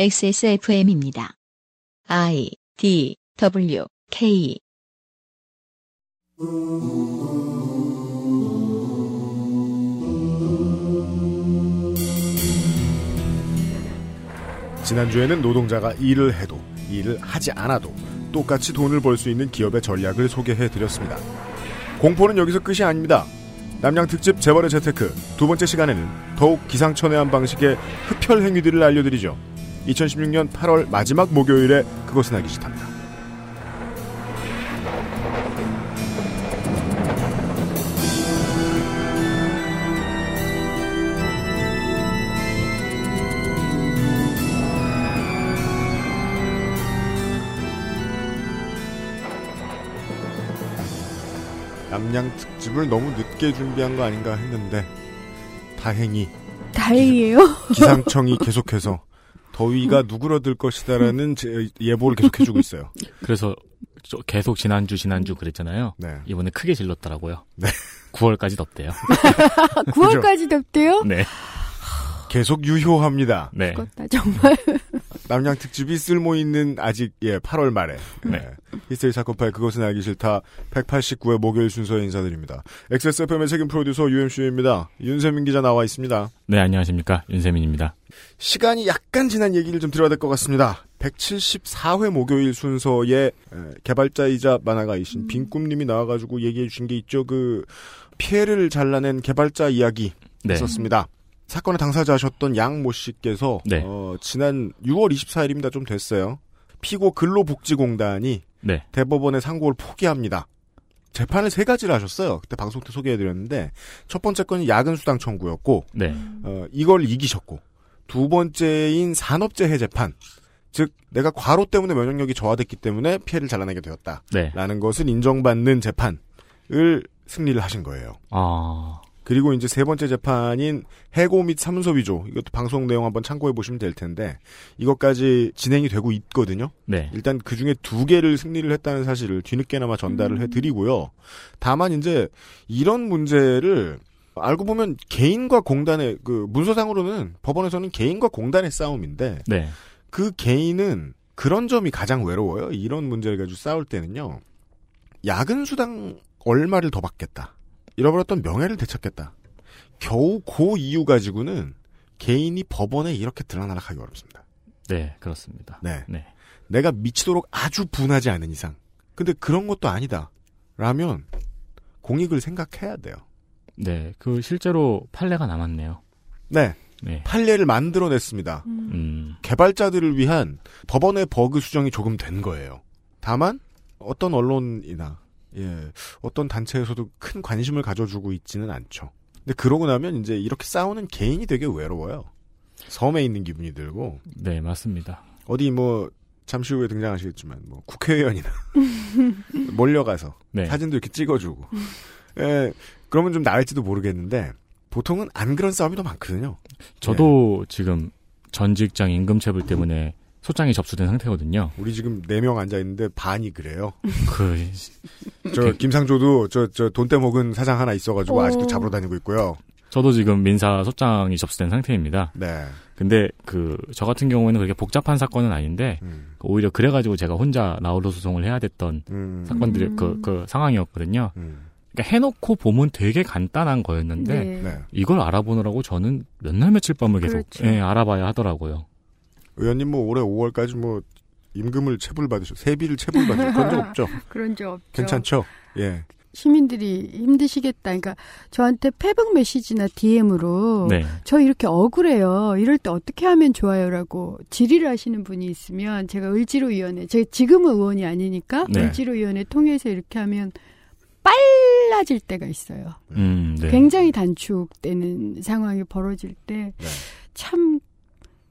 XSFM입니다. I D W K 지난주에는 노동자가 일을 해도 일을 하지 않아도 똑같이 돈을 벌 수 있는 기업의 전략을 소개해 드렸습니다. 공포는 여기서 끝이 아닙니다. 남양 특집 재벌의 재테크 두 번째 시간에는 더욱 기상천외한 방식의 흡혈 행위들을 알려드리죠. 2016년 8월 마지막 목요일에 그것은 알기 싫답니다. 남양 특집을 너무 늦게 준비한 거 아닌가 했는데 다행히 다행이에요. 기상청이 계속해서 더위가 누그러들 것이다라는 제- 예보를 계속 해주고 있어요. 그래서 저 계속 지난주 지난주 그랬잖아요. 네. 이번에 크게 질렀더라고요. 네. 9월까지 덥대요. 9월까지 덥대요? 네. 계속 유효합니다. 네. 그렇다 정말. 남양 특집이 쓸모 있는 아직 예 8월 말에 네. 네. 히스테리 사건 파일 그것은 알기 싫다 189회 목요일 순서에 인사드립니다. XSFM의 책임 프로듀서 UMC입니다. 윤세민 기자 나와 있습니다. 네, 안녕하십니까. 윤세민입니다. 시간이 약간 지난 얘기를 좀 드려야 될 것 같습니다. 174회 목요일 순서에 에, 개발자이자 만화가이신 빈꿈님이 나와가지고 얘기해 주신 게 있죠. 그 피해를 잘라낸 개발자 이야기 네. 있었습니다. 사건의 당사자셨던 양 모 씨께서 네. 어, 지난 6월 24일입니다. 좀 됐어요. 피고 근로복지공단이 네. 대법원의 상고를 포기합니다. 재판을 세 가지를 하셨어요. 그때 방송 때 소개해드렸는데 첫 번째 건이 야근 수당 청구였고 네. 어, 이걸 이기셨고 두 번째인 산업재해 재판 즉 내가 과로 때문에 면역력이 저하됐기 때문에 피해를 잘라내게 되었다라는 네. 것을 인정받는 재판을 승리를 하신 거예요. 아, 그리고 이제 세 번째 재판인 해고 및 사문서 위조 이것도 방송 내용 한번 참고해 보시면 될 텐데 이것까지 진행이 되고 있거든요. 네. 일단 그 중에 두 개를 승리를 했다는 사실을 뒤늦게나마 전달을 해드리고요. 다만 이제 이런 문제를 알고 보면 개인과 공단의 그 문서상으로는 법원에서는 개인과 공단의 싸움인데 네. 그 개인은 그런 점이 가장 외로워요. 이런 문제를 가지고 싸울 때는요. 야근 수당 얼마를 더 받겠다. 잃어버렸던 명예를 되찾겠다. 겨우 그 이유 가지고는 개인이 법원에 이렇게 들락날락하기 어렵습니다. 네, 그렇습니다. 네. 네. 내가 미치도록 아주 분하지 않은 이상. 근데 그런 것도 아니다. 라면 공익을 생각해야 돼요. 네. 그 실제로 판례가 남았네요. 네. 네. 판례를 만들어냈습니다. 음. 개발자들을 위한 법원의 버그 수정이 조금 된 거예요. 다만 어떤 언론이나 예, 어떤 단체에서도 큰 관심을 가져주고 있지는 않죠. 근데 그러고 나면 이제 이렇게 싸우는 개인이 되게 외로워요. 섬에 있는 기분이 들고 네, 맞습니다. 어디 뭐 잠시 후에 등장하시겠지만 뭐 국회의원이나 몰려가서 네. 사진도 이렇게 찍어주고 예, 그러면 좀 나을지도 모르겠는데 보통은 안 그런 싸움이 더 많거든요. 저도 지금 전 직장 임금체불 때문에 소장이 접수된 상태거든요. 우리 지금 네 명 앉아 있는데 반이 그래요. 그, 저 김상조도 저 저 돈 떼먹은 사장 하나 있어가지고 오. 아직도 잡으러 다니고 있고요. 저도 지금 민사 소장이 접수된 상태입니다. 네. 근데 그, 저 같은 경우에는 그렇게 복잡한 사건은 아닌데, 음, 오히려 그래가지고 제가 혼자 나홀로 소송을 해야 됐던 음, 사건들이 음. 그, 그 상황이었거든요. 음, 그러니까 해놓고 보면 되게 간단한 거였는데, 네. 네. 이걸 알아보느라고 저는 몇 날 며칠 밤을 계속 그렇죠. 예, 알아봐야 하더라고요. 의원님 뭐 올해 5월까지 뭐 임금을 체불 받으셨, 세비를 체불 받으셨 그런 적 없죠? 그런 적 없죠. 괜찮죠? 예. 시민들이 힘드시겠다. 그러니까 저한테 페북 메시지나 DM으로 네. 저 이렇게 억울해요. 이럴 때 어떻게 하면 좋아요라고 질의를 하시는 분이 있으면 제가 을지로위원회, 제가 지금은 의원이 아니니까 네. 을지로위원회 통해서 이렇게 하면 빨라질 때가 있어요. 음, 네. 굉장히 단축되는 상황이 벌어질 때 네. 참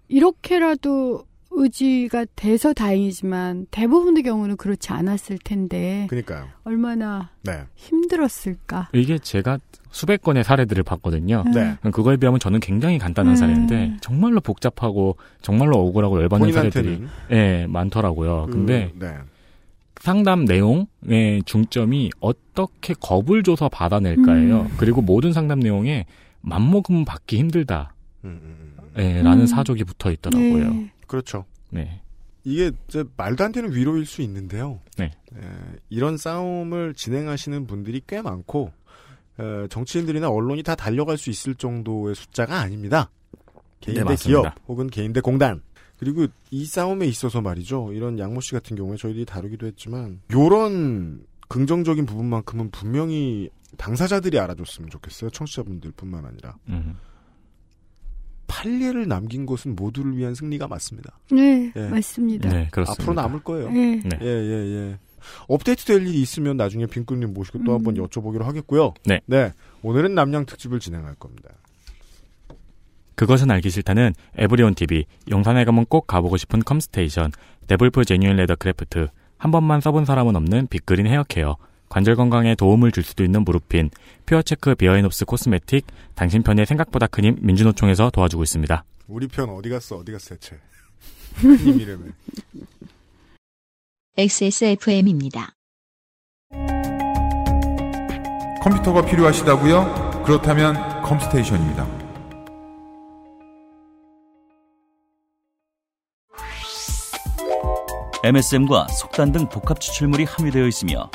이렇게라도 의지가 돼서 다행이지만 대부분의 경우는 그렇지 않았을 텐데 그니까요. 얼마나 네. 힘들었을까. 이게 제가 수백 건의 사례들을 봤거든요. 네. 그거에 비하면 저는 굉장히 간단한 음. 사례인데 정말로 복잡하고 정말로 억울하고 열받는 사례들이. 예, 많더라고요. 그, 근데 네. 상담 내용의 중점이 어떻게 겁을 줘서 받아낼까예요. 음. 그리고 모든 상담 내용에 맘먹으면 받기 힘들다. 예, 라는 음. 사족이 붙어 있더라고요. 네. 그렇죠. 네. 이게 이제 말도 안 되는 위로일 수 있는데요. 네. 에, 이런 싸움을 진행하시는 분들이 꽤 많고 에, 정치인들이나 언론이 다 달려갈 수 있을 정도의 숫자가 아닙니다. 개인 네, 대 맞습니다. 기업 혹은 개인 대 공단. 그리고 이 싸움에 있어서 말이죠. 이런 양모 씨 같은 경우에 저희들이 다루기도 했지만 요런 긍정적인 부분만큼은 분명히 당사자들이 알아줬으면 좋겠어요. 청취자분들뿐만 아니라. 음. 판례를 남긴 것은 모두를 위한 승리가 맞습니다. 네, 예. 맞습니다. 네, 그렇습니다. 앞으로 남을 거예요. 네. 네. 예, 예, 예. 업데이트 될 일이 있으면 나중에 빈꾼님 모시고 또 음. 한번 여쭤보기로 하겠고요. 네. 오늘은 납량 특집을 진행할 겁니다. 그것은 알기 싫다는 에브리온 TV, 용산에 가면 꼭 가보고 싶은 컴스테이션, 데블프 Genuine Leather Craft, 한 번만 써본 사람은 없는 빅그린 헤어케어, 관절 건강에 도움을 줄 수도 있는 무릎핀, 퓨어체크 비어인옵스 코스메틱, 당신 편의 생각보다 큰 힘 민주노총에서 도와주고 있습니다. 우리 편 어디 갔어? 어디 갔어, 대체? 님 이름에. XSFM입니다. 컴퓨터가 필요하시다고요? 그렇다면 컴스테이션입니다. MSM과 속단 등 복합 추출물이 함유되어 있으며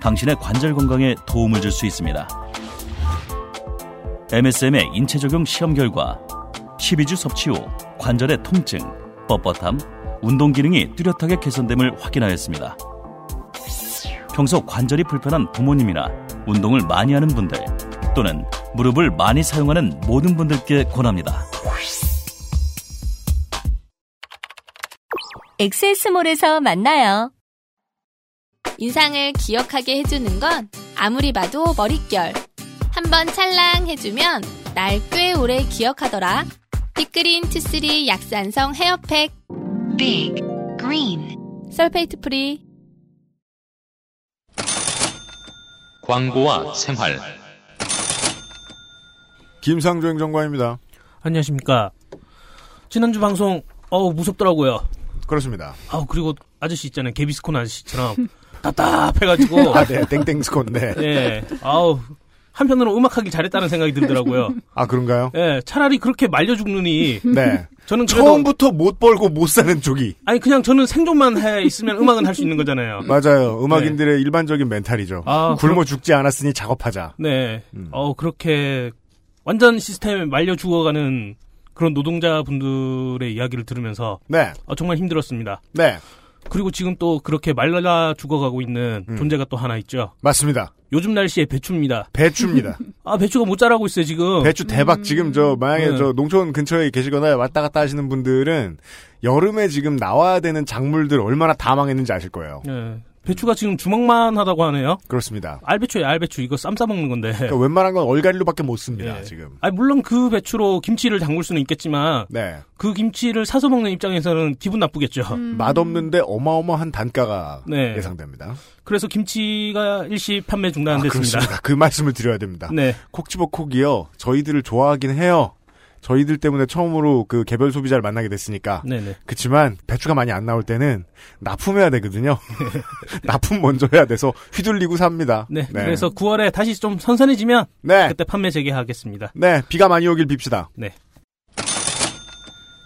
당신의 관절 건강에 도움을 줄 수 있습니다. MSM의 인체 적용 시험 결과 12주 섭취 후 관절의 통증, 뻣뻣함, 운동 기능이 뚜렷하게 개선됨을 확인하였습니다. 평소 관절이 불편한 부모님이나 운동을 많이 하는 분들 또는 무릎을 많이 사용하는 모든 분들께 권합니다. XS몰에서 만나요. 인상을 기억하게 해주는 건 아무리 봐도 머릿결. 한번 찰랑 해주면 날 꽤 오래 기억하더라. Big Green two three 약산성 헤어팩. Big Green sulfate free. 광고와 생활 김상조 행정관입니다. 안녕하십니까. 지난주 방송, 어우, 무섭더라고요. 그렇습니다. 아우, 그리고 아저씨 있잖아요. 개비스콘 아저씨처럼 답답해가지고. 아, 네, 땡땡 스콘, 네. 예, 아우, 한편으로 음악하기 잘했다는 생각이 들더라고요. 아, 그런가요? 예, 차라리 그렇게 말려 죽느니. 네. 저는 처음부터 못 벌고 못 사는 쪽이. 아니, 그냥 저는 생존만 해 있으면 음악은 할 수 있는 거잖아요. 맞아요. 음악인들의 일반적인 멘탈이죠. 아, 굶어 죽지 않았으니 작업하자. 네. 음. 어, 그렇게 완전 시스템에 말려 죽어가는 그런 노동자분들의 이야기를 들으면서 네. 어, 정말 힘들었습니다. 네. 그리고 지금 또 그렇게 말라 죽어가고 있는 음. 존재가 또 하나 있죠. 맞습니다. 요즘 날씨에 배추입니다. 배추입니다. 아, 배추가 못 자라고 있어요, 지금. 배추 대박 지금 저 만약에 네. 저 농촌 근처에 계시거나 왔다 갔다 하시는 분들은 여름에 지금 나와야 되는 작물들 얼마나 다 망했는지 아실 거예요. 예. 배추가 지금 주먹만 하다고 하네요. 그렇습니다. 알배추예요, 알배추. 이거 쌈 싸 먹는 건데. 그러니까 웬만한 건 얼갈이로밖에 못 씁니다. 예. 지금. 아, 물론 그 배추로 김치를 담글 수는 있겠지만 네. 그 김치를 사서 먹는 입장에서는 기분 나쁘겠죠. 음. 맛 없는데 어마어마한 단가가 네. 예상됩니다. 그래서 김치가 일시 판매 중단됐습니다. 아, 그렇습니다. 그 말씀을 드려야 됩니다. 네. 콕 집어 콕이요. 저희들을 좋아하긴 해요. 저희들 때문에 처음으로 그 개별 소비자를 만나게 됐으니까. 네네. 그치만 배추가 많이 안 나올 때는 납품해야 되거든요. 납품 먼저 해야 돼서 휘둘리고 삽니다. 네. 그래서 9월에 다시 좀 선선해지면 네. 그때 판매 재개하겠습니다. 네, 비가 많이 오길 빕시다.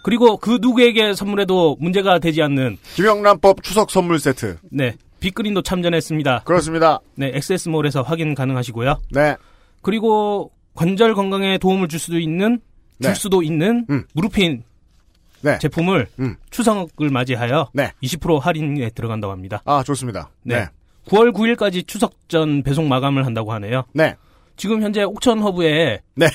그리고 그 누구에게 선물해도 문제가 되지 않는 김영란법 추석 선물 세트. 네. 빅그린도 참전했습니다. 그렇습니다. 네, 엑세스몰에서 확인 가능하시고요. 네. 그리고 관절 건강에 도움을 줄 수도 있는 줄 네. 수도 있는 음. 무르핀 네. 제품을 음. 추석을 맞이하여 네. 20% 할인에 들어간다고 합니다. 아, 좋습니다. 네. 네. 9월 9일까지 추석 전 배송 마감을 한다고 하네요. 네. 지금 현재 옥천 허브에 네.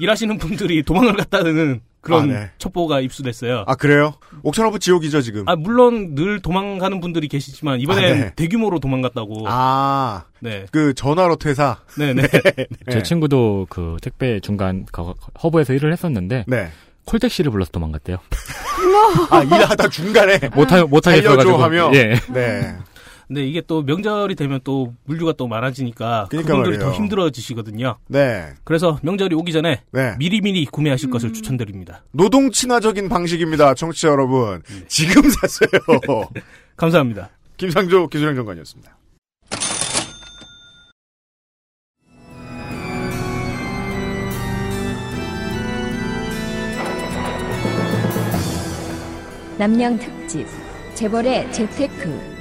일하시는 분들이 도망을 갔다는 그런 아, 네. 첩보가 입수됐어요. 아, 그래요? 옥천허브 지옥이죠, 지금. 아, 물론 늘 도망가는 분들이 계시지만 이번엔 아, 네. 대규모로 도망갔다고. 아, 네. 그 전화로 퇴사. 네, 네. 제 네. 친구도 그 택배 중간 거- 허브에서 일을 했었는데 네. 콜택시를 불러서 도망갔대요. 아, 일하다 중간에. 못하 못하겠어가지고. 하며. 예. 네. 근데 이게 또 명절이 되면 또 물류가 또 많아지니까 그러니까 그분들이 말이에요. 더 힘들어지시거든요. 네. 그래서 명절이 오기 전에 네. 미리미리 구매하실 것을 추천드립니다. 노동 친화적인 방식입니다, 청취자 여러분. 음. 지금 샀어요. 감사합니다. 김상조 기술행정관이었습니다. 남양 특집 재벌의 재테크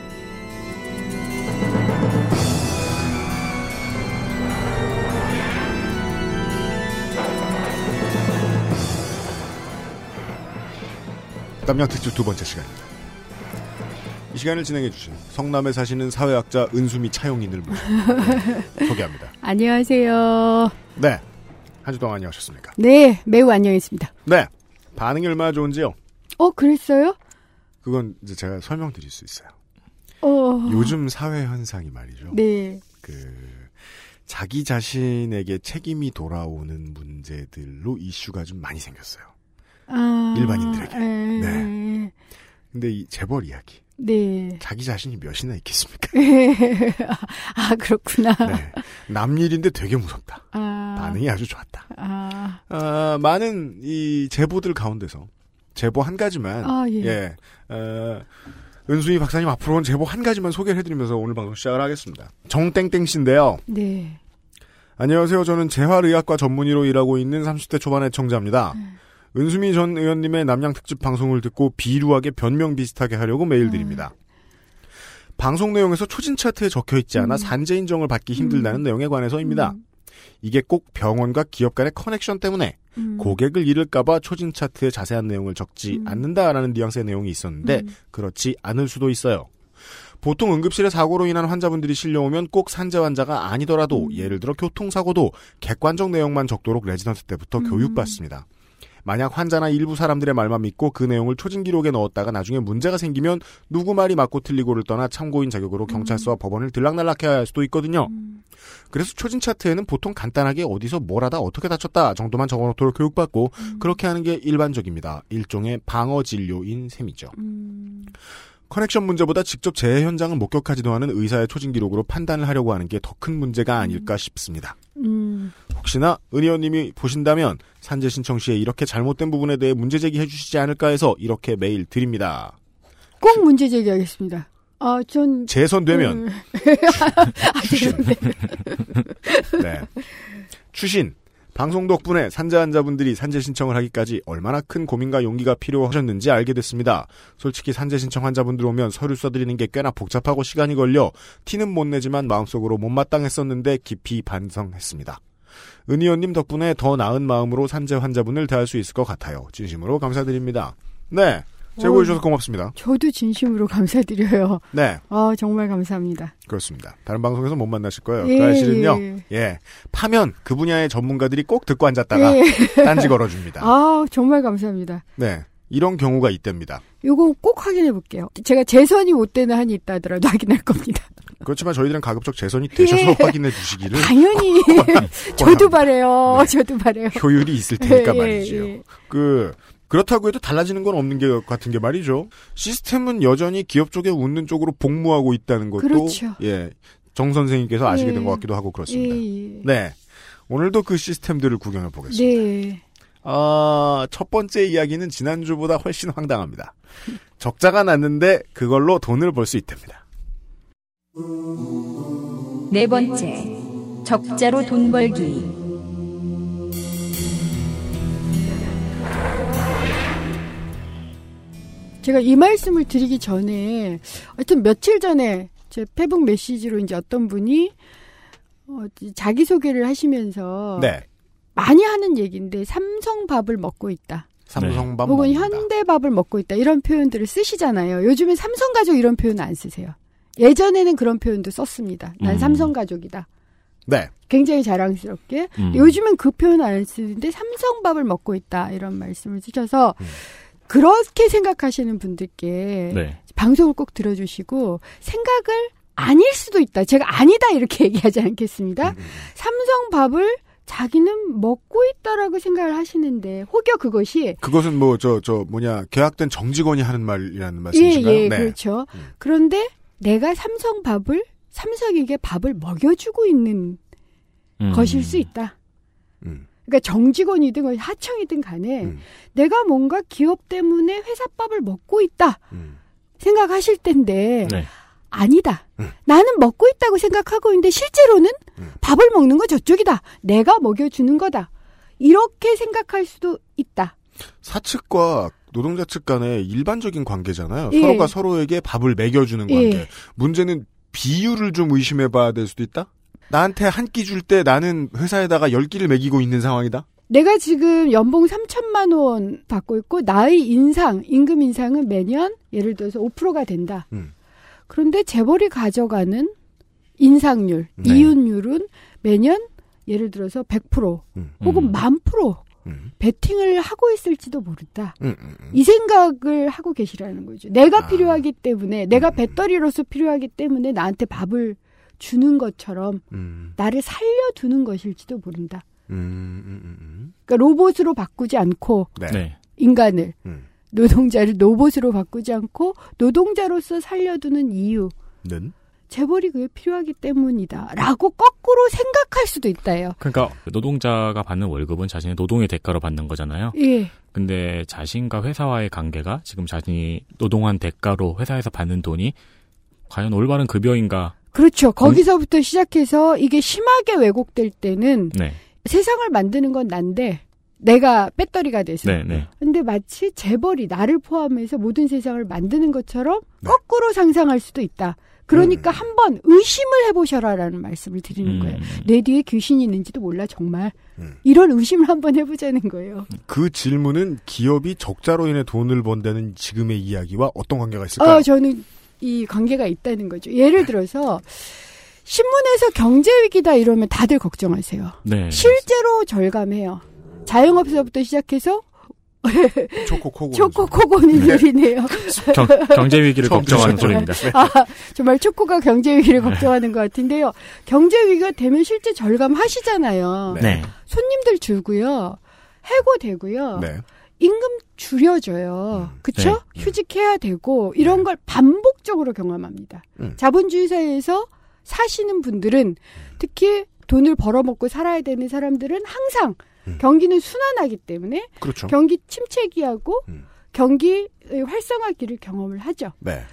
남양 특집 두 번째 시간입니다. 이 시간을 진행해 주신 성남에 사시는 사회학자 은수미 차용인을 모시고 소개합니다. 안녕하세요. 네. 한 주 동안 안녕하셨습니까? 네, 매우 안녕했습니다. 네. 반응이 얼마나 좋은지요? 어, 그랬어요? 그건 이제 제가 설명드릴 수 있어요. 어. 요즘 사회 현상이 말이죠. 네. 그 자기 자신에게 책임이 돌아오는 문제들로 이슈가 좀 많이 생겼어요. 아, 일반인들에게. 에, 네. 근데 이 재벌 이야기. 네. 자기 자신이 몇이나 있겠습니까? 아, 그렇구나. 네. 남 일인데 되게 무섭다. 아, 반응이 아주 좋았다. 아, 아, 많은 이 제보들 가운데서 제보 한 가지만 아, 예. 어, 은수희 박사님 앞으로는 제보 한 가지만 소개를 해드리면서 오늘 방송 시작을 하겠습니다. 정땡땡 씨인데요. 네. 안녕하세요. 저는 재활의학과 전문의로 일하고 있는 30대 초반의 청자입니다. 음. 은수미 전 의원님의 남양 특집 방송을 듣고 비루하게 변명 비슷하게 하려고 메일 음. 드립니다. 방송 내용에서 초진 차트에 적혀 있지 않아 음. 산재 인정을 받기 힘들다는 음. 내용에 관해서입니다. 음, 이게 꼭 병원과 기업 간의 커넥션 때문에 음. 고객을 잃을까봐 초진 차트에 자세한 내용을 적지 음. 않는다라는 뉘앙스의 내용이 있었는데 음. 그렇지 않을 수도 있어요. 보통 응급실에 사고로 인한 환자분들이 실려오면 꼭 산재 환자가 아니더라도 음. 예를 들어 교통사고도 객관적 내용만 적도록 레지던트 때부터 음. 교육받습니다. 만약 환자나 일부 사람들의 말만 믿고 그 내용을 초진 기록에 넣었다가 나중에 문제가 생기면 누구 말이 맞고 틀리고를 떠나 참고인 자격으로 경찰서와 법원을 들락날락해야 할 수도 있거든요. 음. 그래서 초진 차트에는 보통 간단하게 어디서 뭘 하다 어떻게 다쳤다 정도만 적어놓도록 교육받고 음. 그렇게 하는 게 일반적입니다. 일종의 방어 진료인 셈이죠. 음. 커넥션 문제보다 직접 재해 현장을 목격하지도 않은 의사의 초진 기록으로 판단을 하려고 하는 게 더 큰 문제가 아닐까 싶습니다. 음. 혹시나 은 의원님이 보신다면 산재 신청 시에 이렇게 잘못된 부분에 대해 문제 제기해 주시지 않을까 해서 이렇게 메일 드립니다. 꼭 문제 제기하겠습니다. 아, 전. 재선되면 음. 아, 추신. 네. 추신. 방송 덕분에 산재 환자분들이 산재 신청을 하기까지 얼마나 큰 고민과 용기가 필요하셨는지 알게 됐습니다. 솔직히 산재 신청 환자분들 오면 서류 써드리는 게 꽤나 복잡하고 시간이 걸려 티는 못 내지만 마음속으로 못마땅했었는데 깊이 반성했습니다. 은 의원님 덕분에 더 나은 마음으로 산재 환자분을 대할 수 있을 것 같아요. 진심으로 감사드립니다. 네. 제보해 주셔서 고맙습니다. 저도 진심으로 감사드려요. 네. 아, 정말 감사합니다. 그렇습니다. 다른 방송에서 못 만나실 거예요. 예, 그 사실은요. 예. 예. 파면 그 분야의 전문가들이 꼭 듣고 앉았다가 예. 딴지 걸어줍니다. 아, 정말 감사합니다. 네. 이런 경우가 있답니다. 요거 꼭 확인해 볼게요. 제가 재선이 못 되는 한이 있다 하더라도 확인할 겁니다. 그렇지만 저희들은 가급적 재선이 되셔서 예. 확인해 주시기를 당연히. 저도 바래요. 네. 저도 바래요. 효율이 있을 테니까 예, 말이죠. 예. 그 그렇다고 해도 달라지는 건 없는 게 같은 게 말이죠. 시스템은 여전히 기업 쪽에 웃는 쪽으로 복무하고 있다는 것도 그렇죠. 예. 정 선생님께서 아시게 예. 된것 같기도 하고 그렇습니다. 예, 예. 네. 오늘도 그 시스템들을 구경해 보겠습니다. 네. 아, 첫 번째 이야기는 지난주보다 훨씬 황당합니다. 적자가 났는데 그걸로 돈을 벌 수 있답니다. 네 번째 적자로 돈 벌기 제가 이 말씀을 드리기 전에 하여튼 며칠 전에 제 페북 메시지로 이제 어떤 분이 어, 자기 소개를 하시면서 네. 많이 하는 얘기인데 삼성밥을 먹고 있다. 삼성밥 혹은 먹는다. 현대밥을 먹고 있다. 이런 표현들을 쓰시잖아요. 요즘엔 삼성 가족 이런 표현 안 쓰세요. 예전에는 그런 표현도 썼습니다. 난 음. 삼성 가족이다. 네. 굉장히 자랑스럽게. 음. 요즘은 그 표현 안 쓰는데 삼성밥을 먹고 있다. 이런 말씀을 쓰셔서 음. 그렇게 생각하시는 분들께 네. 방송을 꼭 들어주시고 생각을 아닐 수도 있다. 제가 아니다 이렇게 얘기하지 않겠습니다. 음, 음. 삼성밥을 자기는 먹고 있다라고 생각을 하시는데 혹여 그것이 그것은 뭐 저저 뭐냐 계약된 정직원이 하는 말이라는 예, 말씀이신가요? 예, 네. 그렇죠. 음. 그런데 내가 삼성 밥을 삼성에게 밥을 먹여주고 있는 음. 것일 수 있다. 음. 그러니까 정직원이든 하청이든 간에 음. 내가 뭔가 기업 때문에 회사 밥을 먹고 있다 음. 생각하실 텐데 네. 아니다. 음. 나는 먹고 있다고 생각하고 있는데 실제로는 음. 밥을 먹는 거 저쪽이다. 내가 먹여주는 거다. 이렇게 생각할 수도 있다. 사측과 노동자 측 간의 일반적인 관계잖아요. 예. 서로가 서로에게 밥을 먹여주는 예. 관계. 문제는 비율을 좀 의심해 봐야 될 수도 있다. 나한테 한 끼 줄 때 나는 회사에다가 열 끼를 먹이고 있는 상황이다. 내가 지금 연봉 3천만 원 받고 있고 나의 인상, 임금 인상은 매년 예를 들어서 5%가 된다. 음. 그런데 재벌이 가져가는 인상률, 네. 이윤율은 매년 예를 들어서 100% 음. 혹은 음. 만 프로 음. 베팅을 하고 있을지도 모른다. 음, 음, 음. 이 생각을 하고 계시라는 거죠. 내가 아. 필요하기 때문에, 내가 음. 배터리로서 필요하기 때문에 나한테 밥을 주는 것처럼 음, 나를 살려두는 것일지도 모른다. 음, 음, 음, 음. 그러니까 로봇으로 바꾸지 않고 네. 네. 인간을 음. 노동자를 로봇으로 바꾸지 않고 노동자로서 살려두는 이유 는 재벌이 그게 필요하기 때문이다라고 거꾸로 생각할 수도 있다요. 그러니까 노동자가 받는 월급은 자신의 노동의 대가로 받는 거잖아요. 예, 근데 자신과 회사와의 관계가 지금 자신이 노동한 대가로 회사에서 받는 돈이 과연 올바른 급여인가? 그렇죠. 거기서부터 시작해서 이게 심하게 왜곡될 때는 네. 세상을 만드는 건 난데 내가 배터리가 돼서. 네, 네. 근데 마치 재벌이 나를 포함해서 모든 세상을 만드는 것처럼 네. 거꾸로 상상할 수도 있다. 그러니까 음. 한번 의심을 해보셔라라는 말씀을 드리는 거예요. 음. 내 뒤에 귀신이 있는지도 몰라 정말 음. 이런 의심을 한번 해보자는 거예요. 그 질문은 기업이 적자로 인해 돈을 번다는 지금의 이야기와 어떤 관계가 있을까요? 어, 저는 이 관계가 있다는 거죠. 예를 들어서 신문에서 경제 위기다 이러면 다들 걱정하세요. 네. 실제로 절감해요. 자영업에서부터 시작해서 초코 코고 초코 코고는들이네요. 경, 경제 위기를 걱정하는? 소리입니다. 아, 정말 초코가 경제 위기를 걱정하는 것 같은데요. 경제 위기가 되면 실제 절감하시잖아요. 네. 손님들 줄고요. 해고되고요. 네. 임금 줄여줘요. 음, 그쵸? 네. 휴직해야 되고 이런 걸 반복적으로 경험합니다. 음. 자본주의 사회에서 사시는 분들은 특히 돈을 벌어먹고 살아야 되는 사람들은 항상 음. 경기는 순환하기 때문에 그렇죠. 경기 침체기하고 음. 경기의 활성화기를 경험을 하죠. 네.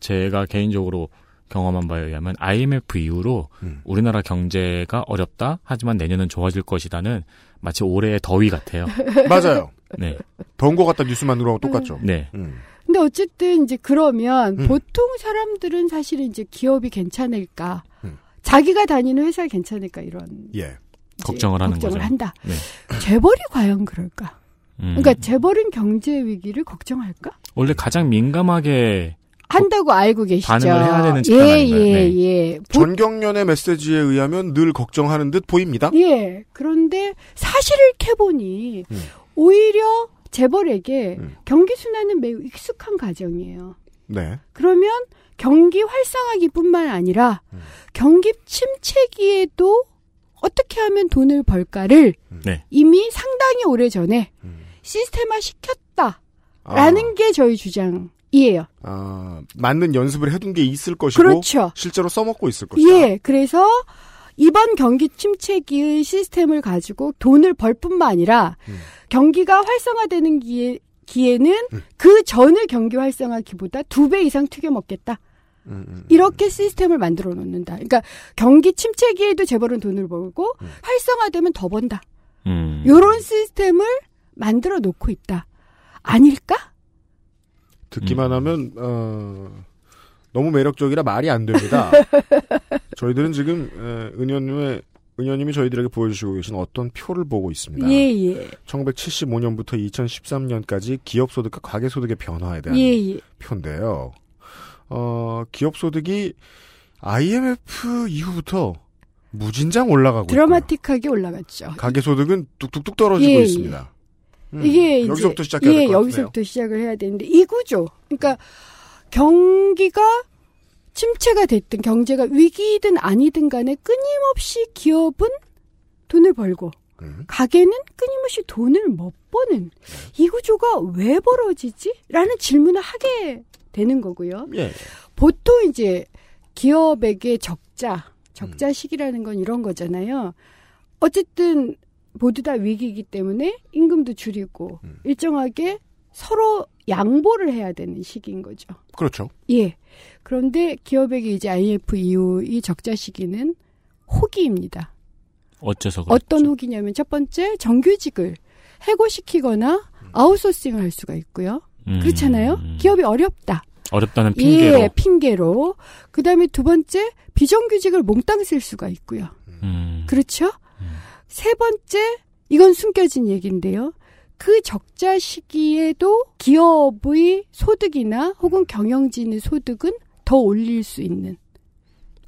제가 개인적으로 경험한 바에 의하면 IMF 이후로 음. 우리나라 경제가 어렵다 하지만 내년은 좋아질 것이다는 마치 올해의 더위 같아요. 맞아요. 네. 더운 것 같다 뉴스만으로 똑같죠. 네. 음. 근데 어쨌든 이제 그러면 음. 보통 사람들은 사실은 이제 기업이 괜찮을까, 음. 자기가 다니는 회사 괜찮을까 이런 예. 걱정을 하는 걱정을 거죠. 한다. 네. 재벌이 과연 그럴까? 음. 그러니까 재벌은 경제 위기를 걱정할까? 원래 가장 민감하게 한다고 알고 계시죠. 반응을 해야 되는 예, 집단 아닌가요? 예, 네. 예. 보- 전경련의 메시지에 의하면 늘 걱정하는 듯 보입니다. 예. 그런데 사실을 캐보니 음. 오히려 재벌에게 음. 경기 순환은 매우 익숙한 과정이에요. 네. 그러면 경기 활성화기뿐만 아니라 음. 경기 침체기에도 어떻게 하면 돈을 벌까를 네. 이미 상당히 오래 전에 음. 시스템화 시켰다라는 아, 게 저희 주장이에요. 아, 맞는 연습을 해둔 게 있을 것이고 그렇죠. 실제로 써먹고 있을 것이다. 예, 그래서 이번 경기 침체기의 시스템을 가지고 돈을 벌 뿐만 아니라 음. 경기가 활성화되는 기에, 기에는 음. 그 전의 경기 활성화기보다 두 배 이상 튀겨 먹겠다. 음, 음, 음. 이렇게 시스템을 만들어 놓는다. 그러니까 경기 침체기에도 재벌은 돈을 벌고 음. 활성화되면 더 번다. 음. 요런 시스템을 만들어 놓고 있다. 아닐까? 듣기만 음. 하면 어, 너무 매력적이라 말이 안 됩니다. 저희들은 지금 에, 은현님의 은현님이 저희들에게 보여주시고 계신 어떤 표를 보고 있습니다. 예, 예. 1975년부터 2013년까지 기업 소득과 가계 소득의 변화에 대한 예, 예. 표인데요. 어, 기업 소득이 IMF 이후부터 무진장 올라가고 있고요. 드라마틱하게 올라갔죠. 가계 소득은 뚝뚝뚝 떨어지고 예, 예. 있습니다. 음, 이게 여기서부터 시작해야 예. 여기서부터 시작을 해야 되는데 이 구조. 그러니까 경기가 침체가 됐든 경제가 위기든 아니든 간에 끊임없이 기업은 돈을 벌고 음, 가게는 끊임없이 돈을 못 버는 이 구조가 왜 벌어지지? 라는 질문을 하게 되는 거고요. 예. 보통 이제 기업에게 적자, 적자 시기라는 건 이런 거잖아요. 어쨌든 모두 다 위기이기 때문에 임금도 줄이고 음. 일정하게 서로 양보를 해야 되는 시기인 거죠. 그렇죠. 예. 그런데 기업에게 이제 IMF 이후 이 적자 시기는 호기입니다. 어째서 그렇죠? 어떤 호기냐면 첫 번째 정규직을 해고시키거나 아웃소싱을 할 수가 있고요. 음. 그렇잖아요. 기업이 어렵다. 어렵다는 핑계로. 예, 핑계로. 그 다음에 두 번째 비정규직을 몽땅 쓸 수가 있고요. 음. 그렇죠? 세 번째 이건 숨겨진 얘기인데요. 그 적자 시기에도 기업의 소득이나 혹은 경영진의 소득은 더 올릴 수 있는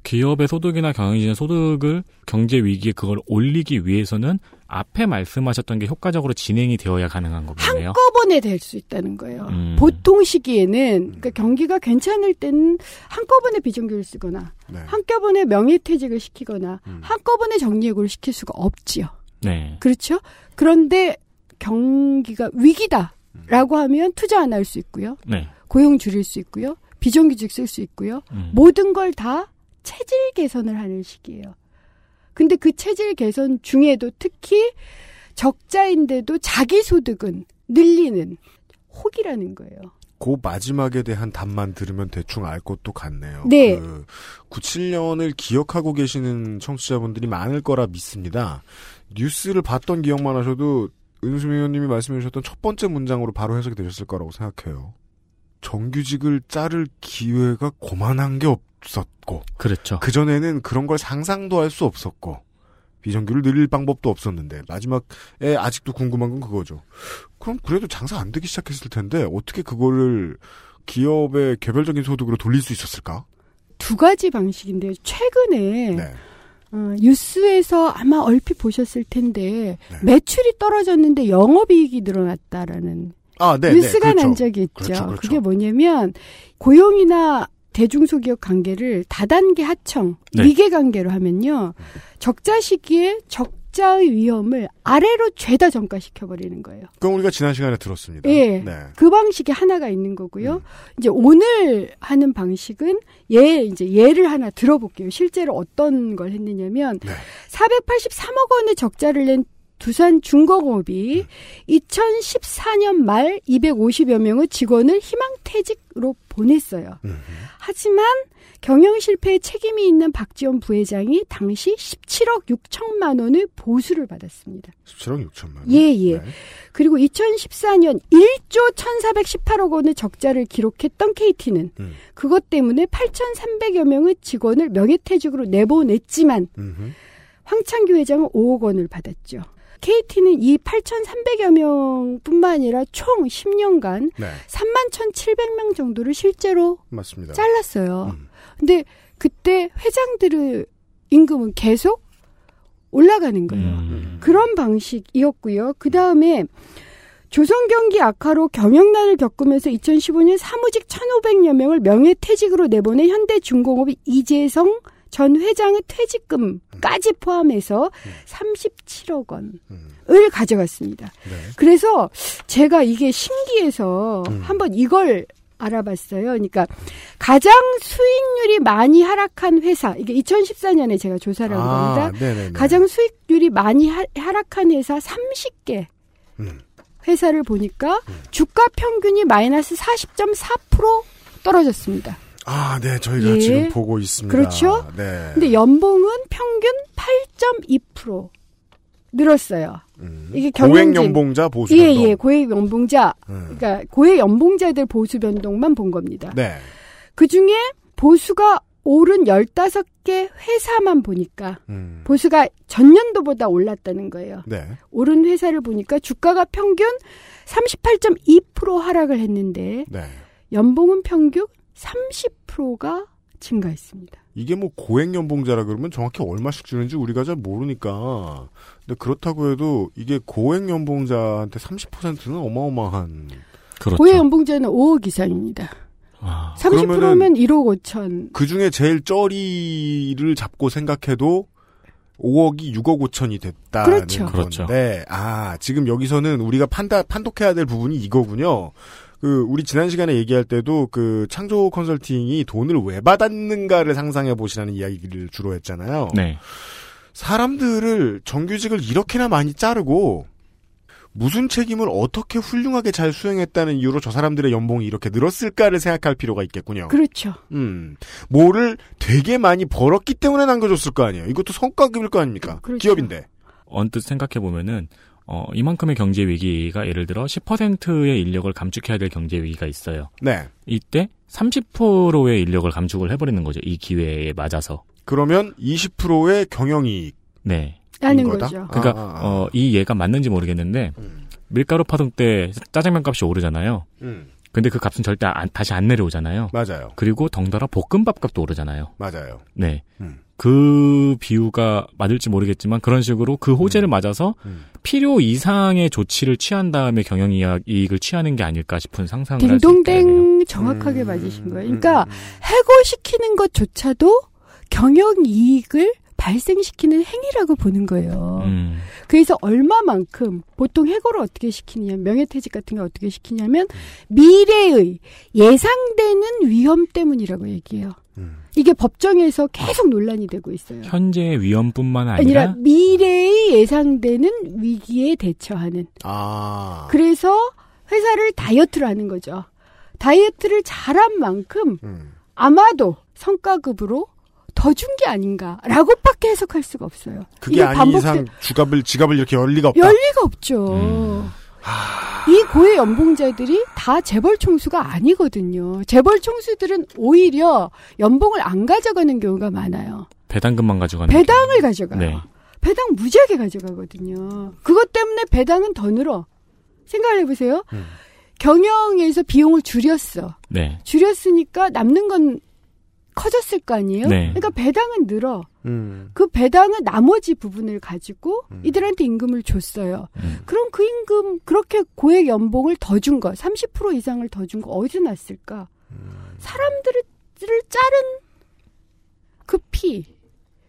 기업의 소득이나 경영진의 소득을 경제 위기에 그걸 올리기 위해서는 앞에 말씀하셨던 게 효과적으로 진행이 되어야 가능한 거겠네요. 한꺼번에 될 수 있다는 거예요. 음. 보통 시기에는 그러니까 경기가 괜찮을 때는 한꺼번에 비정규를 쓰거나 네. 한꺼번에 명예퇴직을 시키거나 음. 한꺼번에 정리해고를 시킬 수가 없지요. 네. 그렇죠? 그런데 경기가 위기다라고 하면 투자 안 할 수 있고요. 네. 고용 줄일 수 있고요. 비정규직 쓸 수 있고요. 음. 모든 걸 다 체질 개선을 하는 시기예요. 근데 그 체질 개선 중에도 특히 적자인데도 자기 소득은 늘리는 혹이라는 거예요. 그 마지막에 대한 답만 들으면 대충 알 것도 같네요. 네. 그 97년을 기억하고 계시는 청취자분들이 많을 거라 믿습니다. 뉴스를 봤던 기억만 하셔도 은수미 의원님이 말씀해 주셨던 첫 번째 문장으로 바로 해석이 되셨을 거라고 생각해요. 정규직을 자를 기회가 고만한 게 없었고 그렇죠. 그전에는 그런 걸 상상도 할 수 없었고 비정규를 늘릴 방법도 없었는데 마지막에 아직도 궁금한 건 그거죠. 그럼 그래도 장사 안 되기 시작했을 텐데 어떻게 그거를 기업의 개별적인 소득으로 돌릴 수 있었을까? 두 가지 방식인데요. 최근에 네. 어, 뉴스에서 아마 얼핏 보셨을 텐데 네. 매출이 떨어졌는데 영업이익이 늘어났다라는 아, 네, 뉴스가 네, 그렇죠. 난 적이 있죠. 그렇죠, 그렇죠. 그게 뭐냐면 고용이나 대중소기업 관계를 다단계 하청, 네. 위계 관계로 하면요. 적자 시기에 적자의 위험을 아래로 죄다 전가시켜 버리는 거예요. 그건 우리가 지난 시간에 들었습니다. 예. 네. 그 방식이 하나가 있는 거고요. 음. 이제 오늘 하는 방식은 예 이제 예를 하나 들어볼게요. 실제로 어떤 걸 했느냐면 네. 483억 원의 적자를 낸 두산 중공업이 2014년 말 250여 명의 직원을 희망퇴직으로 보냈어요. 음. 하지만 경영 실패에 책임이 있는 박지원 부회장이 당시 17억 6천만 원의 보수를 받았습니다. 17억 6천만 원. 예, 예. 네. 그리고 2014년 1조 1,418억 원의 적자를 기록했던 KT는 음. 그것 때문에 8,300여 명의 직원을 명예퇴직으로 내보냈지만 음흠. 황창규 회장은 5억 원을 받았죠. KT는 이 8,300여 명뿐만 아니라 총 10년간 네. 3만 1,700명 정도를 실제로 맞습니다. 잘랐어요. 음. 근데 그때 회장들의 임금은 계속 올라가는 거예요. 음. 그런 방식이었고요. 그 다음에 조선 경기 악화로 경영난을 겪으면서 2015년 사무직 1,500여 명을 명예퇴직으로 내보낸 현대중공업이 이재성 전 회장의 퇴직금까지 포함해서 37억 원을 음. 가져갔습니다. 네. 그래서 제가 이게 신기해서 음. 한번 이걸 알아봤어요. 그러니까 가장 수익률이 많이 하락한 회사 이게 2014년에 제가 조사를 한 겁니다. 아, 네네네. 가장 수익률이 많이 하, 하락한 회사 30개 음. 회사를 보니까 주가 평균이 마이너스 40.4% 떨어졌습니다. 아, 네, 저희가 예. 지금 보고 있습니다. 그렇죠? 네. 근데 연봉은 평균 8.2% 늘었어요. 음. 이게 고액 연봉자 보수 예, 변동. 예, 고액 연봉자 음. 그러니까 고액 연봉자들 보수 변동만 본 겁니다. 네. 그 중에 보수가 오른 15개 회사만 보니까 음. 보수가 전년도보다 올랐다는 거예요. 네. 오른 회사를 보니까 주가가 평균 38.2% 하락을 했는데 네. 연봉은 평균 30%가 증가했습니다. 이게 뭐 고액 연봉자라 그러면 정확히 얼마씩 주는지 우리가 잘 모르니까. 근데 그렇다고 해도 이게 고액 연봉자한테 30%는 어마어마한. 그렇죠. 고액 연봉자는 5억 이상입니다. 아, 30%면 1억 5천. 그 중에 제일 쩌리를 잡고 생각해도 5억이 6억 5천이 됐다는 그렇죠. 그렇죠. 건데, 아 지금 여기서는 우리가 판다 판독해야 될 부분이 이거군요. 그 우리 지난 시간에 얘기할 때도 그 창조 컨설팅이 돈을 왜 받았는가를 상상해 보시라는 이야기를 주로 했잖아요. 네. 사람들을 정규직을 이렇게나 많이 자르고 무슨 책임을 어떻게 훌륭하게 잘 수행했다는 이유로 저 사람들의 연봉이 이렇게 늘었을까를 생각할 필요가 있겠군요. 그렇죠. 음, 뭐를 되게 많이 벌었기 때문에 남겨줬을 거 아니에요. 이것도 성과급일 거 아닙니까? 그렇죠. 기업인데. 언뜻 생각해 보면은 어, 이만큼의 경제 위기가 예를 들어 10%의 인력을 감축해야 될 경제 위기가 있어요. 네. 이때 30%의 인력을 감축을 해버리는 거죠. 이 기회에 맞아서. 그러면 20%의 경영이익. 네. 하는 거다? 거죠. 그러니까 아, 아, 아. 어, 이 예가 맞는지 모르겠는데 음. 밀가루 파동 때 짜장면 값이 오르잖아요. 음, 근데 그 값은 절대 안- 다시 안 내려오잖아요. 맞아요. 그리고 덩달아 볶음밥 값도 오르잖아요. 맞아요. 네. 음. 그 비유가 맞을지 모르겠지만 그런 식으로 그 호재를 맞아서 음. 필요 이상의 조치를 취한 다음에 경영 이익을 취하는 게 아닐까 싶은 상상을 할수 있겠네요. 딩동댕 정확하게 음, 맞으신 거예요. 음, 그러니까 음, 해고시키는 것조차도 경영 이익을 발생시키는 행위라고 보는 거예요. 음, 그래서 얼마만큼 보통 해고를 어떻게 시키느냐, 명예퇴직 같은 게 어떻게 시키냐면 미래의 예상되는 위험 때문이라고 얘기해요. 음. 이게 법정에서 계속 논란이 되고 있어요. 현재의 위험뿐만 아니라 아니라 미래의 예상되는 위기에 대처하는. 아. 그래서 회사를 다이어트를 하는 거죠. 다이어트를 잘한 만큼 음. 아마도 성과급으로 더 준 게 아닌가라고밖에 해석할 수가 없어요. 그게 이게 아닌 반복돼- 이상 주갑을 지갑을 이렇게 열 리가 없다. 열 리가 없죠. 음. 이 고액 연봉자들이 다 재벌 총수가 아니거든요. 재벌 총수들은 오히려 연봉을 안 가져가는 경우가 많아요. 배당금만 가져가는 배당을 가져가요. 네. 배당 무지하게 가져가거든요. 그것 때문에 배당은 더 늘어. 생각을 해보세요. 음. 경영에서 비용을 줄였어. 네. 줄였으니까 남는 건 커졌을 거 아니에요? 네. 그러니까 배당은 늘어. 음. 그 배당은 나머지 부분을 가지고 음. 이들한테 임금을 줬어요. 음. 그럼 그 임금 그렇게 고액 연봉을 더 준 거, 30% 이상을 더 준 거 어디서 났을까? 음. 사람들을 자른 그 피,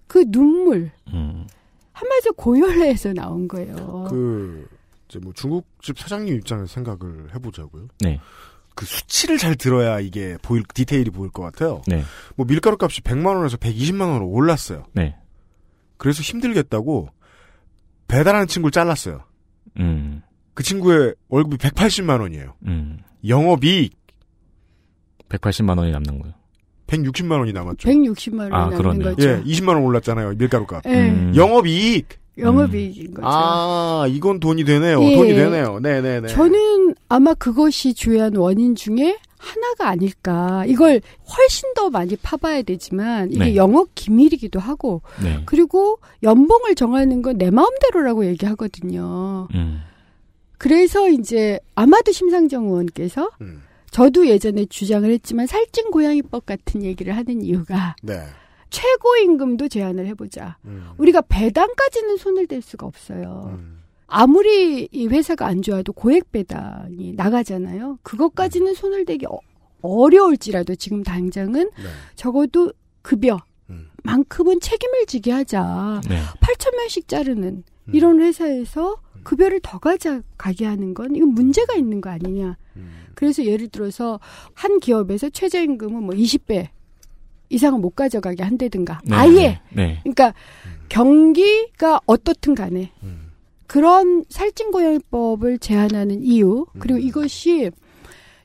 그 눈물, 음. 한마디로 고열내에서 나온 거예요. 그 이제 뭐 중국집 사장님 입장에서 생각을 해보자고요. 네. 그 수치를 잘 들어야 이게 보일 디테일이 보일 것 같아요. 네. 뭐 밀가루 값이 100만 원에서 120만 원으로 올랐어요. 네. 그래서 힘들겠다고 배달하는 친구를 잘랐어요. 음. 그 친구의 월급이 180만 원이에요. 음. 영업이익 180만 원이 남는 거예요. 160만 원이 남았죠. 160만 원이 아, 남는 그러네요. 거죠. 예, 20만 원 올랐잖아요. 밀가루 값. 예, 음. 영업이익. 영업이익인 거죠. 아, 이건 돈이 되네요. 예. 돈이 되네요. 네네네. 저는 아마 그것이 주요한 원인 중에 하나가 아닐까. 이걸 훨씬 더 많이 파봐야 되지만 이게 네. 영업 기밀이기도 하고 네. 그리고 연봉을 정하는 건 내 마음대로라고 얘기하거든요. 음. 그래서 이제 아마도 심상정 의원께서 음, 저도 예전에 주장을 했지만 살찐 고양이법 같은 얘기를 하는 이유가 네. 최고 임금도 제한을 해보자. 음, 우리가 배당까지는 손을 댈 수가 없어요. 음, 아무리 이 회사가 안 좋아도 고액 배당이 나가잖아요. 그것까지는 손을 대기 어, 어려울지라도 지금 당장은 네. 적어도 급여 음. 만큼은 책임을 지게 하자. 네. 8천 명씩 자르는 음. 이런 회사에서 급여를 더 가져가게 하는 건 이건 문제가 있는 거 아니냐. 음, 그래서 예를 들어서 한 기업에서 최저임금은 뭐 20배 이상은 못 가져가게 한다든가. 네. 아예. 네. 그러니까 경기가 어떻든 간에 음, 그런 살찐 고양이법을 제한하는 이유 그리고 음. 이것이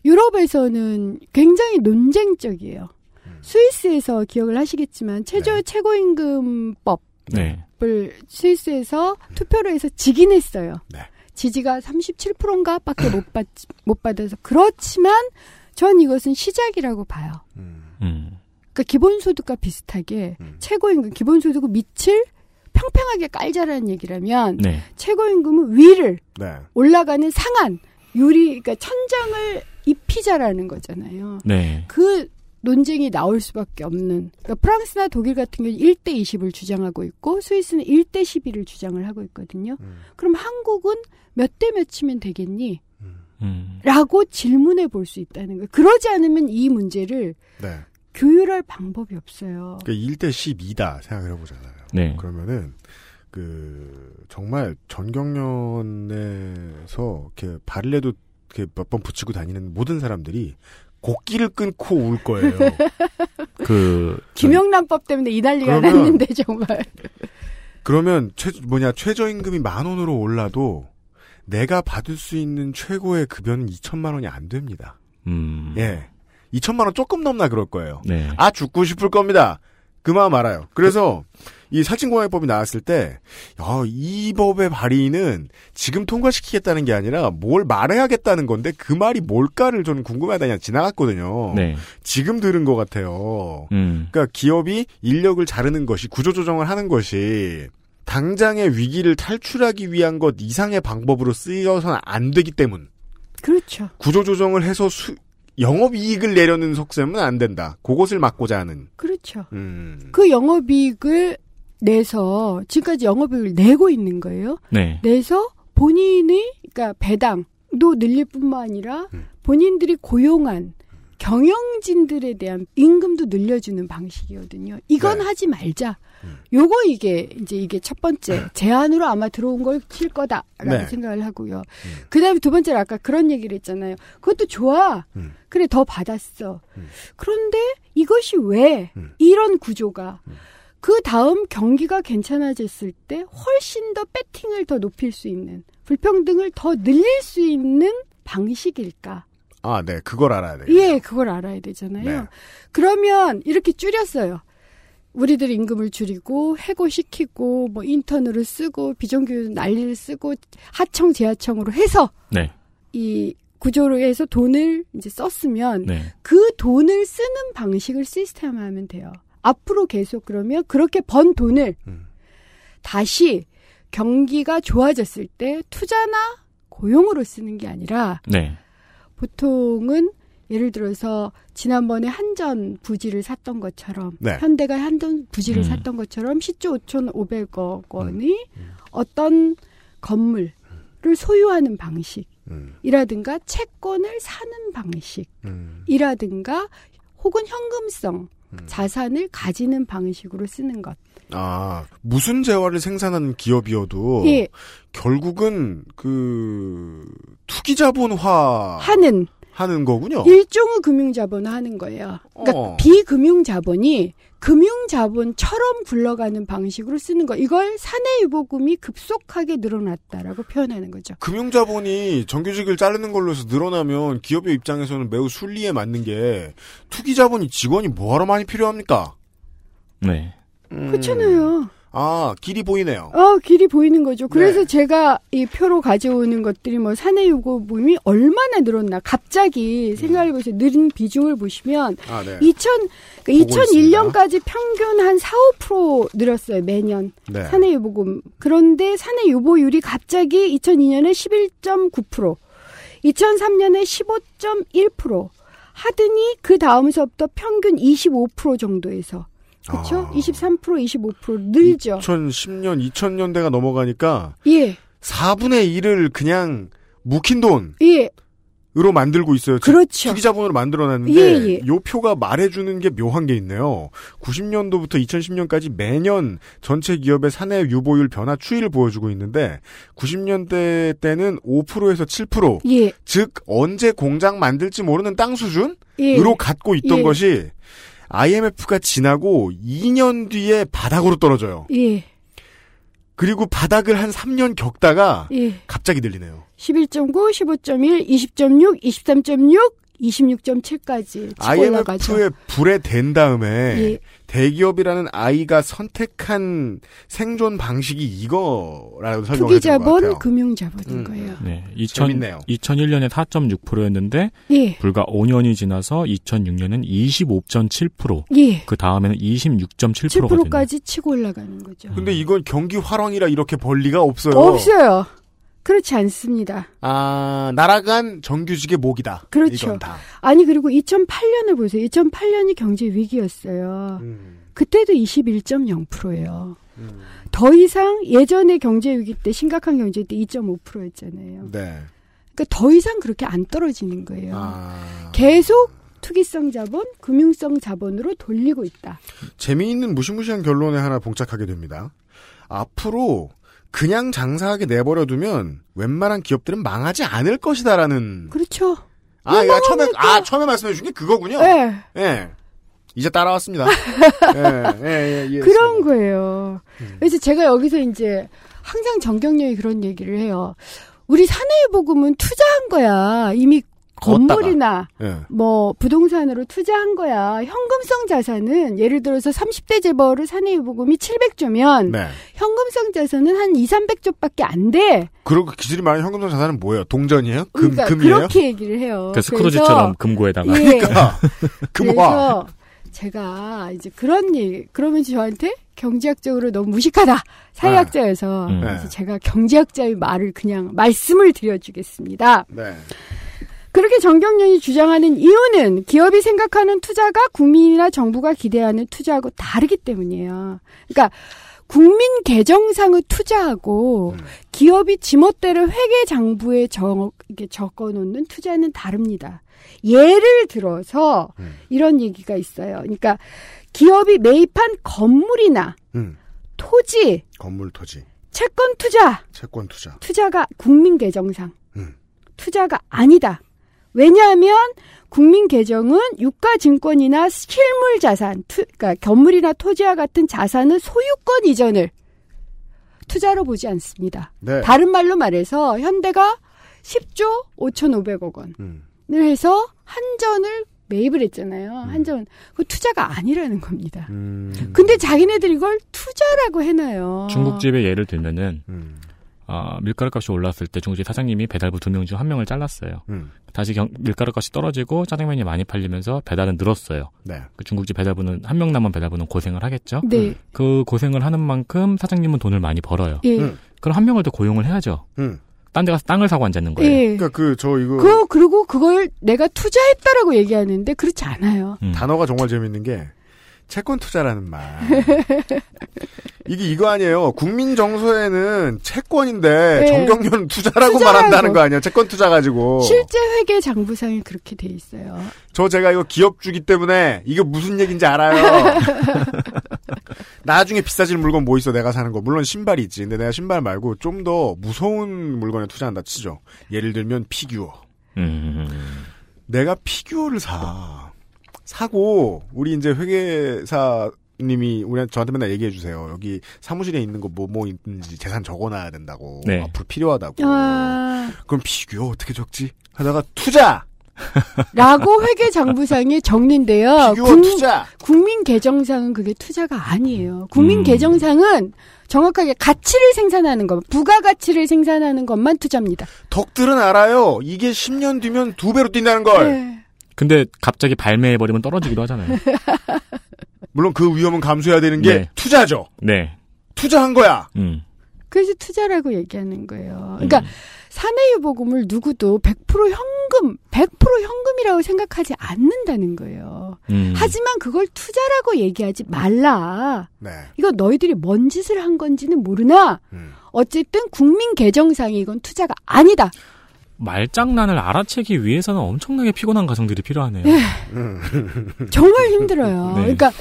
유럽에서는 굉장히 논쟁적이에요. 음. 스위스에서 기억을 하시겠지만 최저 네. 최고임금법을 네. 스위스에서 투표를 해서 지긴 했어요. 네. 지지가 37%인가 밖에 못, 받, 못 받아서 그렇지만 전 이것은 시작이라고 봐요. 음, 음. 그러니까 기본소득과 비슷하게 음. 최고임금 기본소득은 밑을 평평하게 깔자라는 얘기라면 네. 최고임금은 위를 네. 올라가는 상한 유리 그러니까 천장을 입히자라는 거잖아요. 네. 그 논쟁이 나올 수밖에 없는 그러니까 프랑스나 독일 같은 경우는 1대 20을 주장하고 있고 스위스는 1대 11을 주장을 하고 있거든요. 음, 그럼 한국은 몇 대 몇이면 되겠니? 음, 음. 라고 질문해 볼 수 있다는 거예요. 그러지 않으면 이 문제를 네. 교율할 방법이 없어요. 그 1대 12다 생각을 해보잖아요. 네. 그러면은 그 정말 전경련에서 이렇게 발레도 이렇게 몇 번 붙이고 다니는 모든 사람들이 곡기를 끊고 울 거예요. 그 김영란법 때문에 이 난리가 그러면- 났는데 정말. 그러면 최 뭐냐 최저임금이 만 원으로 올라도 내가 받을 수 있는 최고의 급여는 2천만 원이 안 됩니다. 음. 예. 2천만 원 조금 넘나 그럴 거예요. 네. 아 죽고 싶을 겁니다. 그 마음 알아요. 그래서 이 살찐공항법이 나왔을 때, 야, 이 법의 발의는 지금 통과시키겠다는 게 아니라 뭘 말해야겠다는 건데 그 말이 뭘까를 저는 궁금하다 그냥 지나갔거든요. 네. 지금 들은 것 같아요. 음. 그러니까 기업이 인력을 자르는 것이 구조조정을 하는 것이 당장의 위기를 탈출하기 위한 것 이상의 방법으로 쓰여서는 안 되기 때문. 그렇죠. 구조조정을 해서 수, 영업이익을 내려는 속셈은 안 된다. 그것을 막고자 하는. 그렇죠. 음. 그 영업이익을 내서 지금까지 영업이익을 내고 있는 거예요. 네. 내서 본인의 그러니까 배당도 늘릴 뿐만 아니라 음. 본인들이 고용한 경영진들에 대한 임금도 늘려주는 방식이거든요. 이건 네. 하지 말자. 음. 요거 이게 이제 이게 첫 번째 제안으로 아마 들어온 걸 칠 거다라고 네. 생각을 하고요. 그다음에 두 번째로 아까 그런 얘기를 했잖아요. 그것도 좋아. 음. 그래 더 받았어. 음. 그런데 이것이 왜 음. 이런 구조가 음. 그 다음 경기가 괜찮아졌을 때 훨씬 더 배팅을 더 높일 수 있는 불평등을 더 늘릴 수 있는 방식일까? 아, 네. 그걸 알아야 돼요. 예, 그걸 알아야 되잖아요. 네. 그러면 이렇게 줄였어요. 우리들 임금을 줄이고 해고시키고 뭐 인턴으로 쓰고 비정규 난리를 쓰고 하청 재하청으로 해서 네. 이 구조로 해서 돈을 이제 썼으면 네. 그 돈을 쓰는 방식을 시스템화하면 돼요. 앞으로 계속 그러면 그렇게 번 돈을 음. 다시 경기가 좋아졌을 때 투자나 고용으로 쓰는 게 아니라 네. 보통은 예를 들어서 지난번에 한전 부지를 샀던 것처럼 네. 현대가 한전 부지를 음. 샀던 것처럼 10조 5,500억 원이 어떤 건물을 소유하는 방식이라든가 음. 채권을 사는 음. 방식이라든가 혹은 현금성 음. 자산을 가지는 방식으로 쓰는 것. 아, 무슨 재화를 생산하는 기업이어도 예, 결국은 그 투기 자본화 하는 하는 거군요. 일종의 금융자본을 하는 거예요. 그러니까 어. 비금융자본이 금융자본처럼 굴러가는 방식으로 쓰는 거. 이걸 사내유보금이 급속하게 늘어났다라고 표현하는 거죠. 금융자본이 정규직을 자르는 걸로 해서 늘어나면 기업의 입장에서는 매우 순리에 맞는 게 투기자본이 직원이 뭐하러 많이 필요합니까? 네. 음. 그렇잖아요. 아, 길이 보이네요. 어, 길이 보이는 거죠. 그래서 네. 제가 이 표로 가져오는 것들이 뭐 사내유보금이 얼마나 늘었나. 갑자기 생각해 보세요. 늘은 비중을 보시면 아, 네. 2000, 보고 2001년까지 평균 한 4, 5% 늘었어요. 매년. 네. 사내유보금. 그런데 사내유보율이 갑자기 2002년에 11.9%, 2003년에 15.1% 하더니 그 다음서부터 평균 25% 정도에서 그렇죠? 아. 23% 25% 늘죠. 2010년, 2000년대가 넘어가니까 예. 4분의 1을 그냥 묵힌 돈으로 예. 만들고 있어요. 즉, 그렇죠. 투기자본으로 만들어놨는데 예, 예. 요 표가 말해주는 게 묘한 게 있네요. 90년도부터 2010년까지 매년 전체 기업의 사내 유보율 변화 추이를 보여주고 있는데 90년대 때는 5%에서 7%, 예. 즉 언제 공장 만들지 모르는 땅 수준으로 예. 갖고 있던 예. 것이 IMF가 지나고 2년 뒤에 바닥으로 떨어져요. 예. 그리고 바닥을 한 3년 겪다가 예. 갑자기 들리네요. 11.9, 15.1, 20.6, 23.6, 26.7까지 치고 올라가죠. IMF에 불에 댄 다음에 예. 대기업이라는 아이가 선택한 생존 방식이 이거라고 설명을 해준 것 투기 자본, 같아요. 금융 자본인 음. 거예요. 네. 2000, 재밌네요. 2001년에 4.6%였는데 예. 불과 5년이 지나서 2006년은 25.7%. 예. 그 다음에는 26.7%거든요. 7%까지 치고 올라가는 거죠. 근데 이건 경기 활황이라 이렇게 벌 리가 없어요. 없어요. 그렇지 않습니다. 아, 날아간 정규직의 목이다. 그렇죠. 아니 그리고 2008년을 보세요. 2008년이 경제 위기였어요. 음, 그때도 21.0%예요. 음. 더 이상 예전에 경제 위기 때 심각한 경제 때 2.5%였잖아요. 네. 그러니까 더 이상 그렇게 안 떨어지는 거예요. 아, 계속 투기성 자본, 금융성 자본으로 돌리고 있다. 재미있는 무시무시한 결론에 하나 봉착하게 됩니다. 앞으로 그냥 장사하게 내버려두면 웬만한 기업들은 망하지 않을 것이다라는. 그렇죠. 아, 왜 야, 처음에? 아, 처음에 말씀해 주신 게 그거군요. 예. 예. 이제 따라왔습니다. 예, 예, 예, 예. 그런 거예요. 음. 그래서 제가 여기서 이제 항상 정경련이 그런 얘기를 해요. 우리 사내유보금은 투자한 거야. 이미 건물이나 예. 뭐 부동산으로 투자한 거야. 현금성 자산은 예를 들어서 30대 재벌의 사내유보금이 700조면 네. 현금성 자산은 한 2, 300조밖에 안 돼. 그리고 기술이 많은 현금성 자산은 뭐예요? 동전이에요? 금, 그러니까 금이에요? 그렇게 얘기를 해요. 그 스크루지처럼 금고에다가 예. 그러니까 금화. 그래서 제가 이제 그런 얘기 그러면서 저한테 경제학적으로 너무 무식하다 사회학자여서 음. 그래서 제가 경제학자의 말을 그냥 말씀을 드려주겠습니다. 네. 그렇게 정경련이 주장하는 이유는 기업이 생각하는 투자가 국민이나 정부가 기대하는 투자하고 다르기 때문이에요. 그러니까 국민 계정상의 투자하고 음. 기업이 지멋대로 회계 장부에 적, 이렇게 적어놓는 투자는 다릅니다. 예를 들어서 음. 이런 얘기가 있어요. 그러니까 기업이 매입한 건물이나 음. 토지, 건물 토지, 채권 투자, 채권 투자. 투자가 국민 계정상 음. 투자가 아니다. 왜냐하면 국민 계정은 유가 증권이나 실물 자산, 투, 그러니까 건물이나 토지와 같은 자산의 소유권 이전을 투자로 보지 않습니다. 네. 다른 말로 말해서 현대가 10조 5,500억 원을 음. 해서 한전을 매입을 했잖아요. 한전 그 투자가 아니라는 겁니다. 음. 근데 자기네들 이걸 투자라고 해놔요. 중국집의 예를 들면은 음. 아, 밀가루 값이 올랐을 때 중국집 사장님이 배달부 두 명 중 한 명을 잘랐어요. 음. 다시 경- 밀가루 값이 떨어지고 짜장면이 많이 팔리면서 배달은 늘었어요. 네. 그 중국집 배달부는 한 명 남은 배달부는 고생을 하겠죠. 네. 그 고생을 하는 만큼 사장님은 돈을 많이 벌어요. 예. 음. 그럼 한 명을 더 고용을 해야죠. 음. 딴데 가서 땅을 사고 앉는 거예요. 예. 그러니까 그 저 이거 그 그리고 그걸 내가 투자했다라고 얘기하는데 그렇지 않아요. 음. 단어가 정말 재밌는 게 채권 투자라는 말. 이게 이거 아니에요. 국민 정서에는 채권인데 네. 정경련 투자라고 투자라고. 말한다는 거 아니야. 채권 투자 가지고. 실제 회계 장부상에 그렇게 돼 있어요. 저 제가 이거 기업주기 때문에 이게 무슨 얘기인지 알아요. 나중에 비싸질 물건 뭐 있어 내가 사는 거. 물론 신발이 있지. 근데 내가 신발 말고 좀 더 무서운 물건에 투자한다 치죠. 예를 들면 피규어. 음. 내가 피규어를 사. 사고 우리 이제 회계사 님이 우리 저한테 맨날 얘기해 주세요. 여기 사무실에 있는 거 뭐뭐 있는지 재산 적어놔야 된다고. 네. 앞으로 필요하다고. 아, 그럼 피규어 어떻게 적지? 하다가 투자. 라고 회계 적는데요. 피규어 국- 투자. 국민 계정상은 그게 투자가 아니에요. 국민 음. 계정상은 정확하게 가치를 생산하는 것, 부가가치를 생산하는 것만 투자입니다. 덕들은 알아요. 이게 10년 뒤면 두 배로 뛴다는 걸. 네. 근데 갑자기 발매해버리면 떨어지기도 하잖아요. 물론 그 위험은 감수해야 되는 게 네. 투자죠. 네. 투자한 거야. 음. 그래서 투자라고 얘기하는 거예요. 그러니까 음. 사내유보금을 누구도 100% 현금, 100% 현금이라고 생각하지 않는다는 거예요. 음. 하지만 그걸 투자라고 얘기하지 말라. 네. 이거 너희들이 뭔 짓을 한 건지는 모르나 음. 어쨌든 국민 계정상에 이건 투자가 아니다. 말장난을 알아채기 위해서는 엄청나게 피곤한 가정들이 필요하네요. 정말 힘들어요. 네. 그러니까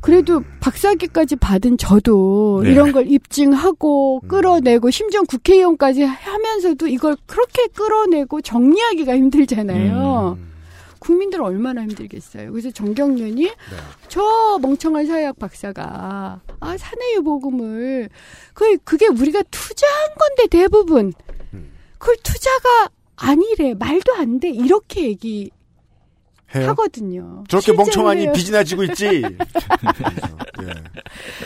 그래도 박사학위까지 받은 저도 네. 이런 걸 입증하고 음. 끌어내고 심지어 국회의원까지 하면서도 이걸 그렇게 끌어내고 정리하기가 힘들잖아요. 음. 국민들 얼마나 힘들겠어요. 그래서 정경련이 네. 저 멍청한 사회학 박사가 아 사내 유보금을 그 그게 우리가 투자한 건데 대부분 음. 그걸 투자가 아니래 말도 안 돼 이렇게 얘기 해요. 하거든요. 저렇게 멍청하니 해요. 빚이나 지고 있지. 예.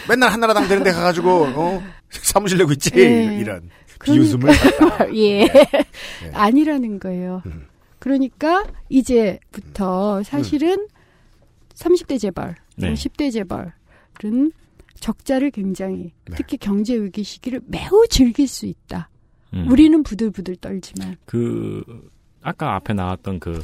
맨날 한나라당 되는 데 가가지고 어? 사무실 내고 있지. 예. 이런 그러니까- 비웃음을 샀다. 예. 네. 아니라는 거예요. 음. 그러니까 이제부터 사실은 30대 재벌, 네. 10대 재벌은 적자를 굉장히 네. 특히 경제 위기 시기를 매우 즐길 수 있다. 음. 우리는 부들부들 떨지만 그 아까 앞에 나왔던 그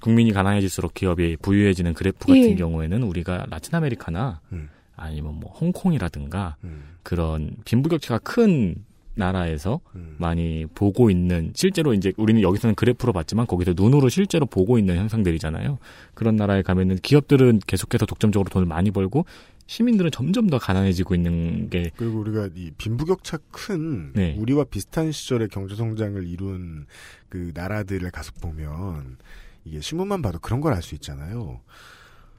국민이 가난해질수록 기업이 부유해지는 그래프 같은 예. 경우에는 우리가 라틴 아메리카나 음. 아니면 뭐 홍콩이라든가 음. 그런 빈부격차가 큰 나라에서 음. 많이 보고 있는 실제로 이제 우리는 여기서는 그래프로 봤지만 거기서 눈으로 실제로 보고 있는 현상들이잖아요. 그런 나라에 가면은 기업들은 계속해서 독점적으로 돈을 많이 벌고 시민들은 점점 더 가난해지고 있는 게 그리고 우리가 이 빈부격차 큰 네. 우리와 비슷한 시절의 경제 성장을 이룬 그 나라들을 가서 보면 이게 신문만 봐도 그런 걸 알 수 있잖아요.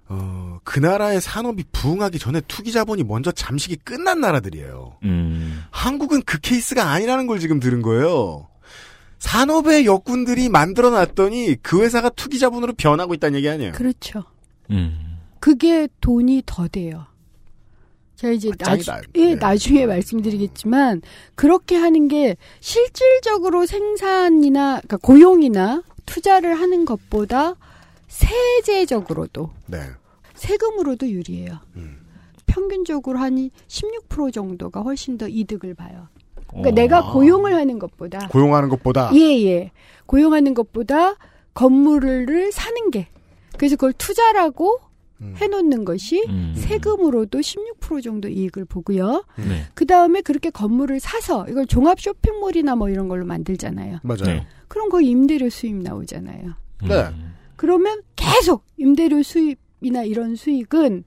어, 그 나라의 산업이 부흥하기 전에 투기 자본이 먼저 잠식이 끝난 나라들이에요. 음, 한국은 그 케이스가 아니라는 걸 지금 들은 거예요. 산업의 역군들이 만들어 놨더니 그 회사가 투기 자본으로 변하고 있다는 얘기 아니에요? 그렇죠. 음. 그게 돈이 더 돼요. 제가 이제 아, 나주. 예, 네. 나중에 말씀드리겠지만 그렇게 하는 게 실질적으로 생산이나 그러니까 고용이나 투자를 하는 것보다 세제적으로도 네. 세금으로도 유리해요. 음. 평균적으로 한 16% 정도가 훨씬 더 이득을 봐요. 그러니까 어. 내가 고용을 하는 것보다 고용하는 것보다 예, 예. 고용하는 것보다 건물을 사는 게. 그래서 그걸 투자라고 음. 해놓는 것이 음. 세금으로도 16% 정도 이익을 보고요. 네. 그 다음에 그렇게 건물을 사서 이걸 종합 쇼핑몰이나 뭐 이런 걸로 만들잖아요. 맞아요. 네. 그럼 거기 임대료 수입 나오잖아요. 네. 음. 그러면 계속 임대료 수입이나 이런 수익은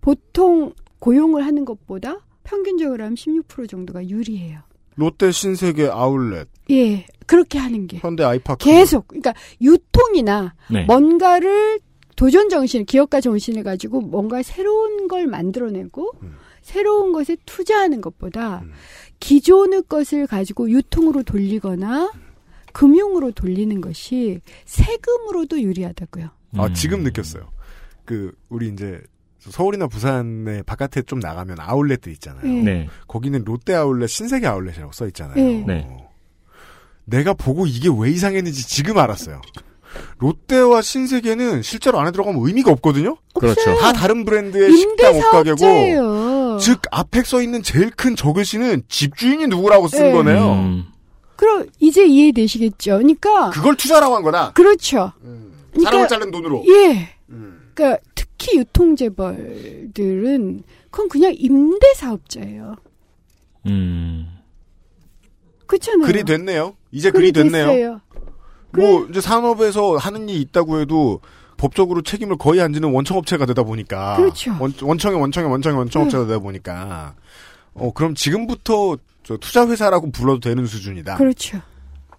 보통 고용을 하는 것보다 평균적으로 하면 16% 정도가 유리해요. 롯데 신세계 아울렛, 예, 그렇게 하는 게. 현대 아이파크 계속, 그러니까 유통이나 네. 뭔가를 도전 정신, 기업가 정신을 가지고 뭔가 새로운 걸 만들어내고 음. 새로운 것에 투자하는 것보다 음. 기존의 것을 가지고 유통으로 돌리거나 금융으로 돌리는 것이 세금으로도 유리하다고요. 아, 음. 지금 느꼈어요. 그 우리 이제 서울이나 부산의 바깥에 좀 나가면 아울렛들 있잖아요. 네. 네. 거기는 롯데 아울렛, 신세계 아울렛이라고 써 있잖아요. 네. 네. 내가 보고 이게 왜 이상했는지 지금 알았어요. 롯데와 신세계는 실제로 안에 들어가면 의미가 없거든요. 그렇죠. 다 다른 브랜드의 식당 옷가게고. 즉 앞에 써 있는 제일 큰 적을씨는 집주인이 누구라고 쓴 네. 거네요. 음. 그럼 이제 이해되시겠죠. 그러니까 그걸 투자라고 한 거다. 그렇죠. 사람을 그러니까 자른 돈으로. 예. 음. 그러니까 특히 유통재벌들은 그건 그냥 임대 사업자예요. 음. 그렇잖아요. 글이 됐네요. 이제 글이, 됐네요. 됐어요. 뭐 이제 산업에서 하는 일이 있다고 해도 법적으로 책임을 거의 안 지는 원청업체가 되다 보니까 그렇죠. 원, 원청의 원청의 원청의 원청업체가 되다 보니까 어 그럼 지금부터 저 투자 회사라고 불러도 되는 수준이다. 그렇죠.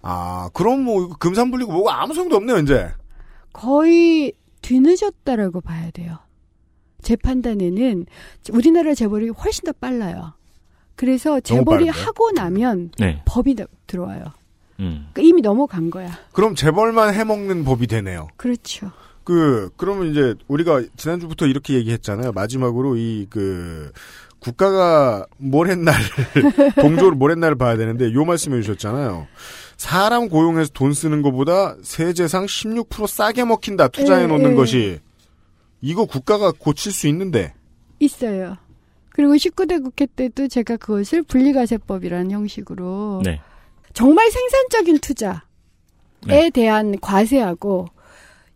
아 그럼 뭐 금산 불리고 뭐고 아무 소용도 없네요 이제. 거의 뒤늦었다라고 봐야 돼요. 제 판단에는 우리나라 재벌이 훨씬 더 빨라요. 그래서 재벌이? 하고 나면 네. 법이 나- 들어와요. 음. 그러니까 이미 넘어간 거야. 그럼 재벌만 해먹는 법이 되네요. 그렇죠. 그 그러면 이제 우리가 지난주부터 이렇게 얘기했잖아요. 마지막으로 이 그 국가가 뭘 했날 동조를 뭘 했날을 봐야 되는데 요 말씀해 주셨잖아요. 사람 고용해서 돈 쓰는 것보다 세제상 16% 싸게 먹힌다 투자해 예, 놓는 예. 것이 이거 국가가 고칠 수 있는데 있어요. 그리고 19대 국회 때도 제가 그것을 분리과세법이라는 형식으로 네. 정말 생산적인 투자에 네. 대한 과세하고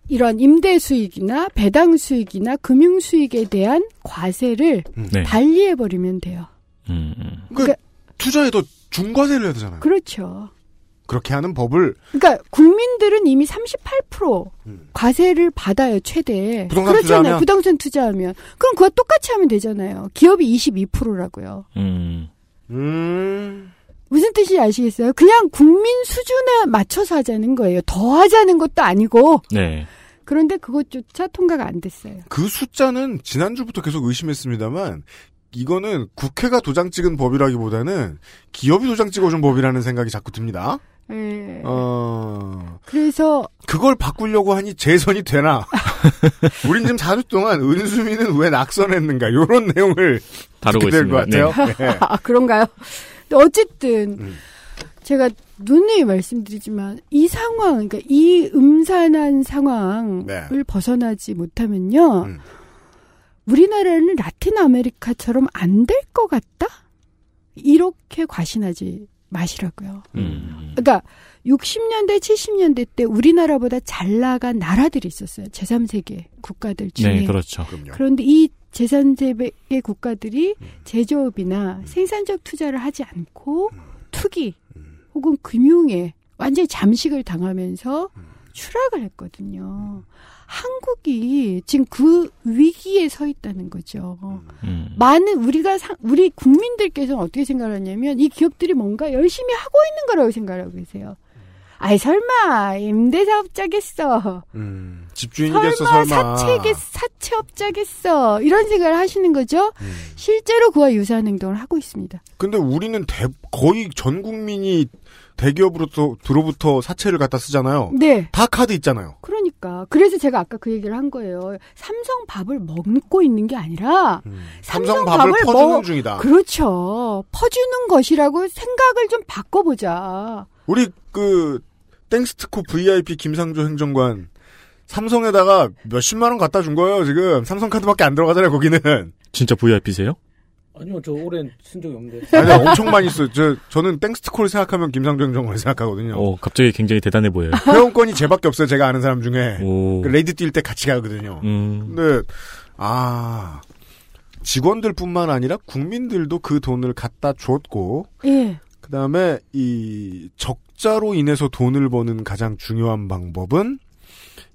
이런 임대 수익이나 배당 수익이나 금융 수익에 대한 과세를 네. 달리해 버리면 돼요. 음. 음. 그 그러니까- 투자에 더 중과세를 해야 되잖아요. 그렇죠. 그렇게 하는 법을 그러니까 국민들은 이미 38% 음. 과세를 받아요 최대. 부동산 그렇잖아요. 투자하면? 부동산 투자하면 그럼 그거 똑같이 하면 되잖아요. 기업이 22%라고요. 음. 음 무슨 뜻인지 아시겠어요? 그냥 국민 수준에 맞춰서 하자는 거예요. 더 하자는 것도 아니고. 네. 그런데 그것조차 통과가 안 됐어요. 그 숫자는 지난주부터 계속 의심했습니다만 이거는 국회가 도장 찍은 법이라기보다는 기업이 도장 찍어준 법이라는 생각이 자꾸 듭니다. 예. 어, 그래서 그걸 바꾸려고 하니 재선이 되나? 우린 지금 4주 동안 은수미는 왜 낙선했는가? 요런 내용을 다루고 될것 있습니다. 같아요. 네. 아 그런가요? 근데 어쨌든 음. 제가 누누이 말씀드리지만 이 상황, 그러니까 이 음산한 상황을 네. 벗어나지 못하면요, 음. 우리나라는 라틴 아메리카처럼 안 될 것 같다? 이렇게 과신하지 마시라고요. 음. 그러니까 60년대, 70년대 때 우리나라보다 잘 나간 나라들이 있었어요. 제3세계 국가들 중에. 네, 그렇죠. 그럼요. 그런데 이 제3세계 국가들이 음. 제조업이나 생산적 투자를 하지 않고 투기 혹은 금융에 완전히 잠식을 당하면서 추락을 했거든요. 한국이 지금 그 위기에 서 있다는 거죠. 음. 많은 우리가 사- 우리 국민들께서는 어떻게 생각하냐면 이 기업들이 뭔가 열심히 하고 있는 거라고 생각하고 계세요. 아이 설마 임대사업자겠어. 음, 집주인이겠어, 설마, 설마. 사채겠 사채업자겠어. 이런 생각을 하시는 거죠. 음. 실제로 그와 유사한 행동을 하고 있습니다. 근데 우리는 대, 거의 전 국민이 대기업으로부터 들어부터 사채를 갖다 쓰잖아요. 네. 다 카드 있잖아요. 그러니까 그래서 제가 아까 그 얘기를 한 거예요. 삼성 밥을 먹고 있는 게 아니라 삼성 밥을 밥을 퍼주는 먹- 중이다. 그렇죠. 퍼주는 것이라고 생각을 좀 바꿔보자. 우리 그 땡스트코 VIP 김상조 행정관 삼성에다가 몇십만 원 갖다 준 거예요 지금 삼성 카드밖에 안 들어가잖아요 거기는 진짜 VIP세요? 아니요, 저 오랜 쓴 적이 없는데. 아니 엄청 많이 써요 저 저는 땡스트코를 생각하면 김상조 행정관을 생각하거든요 어, 갑자기 굉장히 대단해 보여요. 회원권이 쟤밖에 없어요 제가 아는 사람 중에 오. 그 raid 뛸 때 같이 가거든요 음. 근데 아 직원들 뿐만 아니라 국민들도 그 돈을 갖다 줬고 예. 그 다음에 이 적자로 인해서 돈을 버는 가장 중요한 방법은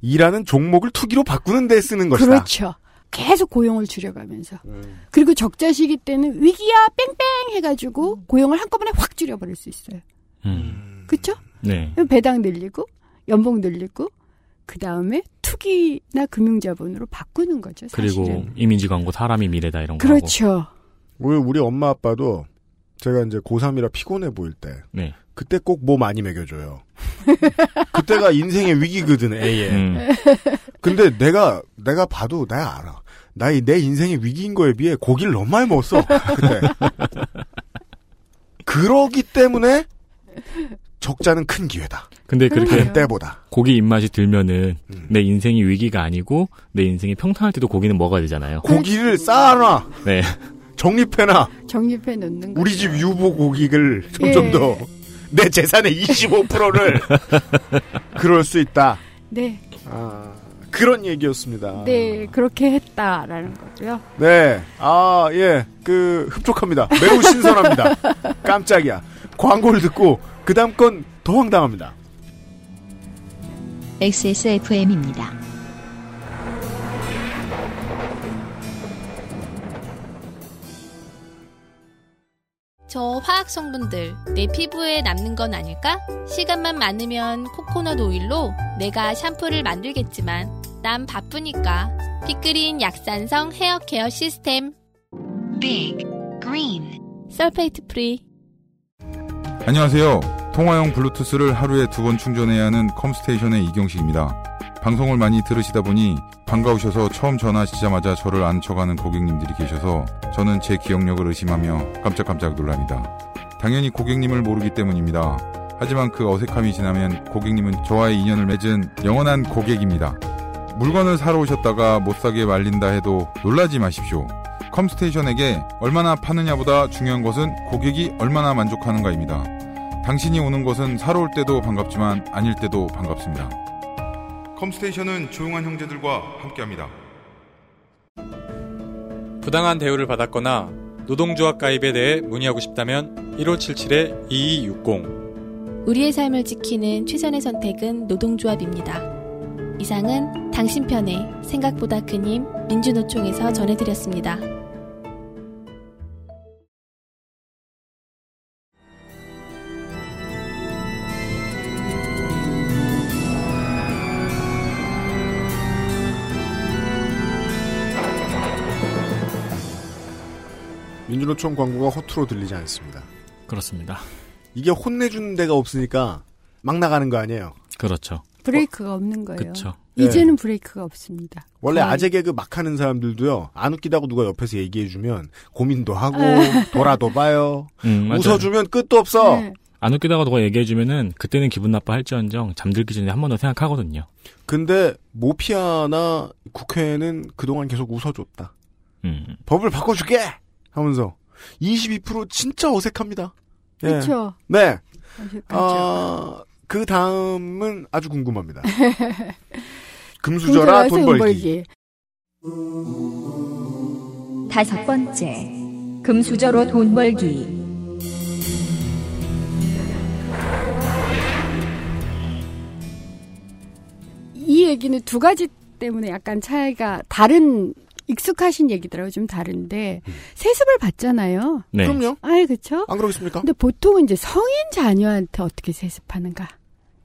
일하는 종목을 투기로 바꾸는 데 쓰는 것이다. 그렇죠. 계속 고용을 줄여가면서. 음. 그리고 적자 시기 때는 위기야 뺑뺑 해가지고 고용을 한꺼번에 확 줄여버릴 수 있어요. 음. 그쵸? 네. 배당 늘리고 연봉 늘리고 그 다음에 투기나 금융자본으로 바꾸는 거죠. 그리고 사실은. 이미지 광고 사람이 미래다 이런 거 하고. 그렇죠. 우리, 우리 엄마 아빠도 제가 이제 고3이라 피곤해 보일 때 네. 그때 꼭 뭐 많이 먹여줘요. 그때가 인생의 위기거든, 애에. 음. 근데 내가, 내가 봐도 내가 알아. 나의 내 인생의 위기인 거에 비해 고기를 너무 많이 먹었어. 그때. 그러기 때문에 적자는 큰 기회다. 근데 그렇게. 때보다. 고기 입맛이 들면은 음. 내 인생이 위기가 아니고 내 인생이 평탄할 때도 고기는 먹어야 되잖아요. 고기를 쌓아놔. 네. 정립해놔. 정립해 놓는 거. 우리 집 유보 고기를 점점 예. 더. 내 재산의 25%를. 그럴 수 있다. 네, 아, 그런 얘기였습니다. 네 그렇게 했다라는 거고요. 네. 아, 예. 그, 흡족합니다. 매우 신선합니다. 깜짝이야. 광고를 듣고, 그 다음 건 더 황당합니다. XSFM입니다. 저 화학 성분들 내 피부에 남는 건 아닐까? 시간만 많으면 코코넛 오일로 내가 샴푸를 만들겠지만 난 바쁘니까 Big Green 약산성 헤어 케어 시스템 Big Green sulfate free 안녕하세요. 통화용 블루투스를 하루에 두 번 충전해야 하는 컴스테이션의 이경식입니다. 방송을 많이 들으시다 보니 반가우셔서 처음 전화하시자마자 저를 안 쳐가는 고객님들이 계셔서 저는 제 기억력을 의심하며 깜짝깜짝 놀랍니다. 당연히 고객님을 모르기 때문입니다. 하지만 그 어색함이 지나면 고객님은 저와의 인연을 맺은 영원한 고객입니다. 물건을 사러 오셨다가 못 사게 말린다 해도 놀라지 마십시오. 컴스테이션에게 얼마나 파느냐보다 중요한 것은 고객이 얼마나 만족하는가입니다. 당신이 오는 것은 사러 올 때도 반갑지만 아닐 때도 반갑습니다. 컴스테이션은 조용한 형제들과 함께합니다. 부당한 대우를 받았거나 노동조합 가입에 대해 문의하고 싶다면 1577-2260 우리의 삶을 지키는 최선의 선택은 노동조합입니다. 이상은 당신 편의 생각보다 큰 힘 민주노총에서 전해드렸습니다. 민주노총 광고가 허투루 들리지 않습니다. 그렇습니다. 이게 혼내주는 데가 없으니까 막 나가는 거 아니에요. 그렇죠. 브레이크가 없는 거예요. 그쵸. 이제는 브레이크가 없습니다. 원래 거의. 아재 개그 막 하는 사람들도요, 안 웃기다고 누가 옆에서 얘기해주면 고민도 하고, 네. 돌아도 봐요. 음. 웃어주면 끝도 없어. 네. 안 웃기다가 누가 얘기해주면은 그때는 기분 나빠 할지언정 잠들기 전에 한 번 더 생각하거든요. 근데 모피아나 국회는 그동안 계속 웃어줬다. 음. 법을 바꿔줄게! 하면서 22% 진짜 어색합니다. 예. 그렇죠. 네. 어색하죠. 아, 그 다음은 아주 궁금합니다. 금수저라 돈 벌기. 다섯 번째, 금수저로 돈 벌기. 이 얘기는 두 가지 때문에 약간 차이가 다른 익숙하신 얘기더라고요. 좀 다른데 세습을 받잖아요. 네. 그럼요. 아이 그렇죠. 안 그러겠습니까? 근데 보통은 이제 성인 자녀한테 어떻게 세습하는가?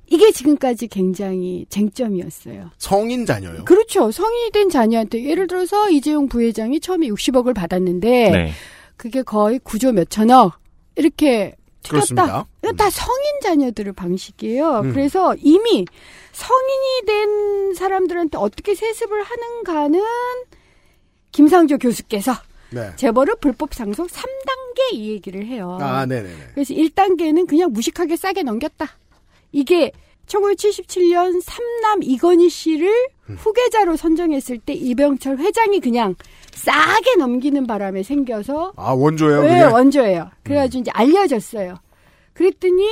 이게 지금까지 굉장히 쟁점이었어요. 성인 자녀요. 그렇죠. 성인이 된 자녀한테 예를 들어서 이재용 부회장이 처음에 60억을 받았는데 네. 그게 거의 9조 몇천억 이렇게 그렇습니다. 이건 다 성인 자녀들의 방식이에요. 음. 그래서 이미 성인이 된 사람들한테 어떻게 세습을 하는가는 김상조 교수께서 네. 재벌을 불법 상속 3단계 이 얘기를 해요. 아, 네네네. 그래서 1단계는 그냥 무식하게 싸게 넘겼다. 이게 1977년 삼남 이건희 씨를 음. 후계자로 선정했을 때 이병철 회장이 그냥 싸게 넘기는 바람에 생겨서 아, 원조예요, 네? 음. 원조예요. 그래가지고 이제 알려졌어요. 그랬더니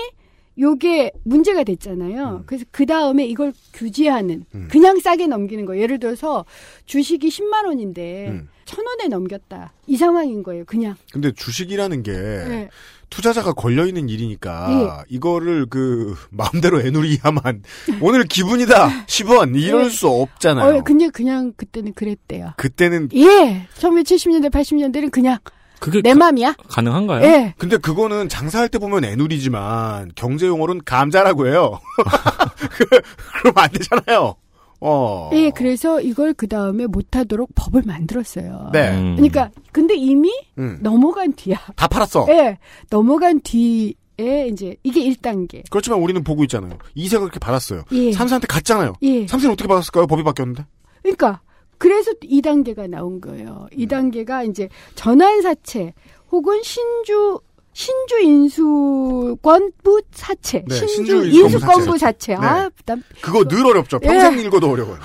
요게 문제가 됐잖아요. 음. 그래서 그 다음에 이걸 규제하는 그냥 싸게 넘기는 거. 예를 들어서 주식이 10만 원인데 음. 천 원에 넘겼다. 이 상황인 거예요. 그냥. 근데 주식이라는 게 네. 투자자가 걸려 있는 일이니까 이거를 그 마음대로 애누리야만 오늘 기분이다 10원 이럴 네. 수 없잖아요. 어, 근데 그냥 그때는 그랬대요. 그때는 예. 1970년대, 80년대는 그냥 그게 내 맘이야. 가능한가요? 예. 근데 그거는 장사할 때 보면 애누리지만 경제 용어로는 감자라고 해요. 그럼 안 되잖아요. 어. 예, 그래서 이걸 그 다음에 못하도록 법을 만들었어요. 네. 음. 그러니까 근데 이미 음. 넘어간 뒤야. 다 팔았어. 예, 넘어간 뒤 에 이제 이게 1단계. 그렇지만 우리는 보고 있잖아요. 이세가 그렇게 받았어요. 예. 삼세한테 갔잖아요. 예. 삼세는 어떻게 받았을까요? 법이 바뀌었는데. 그러니까 그래서 2단계가 나온 거예요. 2단계가 이제 전환사채 혹은 신주 신주 인수권부 사채, 네, 신주, 신주 인수권부 사채. 사채. 아, 네. 부담. 그거 늘 어렵죠. 예. 평생 읽어도 어려워요.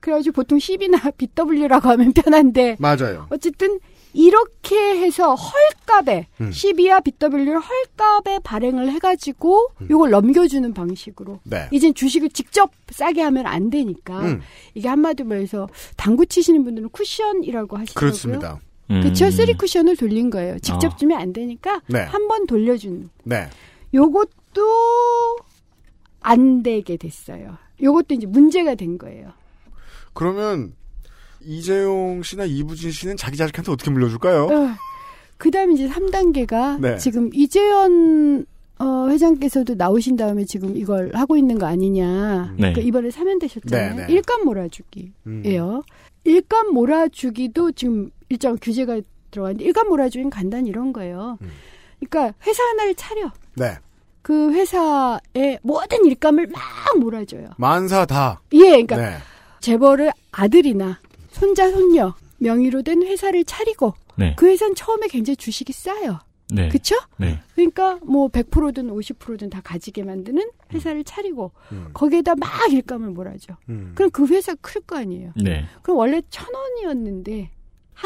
그래가지고 보통 10이나 BW라고 하면 편한데 맞아요. 어쨌든 이렇게 해서 헐값에 음. 12와 BW를 헐값에 발행을 해가지고 이걸 넘겨주는 방식으로 음. 네. 이젠 주식을 직접 싸게 하면 안 되니까 음. 이게 한마디로 말해서 당구 치시는 분들은 쿠션이라고 하시더라고요. 그렇습니다. 그쵸 쓰리 쿠션을 돌린 거예요. 직접 아. 주면 안 되니까 네. 한번 돌려주는. 네. 요것도 안 되게 됐어요. 요것도 이제 문제가 된 거예요. 그러면 이재용 씨나 이부진 씨는 자기 자식한테 어떻게 물려줄까요? 그 다음에 이제 3단계가 네. 지금 이재현 어, 회장께서도 나오신 다음에 지금 이걸 하고 있는 거 아니냐. 네. 그러니까 이번에 사면되셨잖아요. 네, 네. 일감 몰아주기예요. 음. 일감 몰아주기도 지금 일정 규제가 들어가는데 일감 몰아주기는 간단히 이런 거예요. 음. 그러니까 회사 하나를 차려. 네. 그 회사에 모든 일감을 막 몰아줘요. 만사 다. 예, 그러니까 네. 재벌을 아들이나 손자 손녀 명의로 된 회사를 차리고 네. 그 회사는 처음에 굉장히 주식이 싸요. 네. 그쵸? 네. 그러니까 뭐 100%든 50%든 다 가지게 만드는 회사를 차리고 거기에다 막 일감을 몰아줘. 음. 그럼 그 회사 클 거 아니에요. 네. 그럼 원래 천 원이었는데 한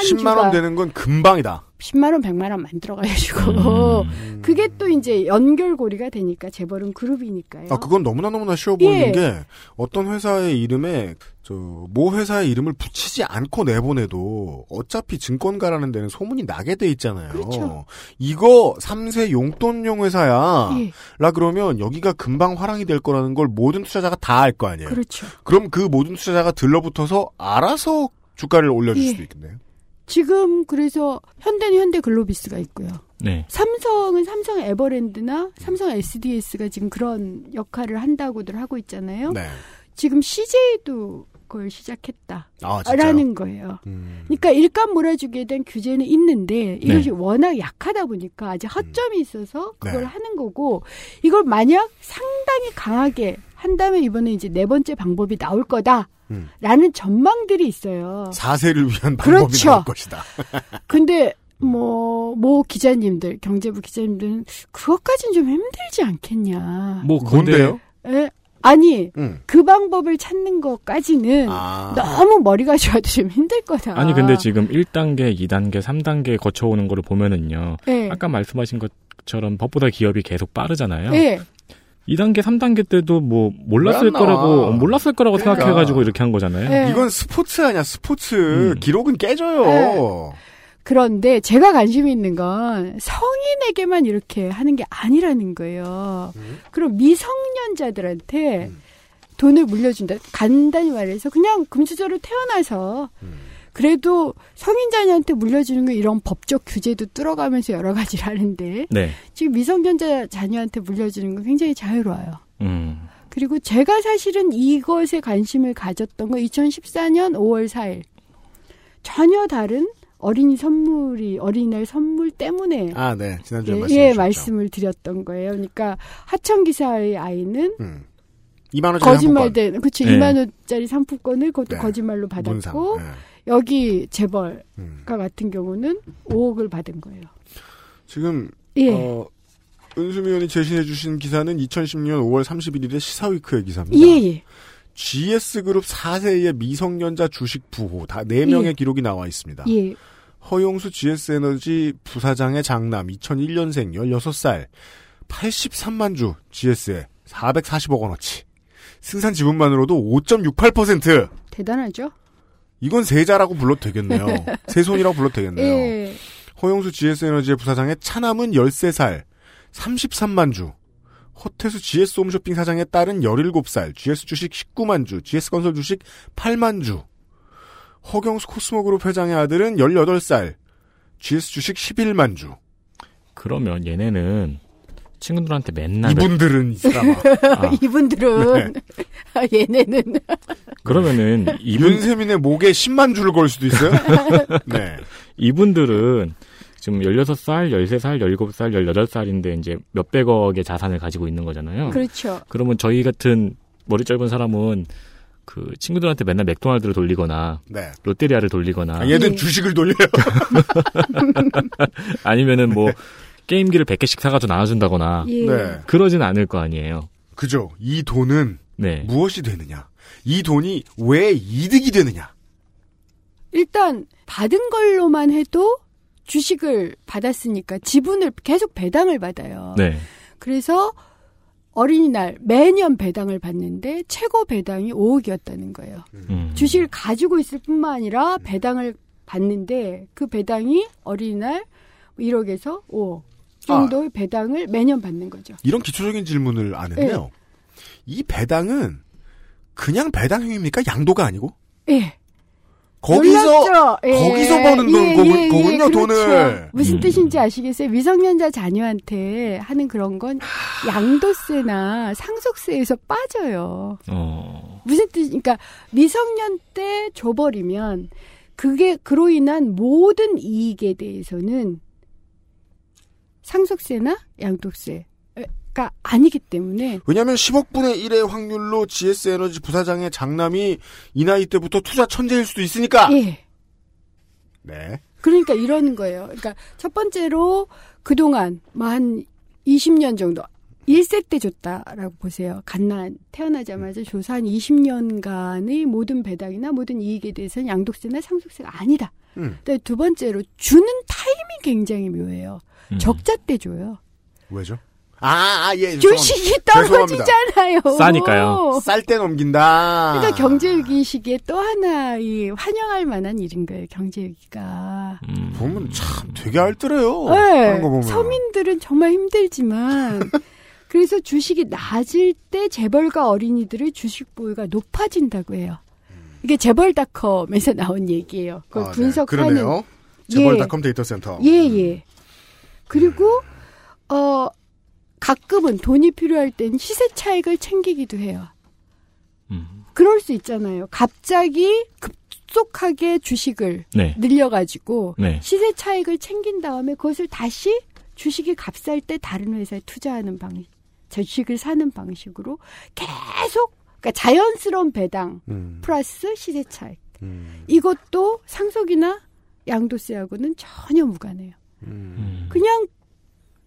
10만 주가 원 되는 건 금방이다. 10만 원, 100만 원 만들어 가지고 음. 그게 또 이제 연결고리가 되니까 재벌은 그룹이니까요. 아, 그건 너무나 너무나 쉬워 보이는 예. 게 어떤 회사의 이름에 저모 회사의 이름을 붙이지 않고 내보내도 어차피 증권가라는 데는 소문이 나게 돼 있잖아요. 그렇죠. 이거 3세 용돈용 회사야. 예. 라 그러면 여기가 금방 화랑이 될 거라는 걸 모든 투자자가 다 알 거 아니에요. 그렇죠. 그럼 그 모든 투자자가 들러붙어서 알아서 주가를 올려줄 예. 수도 있겠네요. 지금 그래서 현대는 현대 글로비스가 있고요. 네. 삼성은 삼성 에버랜드나 삼성 SDS가 지금 그런 역할을 한다고들 하고 있잖아요. 네. 지금 CJ도 그걸 시작했다. 아? 라는 거예요. 음. 그러니까 일감 몰아주기에 대한 규제는 있는데 이것이 네. 워낙 약하다 보니까 아직 허점이 있어서 그걸 네. 하는 거고 이걸 만약 상당히 강하게 한다면 이번에 이제 네 번째 방법이 나올 거다 라는 음. 전망들이 있어요. 4세를 위한 방법이 그렇죠. 나올 것이다. 근데 뭐, 모 기자님들, 경제부 기자님들은 그것까진 좀 힘들지 않겠냐. 뭐 뭔데요? 에? 아니, 음. 그 방법을 찾는 것까지는 아. 너무 머리가 좋아도 좀 힘들 거다. 아니 근데 지금 1단계, 2단계, 3단계 거쳐오는 거를 보면은요. 네. 아까 말씀하신 것처럼 법보다 기업이 계속 빠르잖아요. 예. 2단계, 3단계 때도 뭐 몰랐을? 거라고 몰랐을 거라고 그러니까. 생각해 가지고 이렇게 한 거잖아요. 네. 이건 스포츠 아니야, 스포츠. 음. 기록은 깨져요. 네. 그런데 제가 관심 있는 건 성인에게만 이렇게 하는 게 아니라는 거예요. 음. 그럼 미성년자들한테 돈을 물려준다. 간단히 말해서 그냥 금수저로 태어나서 음. 그래도 성인 자녀한테 물려주는 건 이런 법적 규제도 뚫어가면서 여러 가지를 하는데 네. 지금 미성년자 자녀한테 물려주는 건 굉장히 자유로워요. 음. 그리고 제가 사실은 이것에 관심을 가졌던 건 2014년 5월 4일. 전혀 다른 어린이 선물이 어린이날 선물 때문에 아, 네. 지난주에 예, 말씀 예. 말씀을 드렸던 거예요. 그러니까 하청 기사의 아이는 음. 2만 원짜리 거짓말된 그렇죠. 네. 2만 원짜리 상품권을 그것도 네. 거짓말로 받았고. 네. 여기 재벌가 음. 같은 경우는 5억을 받은 거예요. 지금 예. 어, 은수미 의원이 제시해 주신 기사는 2010년 5월 31일에 시사위크의 기사입니다. 예, 예. GS그룹 4세의 미성년자 주식 부호 다 4명의 예. 기록이 나와 있습니다. 예. 허용수 GS에너지 부사장의 장남 2001년생 16살 83만 주 GS에 440억 원어치 생산 지분만으로도 5.68% 대단하죠? 이건 세자라고 불러도 되겠네요. 세손이라고 불러도 되겠네요. 예. 허용수 GS에너지의 부사장의 차남은 13살 33만 주 허태수 GS 홈쇼핑 사장의 딸은 17살 GS 주식 19만 주 GS건설 주식 8만 주 허경수 코스모 그룹 회장의 아들은 18살 GS 주식 11만 주 그러면 얘네는 친구들한테 맨날 이분들은 이 사람아 아, 이분들은 아, 얘네는 그러면은 이분 윤세민의 목에 10만 줄을 걸 수도 있어요? 네. 이분들은 지금 16살, 13살, 17살, 18살인데 이제 몇백억의 자산을 가지고 있는 거잖아요. 그렇죠. 그러면 저희 같은 머리 짧은 사람은 그 친구들한테 맨날 맥도날드를 돌리거나 네. 롯데리아를 돌리거나 아, 얘는 예. 주식을 돌려요. 아니면은 뭐 게임기를 100개씩 사가지고 나눠준다거나 예. 네. 그러진 않을 거 아니에요. 그죠. 이 돈은 네. 무엇이 되느냐? 이 돈이 왜 이득이 되느냐? 일단 받은 걸로만 해도 주식을 받았으니까 지분을 계속 배당을 받아요. 네. 그래서 어린이날 매년 배당을 받는데 최고 배당이 5억이었다는 거예요. 음. 주식을 가지고 있을 뿐만 아니라 배당을 받는데 그 배당이 어린이날 1억에서 5억 정도의 배당을 매년 받는 거죠. 이런 기초적인 질문을 안 했네요. 이 배당은 그냥 배당형입니까? 양도가 아니고? 예. 거기서? 예. 거기서 버는 돈, 예, 거, 예, 예, 거군요, 그렇죠. 돈을. 무슨 음. 뜻인지 아시겠어요? 미성년자 자녀한테 하는 그런 건 양도세나 상속세에서 빠져요. 어. 무슨 뜻? 그러니까 미성년 때 줘버리면 그게 그로 인한 모든 이익에 대해서는 상속세나 양도세 가 아니기 때문에 왜냐하면 10억분의 1의 확률로 GS 에너지 부사장의 장남이 이 나이 때부터 투자 천재일 수도 있으니까. 예. 네. 그러니까 이러는 거예요. 그러니까 첫 번째로 그동안 뭐 한 20년 정도 1세 때 줬다라고 보세요. 갓난 태어나자마자 줘서 한 20년간의 모든 배당이나 모든 이익에 대해서는 양도세나 상속세가 아니다. 음. 근데 두 번째로 주는 타이밍 굉장히 묘해요. 음. 적자 때 줘요. 왜죠? 아, 아, 예. 주식이. 떨어지잖아요. 싸니까요. 쌀 때 넘긴다. 그러니까 경제위기 시기에 또 하나 이 환영할 만한 일인 거예요. 경제위기가. 음. 보면 참 되게 알뜰해요. 네. 하는 거 보면. 서민들은 정말 힘들지만 그래서 주식이 낮을 때 재벌가 어린이들의 주식 보유가 높아진다고 해요. 이게 재벌닷컴에서 나온 얘기예요. 그걸 아, 네. 분석하는 그러네요. 재벌닷컴 데이터 센터. 예, 예. 그리고 어 가끔은 돈이 필요할 땐 시세 차익을 챙기기도 해요. 음. 그럴 수 있잖아요. 갑자기 급속하게 주식을 네. 늘려가지고 네. 시세 차익을 챙긴 다음에 그것을 다시 주식이 값쌀 때 다른 회사에 투자하는 방식, 주식을 사는 방식으로 계속 그러니까 자연스러운 배당 음, 플러스 시세 차익 음, 이것도 상속이나 양도세하고는 전혀 무관해요. 음, 음. 그냥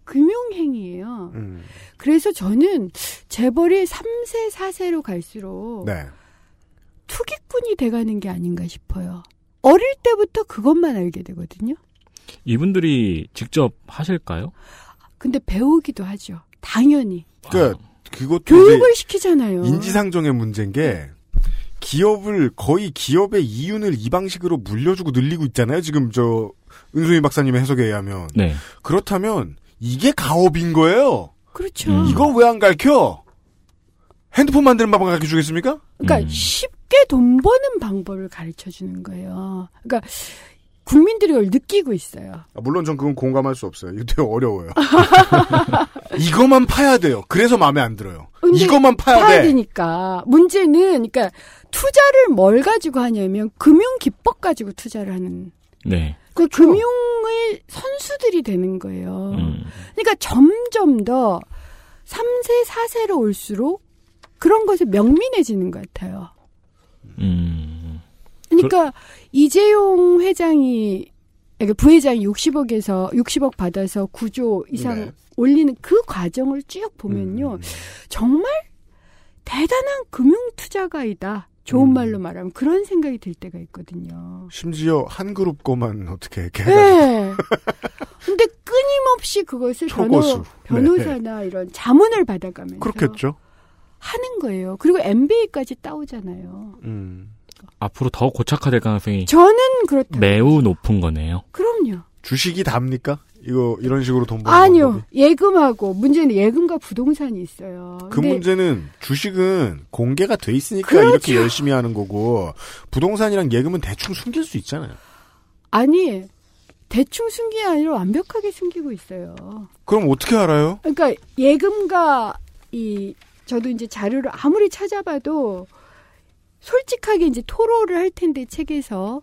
금융행위예요. 음. 그래서 저는 재벌이 3세, 4세로 갈수록 네. 투기꾼이 돼가는 게 아닌가 싶어요. 어릴 때부터 그것만 알게 되거든요. 이분들이 직접 하실까요? 근데 배우기도 하죠. 당연히. 그, 그것도 교육을 시키잖아요. 인지상정의 문제인 게, 기업을, 거의 기업의 이윤을 이 방식으로 물려주고 늘리고 있잖아요. 지금 저, 은수미 박사님의 해석에 의하면. 네. 그렇다면, 이게 가업인 거예요. 그렇죠. 음. 이거 왜안 가르쳐? 핸드폰 만드는 방법 가르쳐 주겠습니까? 그러니까 음. 쉽게 돈 버는 방법을 가르쳐 주는 거예요. 그러니까 국민들이 그걸 느끼고 있어요. 아, 물론 전 그건 공감할 수 없어요. 이거 되게 어려워요. 이거만 파야 돼요. 그래서 마음에 안 들어요. 이거만 파야, 파야 돼. 되니까 문제는 그러니까 투자를 뭘 가지고 하냐면 금융 기법 가지고 투자를 하는 네. 그 금융의 선수들이 되는 거예요. 음. 그러니까 점점 더 3세, 4세로 올수록 그런 것에 명민해지는 것 같아요. 음. 그러니까 이재용 회장이 부회장이 60억에서 60억 받아서 9조 이상 네. 올리는 그 과정을 쭉 보면요. 음. 정말 대단한 금융 투자가이다. 좋은 음. 말로 말하면 그런 생각이 들 때가 있거든요. 심지어 한 그룹 거만 어떻게 이렇게 해가지고 네. 근데 끊임없이 그것을 초고수. 변호, 변호사나 이런 자문을 받아가면서 그렇겠죠. 하는 거예요. 그리고 MBA까지 따오잖아요. 음. 앞으로 더 고착화될 가능성이 저는 그렇다. 매우 높은 거네요. 그럼요. 주식이 답니까? 이거 이런 식으로 돈 버는 아니요. 방법이? 예금하고 문제는 예금과 부동산이 있어요. 그 문제는 주식은 공개가 돼 있으니까 그렇죠. 이렇게 열심히 하는 거고 부동산이랑 예금은 대충 숨길 수 있잖아요. 아니 대충 숨기게 아니라 완벽하게 숨기고 있어요. 그럼 어떻게 알아요? 그러니까 예금과 이 저도 이제 자료를 아무리 찾아봐도 솔직하게 이제 토로를 할 텐데 책에서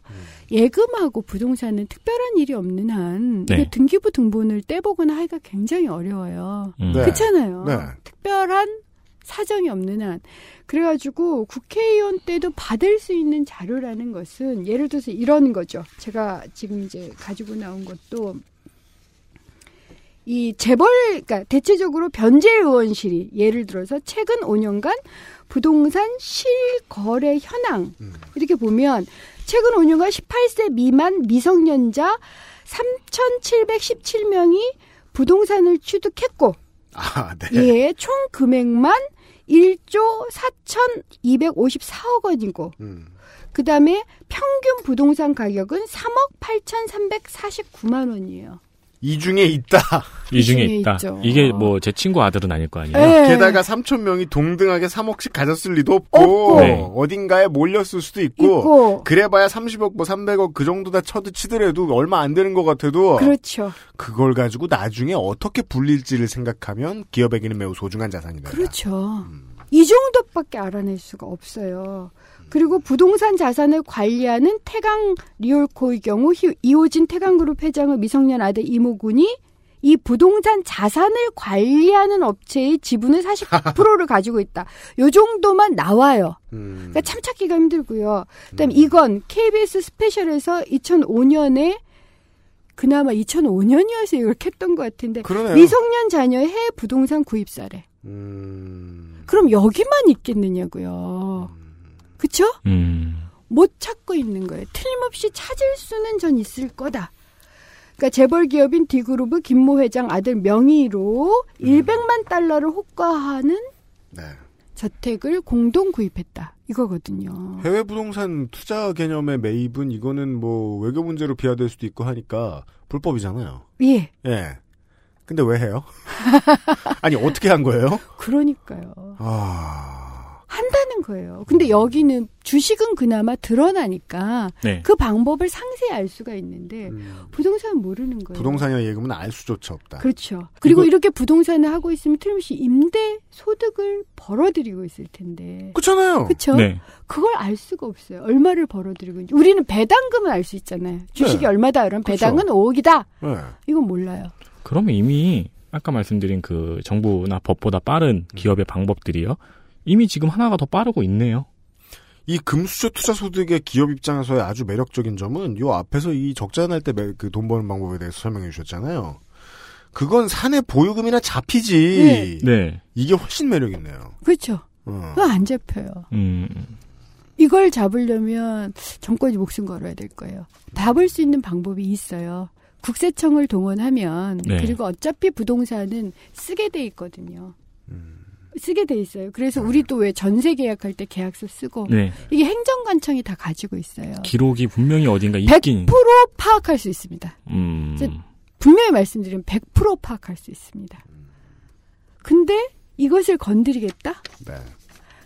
예금하고 부동산은 특별한 일이 없는 한 네. 등기부 등본을 떼보거나 하기가 굉장히 어려워요. 음. 네. 그렇잖아요. 네. 특별한 사정이 없는 한 그래가지고 국회의원 때도 받을 수 있는 자료라는 것은 예를 들어서 이런 거죠. 제가 지금 이제 가지고 나온 것도 이 재벌, 그러니까 대체적으로 변제 의원실이 예를 들어서 최근 5년간 부동산 실거래 현황 음. 이렇게 보면 최근 5년간 18세 미만 미성년자 3,717명이 부동산을 취득했고 아, 네. 예, 총 금액만 1조 4,254억 원이고 음. 그다음에 평균 부동산 가격은 3억 8,349만 원이에요. 이 중에 있다. 이 중에 있다. 있죠. 이게 뭐 제 친구 아들은 아닐 거 아니에요. 예. 게다가 3천 명이 동등하게 3억씩 가졌을 리도 없고, 없고. 네. 어딘가에 몰렸을 수도 있고, 있고 그래봐야 30억 뭐 300억 그 정도다 쳐도 치더라도 얼마 안 되는 것 같아도 그렇죠. 그걸 가지고 나중에 어떻게 불릴지를 생각하면 기업에게는 매우 소중한 자산이다. 그렇죠. 음. 이 정도밖에 알아낼 수가 없어요. 그리고 부동산 자산을 관리하는 태광 리얼코의 경우 히- 이호진 태광그룹 회장의 미성년 아들 이모군이 이 부동산 자산을 관리하는 업체의 지분의 40%를 가지고 있다. 요 정도만 나와요. 음. 그러니까 참 찾기가 힘들고요. 그다음 에 이건 KBS 스페셜에서 2005년에 그나마 2005년이어서 이렇게 했던 것 같은데 그러네요. 미성년 자녀의 해외 부동산 구입 사례. 음. 그럼 여기만 있겠느냐고요. 그쵸? 음. 못 찾고 있는 거예요. 틀림없이 찾을 수는 전 있을 거다. 그러니까 재벌 기업인 D그룹의 김모 회장 아들 명의로 100만 달러를 호가하는 네. 저택을 공동 구입했다. 이거거든요. 해외 부동산 투자 개념의 매입은 이거는 뭐 외교 문제로 비화될 수도 있고 하니까 불법이잖아요. 예. 예. 근데 왜 해요? 아니 어떻게 한 거예요? 그러니까요. 아. 한다는 거예요. 근데 여기는 주식은 그나마 드러나니까 네. 그 방법을 상세히 알 수가 있는데 음. 부동산은 모르는 거예요. 부동산이나 예금은 알 수조차 없다. 그렇죠. 그리고 이렇게 부동산을 하고 있으면 틀림없이 임대 소득을 벌어들이고 있을 텐데. 그렇잖아요. 그렇죠? 네. 그걸 알 수가 없어요. 얼마를 벌어들이고 있는지. 우리는 배당금을 알수 있잖아요. 주식이 네. 얼마다 그러면 그쵸. 배당은 5억이다. 네. 이건 몰라요. 그러면 이미 아까 말씀드린 그 정부나 법보다 빠른 기업의 방법들이요. 이미 지금 하나가 더 빠르고 있네요. 이 금수저 투자 소득의 기업 입장에서의 아주 매력적인 점은 요 앞에서 이 적자 날 때 그 돈 버는 방법에 대해서 설명해 주셨잖아요. 그건 사내 보유금이나 잡히지. 네. 이게 훨씬 매력 있네요. 그렇죠. 어. 그거 안 잡혀요. 음. 이걸 잡으려면 정권이 목숨 걸어야 될 거예요. 잡을 수 있는 방법이 있어요. 국세청을 동원하면 네. 그리고 어차피 부동산은 쓰게 돼 있거든요. 음. 쓰게 돼 있어요. 그래서 우리도 왜 전세 계약할 때 계약서 쓰고 네. 이게 행정관청이 다 가지고 있어요. 기록이 분명히 어딘가 있긴. 100% 파악할 수 있습니다. 음. 분명히 말씀드리면 100% 파악할 수 있습니다. 근데 이것을 건드리겠다? 네.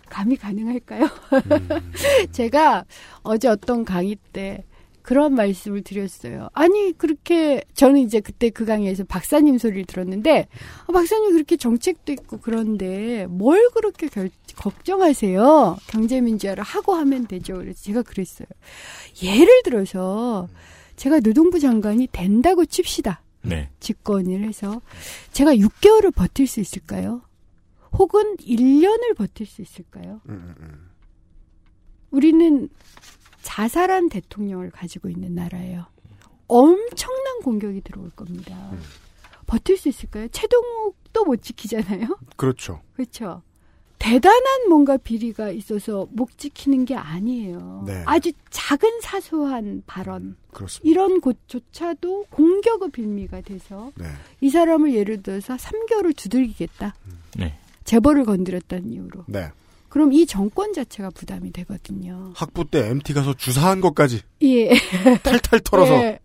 감히 가능할까요? 음. 제가 어제 어떤 강의 때 그런 말씀을 드렸어요. 아니 그렇게 저는 이제 그때 그 강의에서 박사님 소리를 들었는데 아, 박사님 그렇게 정책도 있고 그런데 뭘 그렇게 결- 걱정하세요? 경제민주화를 하고 하면 되죠. 그래서 제가 그랬어요. 예를 들어서 제가 노동부 장관이 된다고 칩시다. 네. 집권을 해서 제가 6개월을 버틸 수 있을까요? 혹은 1년을 버틸 수 있을까요? 음, 음. 우리는 자살한 대통령을 가지고 있는 나라예요. 엄청난 공격이 들어올 겁니다. 음. 버틸 수 있을까요? 최동욱도 못 지키잖아요. 그렇죠. 그렇죠. 대단한 뭔가 비리가 있어서 못 지키는 게 아니에요. 네. 아주 작은 사소한 발언 그렇습니다. 이런 곳조차도 공격의 빌미가 돼서 네. 이 사람을 예를 들어서 3개월을 두들기겠다. 네. 재벌을 건드렸다는 이유로. 네. 그럼 이 정권 자체가 부담이 되거든요. 학부 때 MT 가서 주사한 것까지 예. 탈탈 털어서. 예.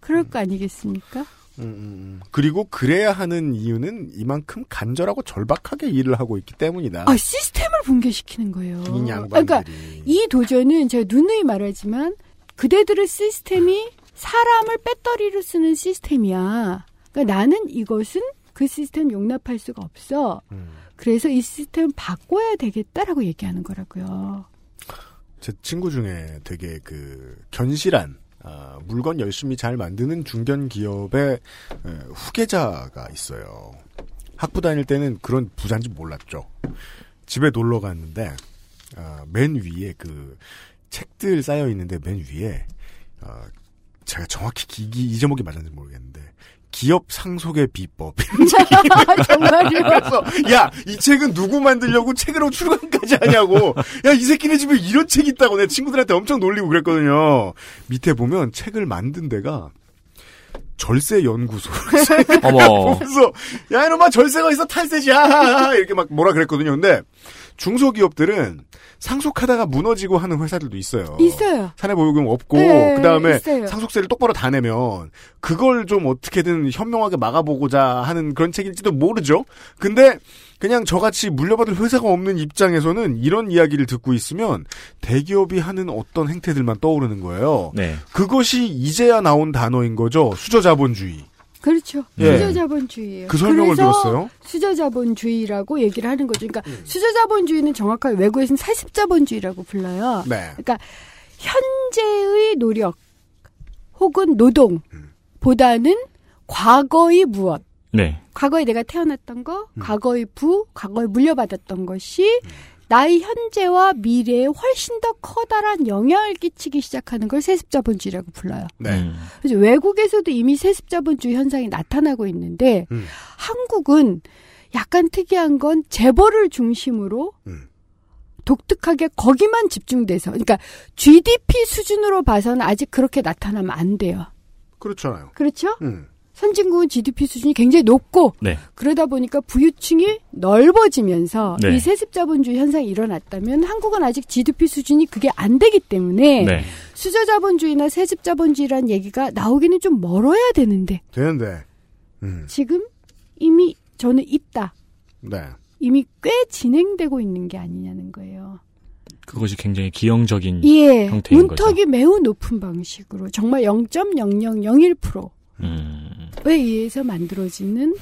그럴 거 아니겠습니까? 음, 음, 음. 그리고 그래야 하는 이유는 이만큼 간절하고 절박하게 일을 하고 있기 때문이다. 아, 시스템을 붕괴시키는 거예요. 이 양반들이. 그러니까 이 도전은 제가 누누이 말하지만 그대들의 시스템이 사람을 배터리로 쓰는 시스템이야. 그러니까 나는 이것은 그 시스템 용납할 수가 없어. 음. 그래서 이 시스템 바꿔야 되겠다라고 얘기하는 거라고요. 제 친구 중에 되게 그 견실한 아, 물건 열심히 잘 만드는 중견 기업의 에, 후계자가 있어요. 학부 다닐 때는 그런 부자인지 몰랐죠. 집에 놀러 갔는데 아, 맨 위에 그 책들 쌓여 있는데 맨 위에 아, 제가 정확히 기, 기, 이 제목이 맞았는지 모르겠는데 기업 상속의 비법. 정말요? 그래서 야 이 책은 누구 만들려고 책으로 출간까지 하냐고. 야 이 새끼네 집에 이런 책이 있다고 내 친구들한테 엄청 놀리고 그랬거든요. 밑에 보면 책을 만든 데가 절세 연구소. 어머. 그래서 야 이놈아 절세가 있어 탈세지. 하하하 이렇게 막 뭐라 그랬거든요. 근데 중소기업들은 상속하다가 무너지고 하는 회사들도 있어요 있어요. 사내보육금 없고 네, 그다음에 있어요. 상속세를 똑바로 다 내면 그걸 좀 어떻게든 현명하게 막아보고자 하는 그런 책일지도 모르죠. 근데 그냥 저같이 물려받을 회사가 없는 입장에서는 이런 이야기를 듣고 있으면 대기업이 하는 어떤 행태들만 떠오르는 거예요. 네. 그것이 이제야 나온 단어인 거죠. 수저자본주의. 그렇죠. 예. 수저자본주의예요. 그 설명을 그래서 들었어요. 수저자본주의라고 얘기를 하는 거죠. 그러니까 음. 수저자본주의는 정확하게 외국에서는 세습자본주의라고 불러요. 네. 그러니까 현재의 노력 혹은 노동보다는 과거의 무엇, 네. 과거에 내가 태어났던 거, 음. 과거의 부, 과거에 물려받았던 것이 나의 현재와 미래에 훨씬 더 커다란 영향을 끼치기 시작하는 걸 세습자본주의라고 불러요. 네. 음. 그래서 외국에서도 이미 세습자본주의 현상이 나타나고 있는데 음. 한국은 약간 특이한 건 재벌을 중심으로 음. 독특하게 거기만 집중돼서 그러니까 GDP 수준으로 봐서는 아직 그렇게 나타나면 안 돼요. 그렇잖아요. 그렇죠? 음. 선진국은 GDP 수준이 굉장히 높고 네. 그러다 보니까 부유층이 넓어지면서 네. 이 세습 자본주의 현상이 일어났다면 한국은 아직 GDP 수준이 그게 안 되기 때문에 네. 수저 자본주의나 세습 자본주의라는 얘기가 나오기는 좀 멀어야 되는데 되는데. 음. 지금 이미 저는 있다. 네. 이미 꽤 진행되고 있는 게 아니냐는 거예요. 그것이 굉장히 기형적인 예, 형태인 문턱이 매우 높은 방식으로 정말 0.0001% 에 음. 의해서 만들어지는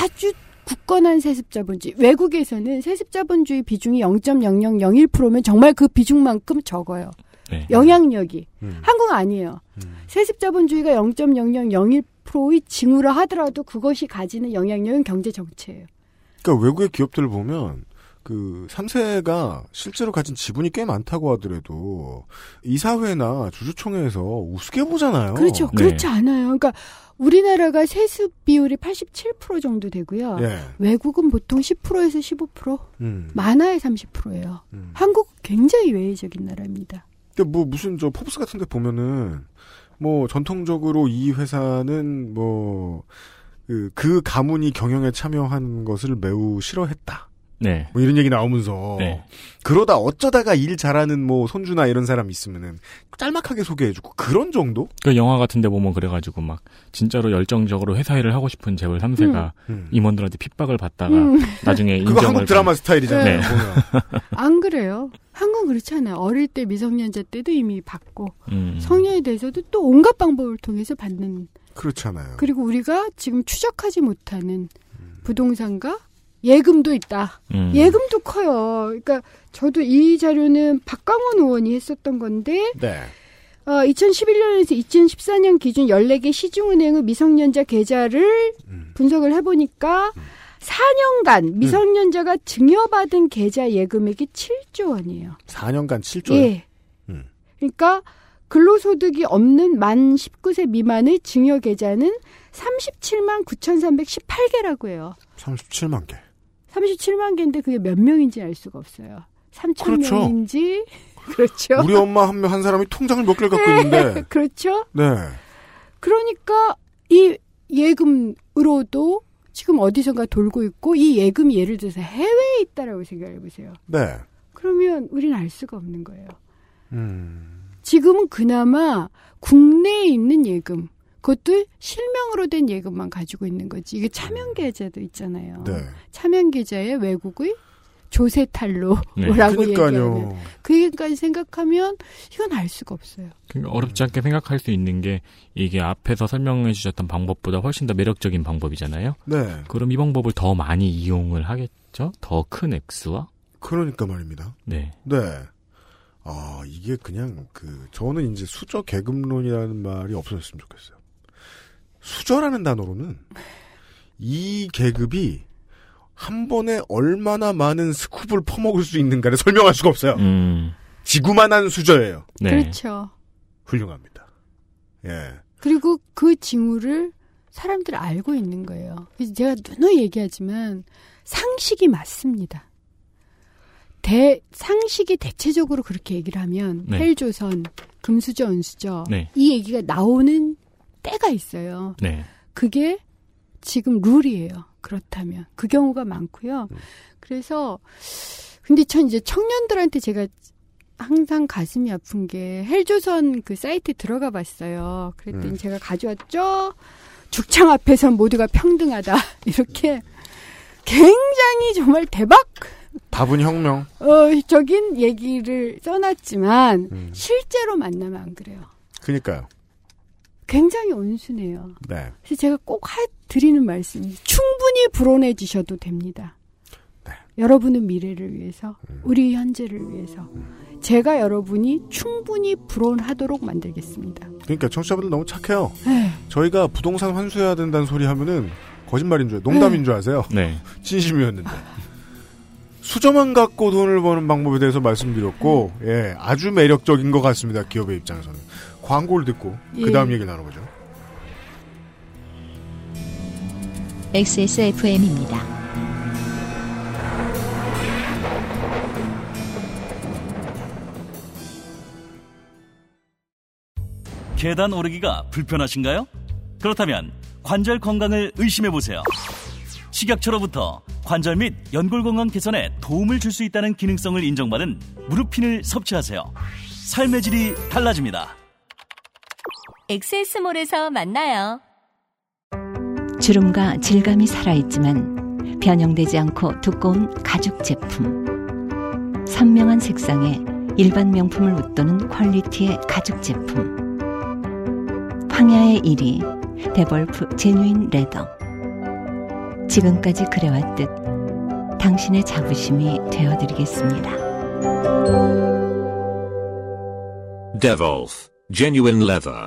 아주 굳건한 세습자본주의. 외국에서는 세습자본주의 비중이 0.0001%면 정말 그 비중만큼 적어요. 네. 영향력이. 음. 한국 아니에요. 세습자본주의가 0.0001%의 징후라 하더라도 그것이 가지는 영향력은 경제 정체예요. 그러니까 외국의 기업들을 보면 그 3세가 실제로 가진 지분이 꽤 많다고 하더라도 이사회나 주주총회에서 우습게 보잖아요. 그렇죠. 네. 그렇지 않아요. 그러니까 우리나라가 세습 비율이 87% 정도 되고요. 예. 외국은 보통 10%에서 15%, 음. 많아야 30%예요. 음. 한국 굉장히 외회적인 나라입니다. 근데 뭐 무슨 저 포브스 같은 데 보면은 뭐 전통적으로 이 회사는 뭐 그, 그 가문이 경영에 참여한 것을 매우 싫어했다. 네. 뭐 이런 얘기 나오면서 네. 그러다 어쩌다가 일 잘하는 뭐 손주나 이런 사람 있으면은 짤막하게 소개해주고 그런 정도? 그 영화 같은데 보면 그래가지고 막 진짜로 열정적으로 회사 일을 하고 싶은 재벌 3세가 음. 임원들한테 핍박을 받다가 음. 나중에 그거 인정을 한국 드라마 스타일이잖아요. 네. 안 그래요? 한국은 그렇지 않아요. 어릴 때 미성년자 때도 이미 받고 음. 성년이 돼서도 또 온갖 방법을 통해서 받는 그렇잖아요. 그리고 우리가 지금 추적하지 못하는 부동산과 예금도 있다. 음. 예금도 커요. 그러니까 저도 이 자료는 박강원 의원이 했었던 건데 네. 어, 2011년에서 2014년 기준 14개 시중은행의 미성년자 계좌를 음. 분석을 해보니까 4년간 미성년자가 증여받은 계좌 예금액이 7조 원이에요. 4년간 7조요. 예. 음. 그러니까 근로소득이 없는 만 19세 미만의 증여 계좌는 37만 9,318개라고 해요. 37만 개. 37만 개인데 그게 몇 명인지 알 수가 없어요. 3천 그렇죠. 명인지 그렇죠. 우리 엄마 한 명 한 사람이 통장을 몇 개를 갖고 있는데. 그렇죠. 네. 그러니까 이 예금으로도 지금 어디선가 돌고 있고 이 예금이 예를 들어서 해외에 있다라고 생각해 보세요. 네. 그러면 우리는 알 수가 없는 거예요. 음. 지금은 그나마 국내에 있는 예금, 그것도 실명으로 된 예금만 가지고 있는 거지. 이게 차명 계좌도 있잖아요. 네. 차명 계좌에 외국의 조세 탈로라고 네. 얘기하면 그러니까요. 그 얘기까지 생각하면 이건 알 수가 없어요. 그러니까 어렵지 않게 생각할 수 있는 게 이게 앞에서 설명해 주셨던 방법보다 훨씬 더 매력적인 방법이잖아요. 네. 그럼 이 방법을 더 많이 이용을 하겠죠? 더 큰 액수와? 그러니까 말입니다. 네. 네. 아, 이게 그냥 그 저는 이제 수저 계급론이라는 말이 없어졌으면 좋겠어요. 수저라는 단어로는 이 계급이 한 번에 얼마나 많은 스쿱을 퍼먹을 수 있는가를 설명할 수가 없어요. 음. 지구만한 수저예요. 네. 그렇죠. 훌륭합니다. 예. 그리고 그 징후를 사람들 알고 있는 거예요. 그래서 제가 누누이 얘기하지만 상식이 맞습니다. 대 상식이 대체적으로 그렇게 얘기를 하면 네. 헬조선, 금수저, 은수저 네. 이 얘기가 나오는 때가 있어요. 네. 그게 지금 룰이에요. 그렇다면 그 경우가 많고요. 그래서 근데 전 이제 청년들한테 제가 항상 가슴이 아픈 게 헬조선 그 사이트 들어가 봤어요. 그랬더니 음. 제가 가져왔죠. 죽창 앞에선 모두가 평등하다. 이렇게 굉장히 정말 대박 답은 혁명. 어, 적인 얘기를 써놨지만 음. 실제로 만나면 안 그래요. 그니까요. 굉장히 온순해요. 네. 그래서 제가 꼭 하, 드리는 말씀이 충분히 불온해지셔도 됩니다. 네. 여러분의 미래를 위해서, 음. 우리 현재를 위해서. 제가 여러분이 충분히 불온하도록 만들겠습니다. 그러니까 청취자분들 너무 착해요. 네. 저희가 부동산 환수해야 된다는 소리 하면은 거짓말인 줄, 농담인 줄 아세요? 네. 진심이었는데. 수저만 갖고 돈을 버는 방법에 대해서 말씀드렸고, 예, 아주 매력적인 것 같습니다. 기업의 입장에서는. 광고를 듣고, 그 다음 예. 얘기 나눠보죠. XSFM입니다. 계단 오르기가 불편하신가요? 그렇다면 관절 건강을 의심해 보세요. 식약처로부터 관절 및 연골 건강 개선에 도움을 줄 수 있다는 기능성을 인정받은 무릎핀을 섭취하세요. 삶의 질이 달라집니다. 엑세스몰에서 만나요. 주름과 질감이 살아있지만 변형되지 않고 두꺼운 가죽 제품. 선명한 색상에 일반 명품을 웃도는 퀄리티의 가죽 제품. 황야의 이리 Devolf Genuine Leather. 지금까지 그래왔듯 당신의 자부심이 되어드리겠습니다. Devolf Genuine Leather.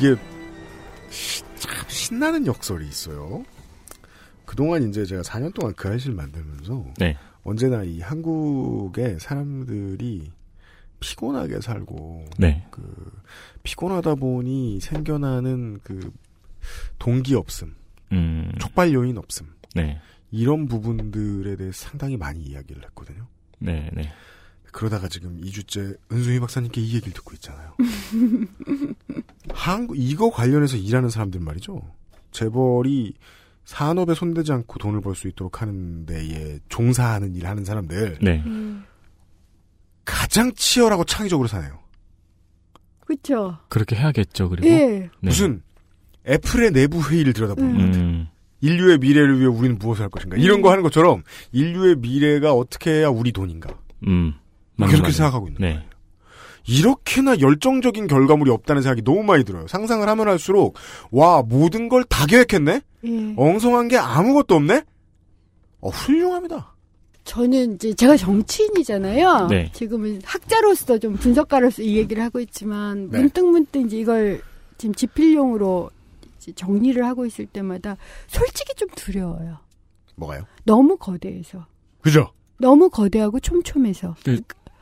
이게 시- 참 신나는 역설이 있어요. 그동안 이제 제가 4년 동안 그 알실 만들면서 네. 언제나 이 한국의 사람들이 피곤하게 살고 네. 그 피곤하다 보니 생겨나는 그 동기 없음, 음. 촉발 요인 없음 네. 이런 부분들에 대해 서 상당히 많이 이야기를 했거든요. 네, 네. 그러다가 지금 2주째 은수미 박사님께 이 얘기를 듣고 있잖아요. 한국 이거 관련해서 일하는 사람들 말이죠. 재벌이 산업에 손대지 않고 돈을 벌 수 있도록 하는 데에 종사하는 일 하는 사람들 네. 음. 가장 치열하고 창의적으로 사네요. 그렇죠. 그렇게 해야겠죠. 그리고 예. 네. 무슨 애플의 내부 회의를 들여다보는 것 같아요. 음, 인류의 미래를 위해 우리는 무엇을 할 것인가 이런 음. 거 하는 것처럼 인류의 미래가 어떻게 해야 우리 돈인가 음. 그렇게. 생각하고 있는 네. 거예요. 이렇게나 열정적인 결과물이 없다는 생각이 너무 많이 들어요. 상상을 하면 할수록 와 모든 걸 다 계획했네. 예. 엉성한 게 아무것도 없네. 어 훌륭합니다. 저는 이제 제가 정치인이잖아요. 네. 지금은 학자로서 좀 분석가로서 이 얘기를 하고 있지만 네. 문득 문득 이제 이걸 지금 지필용으로 이제 정리를 하고 있을 때마다 솔직히 좀 두려워요. 뭐가요? 너무 거대해서. 그죠? 너무 거대하고 촘촘해서.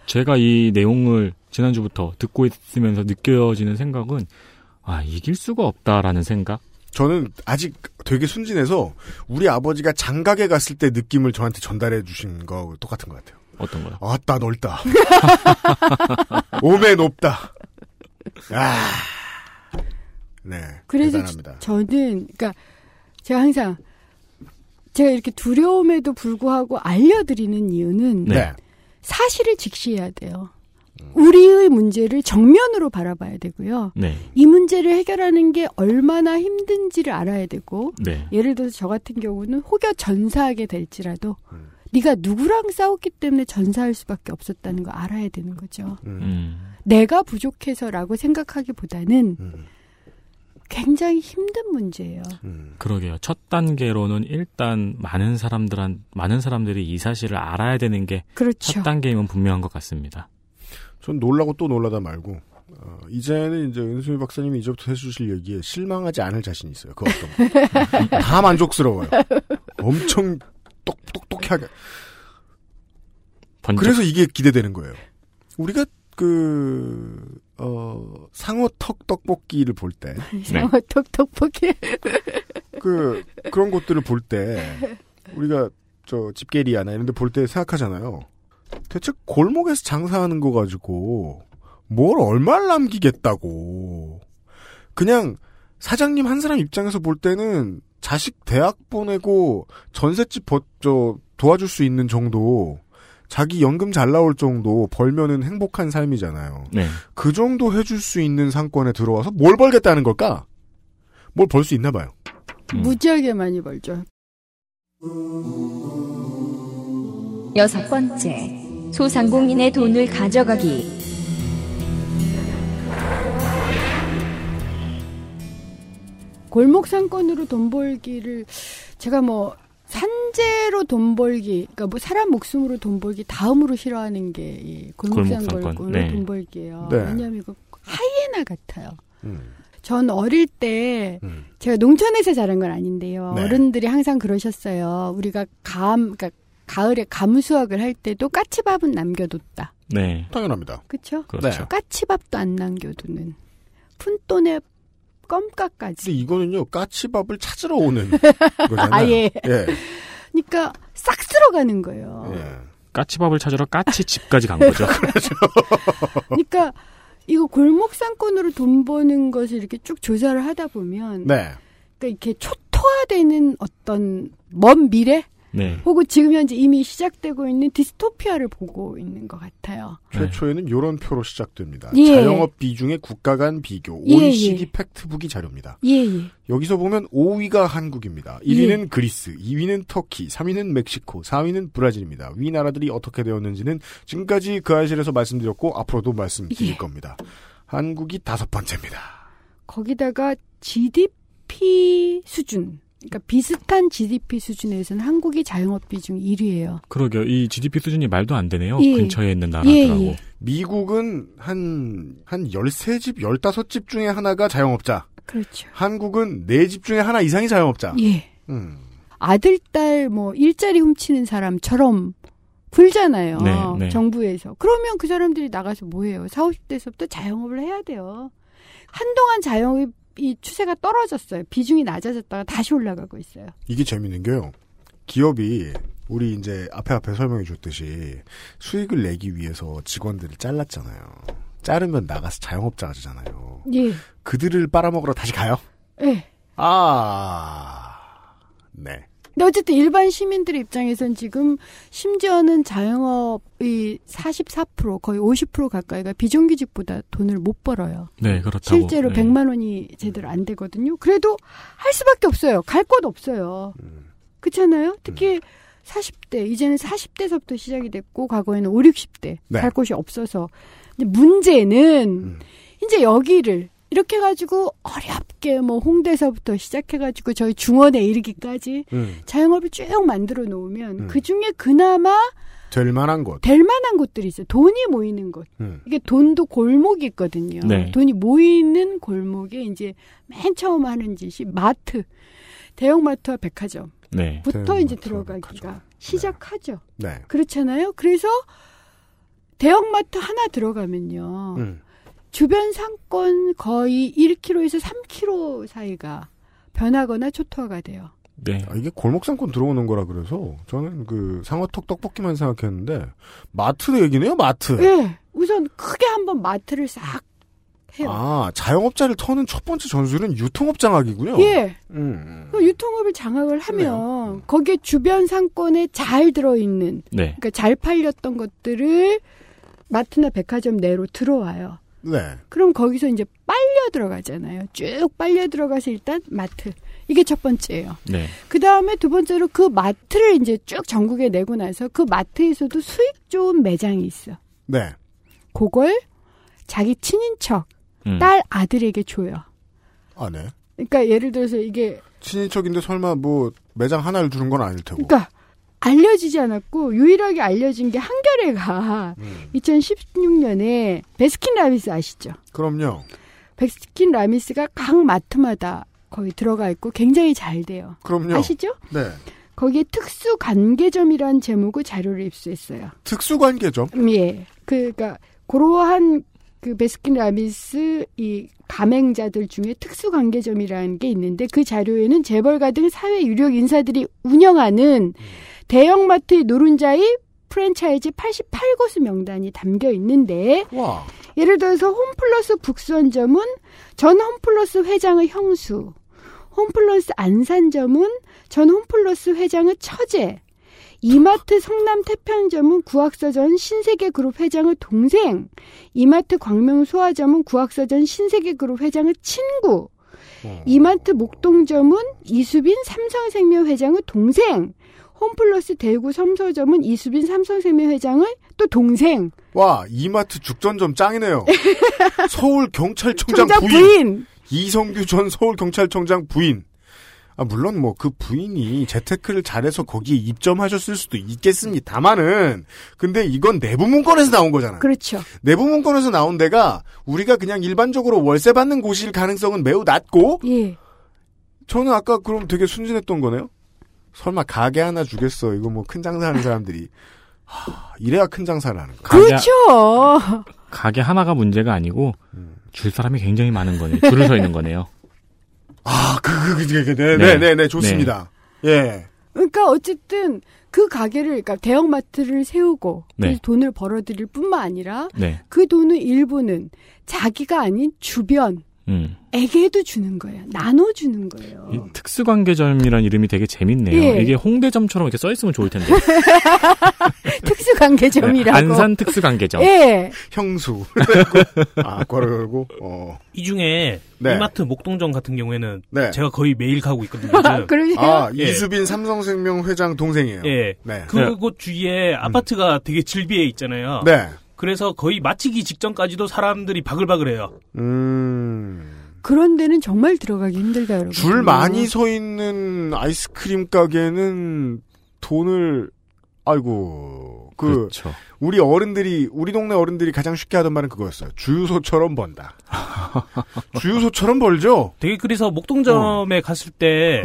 제가 이 내용을 지난주부터 듣고 있으면서 느껴지는 생각은 아 이길 수가 없다라는 생각. 저는 아직 되게 순진해서 우리 아버지가 장각에 갔을 때 느낌을 저한테 전달해 주신 거 똑같은 것 같아요. 어떤 거요? 아따 넓다. 오메 높다. 아. 네. 그래서 대단합니다. 저는 그러니까 제가 항상 제가 이렇게 두려움에도 불구하고 알려드리는 이유는 네. 사실을 직시해야 돼요. 우리의 문제를 정면으로 바라봐야 되고요. 네. 이 문제를 해결하는 게 얼마나 힘든지를 알아야 되고 네. 예를 들어서 저 같은 경우는 혹여 전사하게 될지라도 음. 네가 누구랑 싸웠기 때문에 전사할 수밖에 없었다는 거 알아야 되는 거죠. 음. 음. 내가 부족해서라고 생각하기보다는 음. 굉장히 힘든 문제예요. 음. 그러게요. 첫 단계로는 일단 많은 사람들한 많은 사람들이 이 사실을 알아야 되는 게첫 그렇죠. 단계임은 분명한 것 같습니다. 전 놀라고 또 놀라다 말고 어, 이제는 이제 은수미 박사님이 이제부터 해주실 얘기에 실망하지 않을 자신이 있어요. 그 어떤 거. 다 만족스러워요. 엄청 똑똑똑하게. 번쩍 그래서 이게 기대되는 거예요. 우리가 그 어, 상어턱 떡볶이를 볼 때, 상어 톡톡볶이. 그 그런 것들을 볼 때 우리가 저 집게리아나 이런 데 볼 때 생각하잖아요. 대체 골목에서 장사하는 거 가지고 뭘 얼마를 남기겠다고. 그냥 사장님 한 사람 입장에서 볼 때는 자식 대학 보내고 전셋집 버, 저, 도와줄 수 있는 정도, 자기 연금 잘 나올 정도 벌면은 행복한 삶이잖아요. 네. 그 정도 해줄 수 있는 상권에 들어와서 뭘 벌겠다는 걸까? 뭘 벌 수 있나 봐요. 음. 무지하게 많이 벌죠. 여섯 번째, 소상공인의 돈을 가져가기. 골목 상권으로 돈 벌기를 제가 뭐 산재로 돈 벌기, 그러니까 뭐 사람 목숨으로 돈 벌기 다음으로 싫어하는 게이 골목 골목 상권으로 상권, 네. 돈 벌기예요. 네. 왜냐하면 이거 하이에나 같아요. 음, 전 어릴 때 음. 제가 농촌에서 자란 건 아닌데요. 네. 어른들이 항상 그러셨어요. 우리가 감, 그러니까 가을에 가무 수확을 할 때도 까치밥은 남겨뒀다. 네. 당연합니다. 그렇죠? 그렇죠. 까치밥도 안 남겨두는 푼돈의 껌까까지. 근데 이거는요, 까치밥을 찾으러 오는 거잖아요. 아예. 예. 그러니까 싹 쓸어가는 거예요. 예. 까치밥을 찾으러 까치 집까지 간 거죠. 그러니까 이거 골목 상권으로 돈 버는 것을 이렇게 쭉 조사를 하다 보면 네. 그러니까 이렇게 초토화되는 어떤 먼 미래 네. 혹은 지금 현재 이미 시작되고 있는 디스토피아를 보고 있는 것 같아요. 최초에는 요런 표로 시작됩니다. 예. 자영업 비중의 국가 간 비교. 예, OECD 예. Factbook이 자료입니다. 예, 예. 여기서 보면 5위가 한국입니다. 1위는 그리스, 2위는 터키, 3위는 멕시코, 4위는 브라질입니다. 위 나라들이 어떻게 되었는지는 지금까지 그 아실에서 말씀드렸고 앞으로도 말씀드릴 예. 겁니다. 한국이 다섯 번째입니다. 거기다가 GDP 수준, 그러니까 비슷한 GDP 수준에서는 한국이 자영업 비중 1위예요. 그러게요. 이 GDP 수준이 말도 안 되네요. 예. 근처에 있는 나라들하고. 예, 예. 미국은 한, 한 13집, 15집 중에 하나가 자영업자. 그렇죠. 한국은 4집 중에 하나 이상이 자영업자. 예. 음. 아들, 딸, 뭐, 일자리 훔치는 사람처럼 굴잖아요. 네, 네. 정부에서. 그러면 그 사람들이 나가서 뭐 해요? 40, 50대서부터 자영업을 해야 돼요. 한동안 자영업 이 추세가 떨어졌어요. 비중이 낮아졌다가 다시 올라가고 있어요. 이게 재밌는 게요. 기업이 우리 이제 앞에 앞에 설명해 줬듯이 수익을 내기 위해서 직원들을 잘랐잖아요. 자르면 나가서 자영업자가 되잖아요. 예. 그들을 빨아먹으러 다시 가요? 예. 아, 네. 근데 어쨌든 일반 시민들의 입장에선 지금 심지어는 자영업이 44% 거의 50% 가까이가 비정규직보다 돈을 못 벌어요. 네, 그렇다고. 실제로 네. 100만 원이 제대로 안 되거든요. 그래도 할 수밖에 없어요. 갈 곳 없어요. 그렇잖아요? 특히 40대, 이제는 40대서부터 시작이 됐고, 과거에는 5, 60대. 네. 갈 곳이 없어서. 근데 문제는, 이제 여기를, 이렇게 해가지고, 어렵게 뭐, 홍대서부터 시작해가지고, 저희 중원에 이르기까지, 음. 자영업을 쭉 만들어 놓으면, 음. 그 중에 그나마 될 만한 곳. 될 만한 곳들이 있어요. 돈이 모이는 곳. 음. 이게 돈도 골목이 있거든요. 네. 돈이 모이는 골목에 이제 맨 처음 하는 짓이 마트, 대형마트와 백화점. 네. 부터 이제 들어가기가 시작하죠. 네. 그렇잖아요. 그래서 대형마트 하나 들어가면요. 음. 주변 상권 거의 1km에서 3km 사이가 변하거나 초토화가 돼요. 네. 아, 이게 골목 상권 들어오는 거라 그래서 저는 그 상어톡 떡볶이만 생각했는데 마트 얘기네요, 마트. 예. 우선 크게 한번 마트를 싹 해요. 아, 자영업자를 터는 첫 번째 전술은 유통업 장악이군요. 예. 음. 그 유통업을 장악을 하면 거기에 주변 상권에 잘 들어있는 네. 그러니까 잘 팔렸던 것들을 마트나 백화점 내로 들어와요. 네. 그럼 거기서 이제 빨려 들어가잖아요. 쭉 빨려 들어가서 일단 마트. 이게 첫 번째예요. 네. 그 다음에 두 번째로 그 마트를 이제 쭉 전국에 내고 나서 그 마트에서도 수익 좋은 매장이 있어. 네. 그걸 자기 친인척, 음. 딸 아들에게 줘요. 아, 네. 그러니까 예를 들어서 이게 친인척인데 설마 뭐 매장 하나를 주는 건 아닐 테고. 그러니까 알려지지 않았고 유일하게 알려진 게 한겨레가 음. 2016년에 베스킨 라빈스 아시죠? 그럼요. 베스킨 라빈스가 각 마트마다 거의 들어가 있고 굉장히 잘 돼요. 그럼요. 아시죠? 네. 거기에 특수 관계점이라는 제목의 자료를 입수했어요. 특수 관계점. 음, 예. 그니까 그러한 그 베스킨 라빈스 이 가맹자들 중에 특수 관계점이라는 게 있는데 그 자료에는 재벌가 등 사회 유력 인사들이 운영하는 대형마트의 노른자의 프랜차이즈 88곳의 명단이 담겨 있는데 와. 예를 들어서 홈플러스 북수원점은 전 홈플러스 회장의 형수, 홈플러스 안산점은 전 홈플러스 회장의 처제, 이마트 성남 태평점은 구학서 전 신세계 그룹 회장의 동생, 이마트 광명 소화점은 구학서 전 신세계 그룹 회장의 친구, 이마트 목동점은 이수빈 삼성생명 회장의 동생, 홈플러스 대구 섬서점은 이수빈 삼성생명 회장의 또 동생, 와, 이마트 죽전점 짱이네요. 서울 경찰청장 청장 부인. 부인. 이성규 전 서울 경찰청장 부인. 아, 물론 뭐 그 부인이 재테크를 잘해서 거기에 입점하셨을 수도 있겠습니다만은 근데 이건 내부 문건에서 나온 거잖아요. 그렇죠. 내부 문건에서 나온 데가 우리가 그냥 일반적으로 월세 받는 곳일 가능성은 매우 낮고 예. 저는 아까 그럼 되게 순진했던 거네요. 설마 가게 하나 주겠어. 이거 뭐 큰 장사하는 사람들이 하, 이래야 큰 장사를 하는 거. 그렇죠. 가게 하나가 문제가 아니고 음. 줄 사람이 굉장히 많은 거네요. 줄을 서 있는 거네요. 아, 그, 그, 그, 그, 네, 네. 네, 네, 네, 좋습니다. 예. 그러니까 어쨌든 그 가게를 그러니까 대형마트를 세우고 네. 돈을 벌어들일 뿐만 아니라 네. 그 돈의 일부는 자기가 아닌 주변 음. 에게도 주는 거예요. 나눠주는 거예요. 이 특수관계점이라는 이름이 되게 재밌네요. 예. 이게 홍대점처럼 이렇게 써 있으면 좋을 텐데. 특수관계점이라고. 안산 특수관계점. 예. 형수. 아, 열고, 어. 이 중에 네. 이마트 목동점 같은 경우에는 네. 제가 거의 매일 가고 있거든요. 요즘. 아, 예. 이수빈 삼성생명 회장 동생이에요. 예. 네. 그곳 주위에 아파트가 되게 질비해 있잖아요. 네. 그래서 거의 마치기 직전까지도 사람들이 바글바글해요. 음. 그런 데는 정말 들어가기 힘들다 여러분. 줄 많이 서 있는 아이스크림 가게는 돈을 아이고 그 그렇죠. 우리 어른들이 우리 동네 어른들이 가장 쉽게 하던 말은 그거였어요. 주유소처럼 번다. 주유소처럼 벌죠. 되게 그래서 목동점에 갔을 때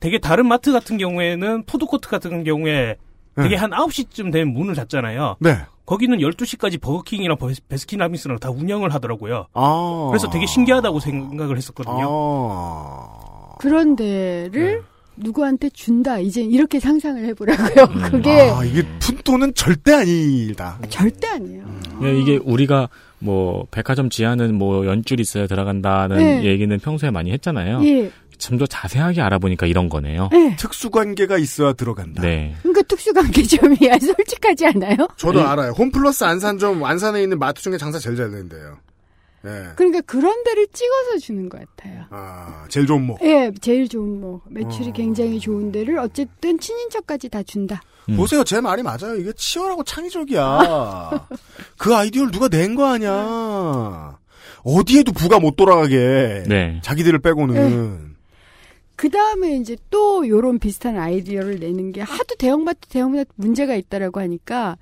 되게 다른 마트 같은 경우에는 푸드코트 같은 경우에 되게 네. 한 9시쯤 되면 문을 닫잖아요. 네. 거기는 12시까지 버거킹이랑 베스- 베스킨라빈스랑 다 운영을 하더라고요. 아. 그래서 되게 신기하다고 생각을 했었거든요. 아. 그런 데를 누구한테 준다. 이제 이렇게 상상을 해보라고요. 그게 아, 이게 푼돈은 절대 아니다. 절대 아니에요. 네, 이게 우리가 뭐 백화점 지하는 뭐 연줄이 있어야 들어간다는 네. 얘기는 평소에 많이 했잖아요. 예. 좀 더 자세하게 알아보니까 이런 거네요. 네. 특수관계가 있어야 들어간다. 네. 그러니까 특수관계점이야. 솔직하지 않아요? 저도 알아요. 홈플러스 안산점 안산에 있는 마트 중에 장사 제일 잘 되는데요. 예. 그러니까 그런 데를 찍어서 주는 것 같아요. 아, 제일 좋은 목. 예, 제일 좋은 뭐 매출이 어. 굉장히 좋은 데를 어쨌든 친인척까지 다 준다. 음. 보세요, 제 말이 맞아요. 이게 치열하고 창의적이야. 그 아이디어를 누가 낸 거 아니야. 어디에도 부가 못 돌아가게. 네. 자기들을 빼고는. 그 다음에 이제 또 요런 비슷한 아이디어를 내는 게 하도 대형마트 대형마트 문제가 있다라고 하니까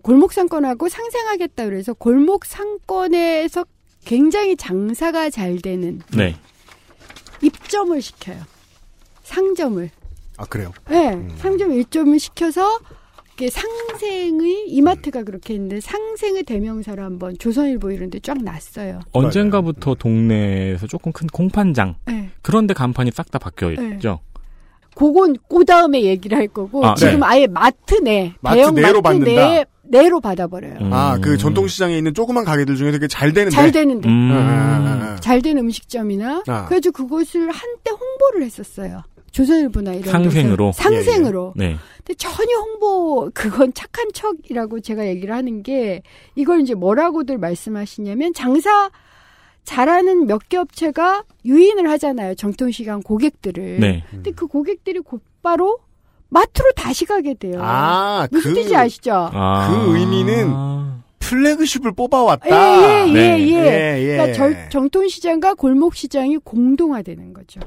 골목 상권하고 상생하겠다 그래서 골목 상권에서 굉장히 장사가 잘 되는 네. 입점을 시켜요. 상점을. 아, 그래요? 네, 상점 일점을 시켜서 상생의 이마트가 그렇게 있는데 상생의 대명사로 한번 조선일보 이런 데 쫙 났어요. 언젠가부터 동네에서 조금 큰 공판장 네. 그런데 간판이 싹 다 바뀌어 있죠. 그건 그 다음에 얘기를 할 거고 아, 지금 네. 아예 마트 내 마트 대형 내로 마트 받는다. 내 내로 받아버려요. 음. 아, 그 전통시장에 있는 조그만 가게들 중에 되게 잘 되는데. 잘 되는데 음. 아, 아, 아, 잘된 음식점이나 아. 그래서 그것을 한때 홍보를 했었어요. 조선일보나 이런 상생으로? 데서. 상생으로. 네. 근데 전혀 홍보 그건 착한 척이라고 제가 얘기를 하는 게 이걸 이제 뭐라고들 말씀하시냐면 장사 잘하는 몇 개 업체가 유인을 하잖아요. 정통시장 고객들을. 네. 근데 그 고객들이 곧바로 마트로 다시 가게 돼요. 아, 무슨 그, 뜻인지 아시죠? 아. 그 의미는 플래그십을 예, 뽑아왔다. 예, 예, 네. 예. 예, 예. 그러니까 절- 정통시장과 골목시장이 공동화되는 거죠.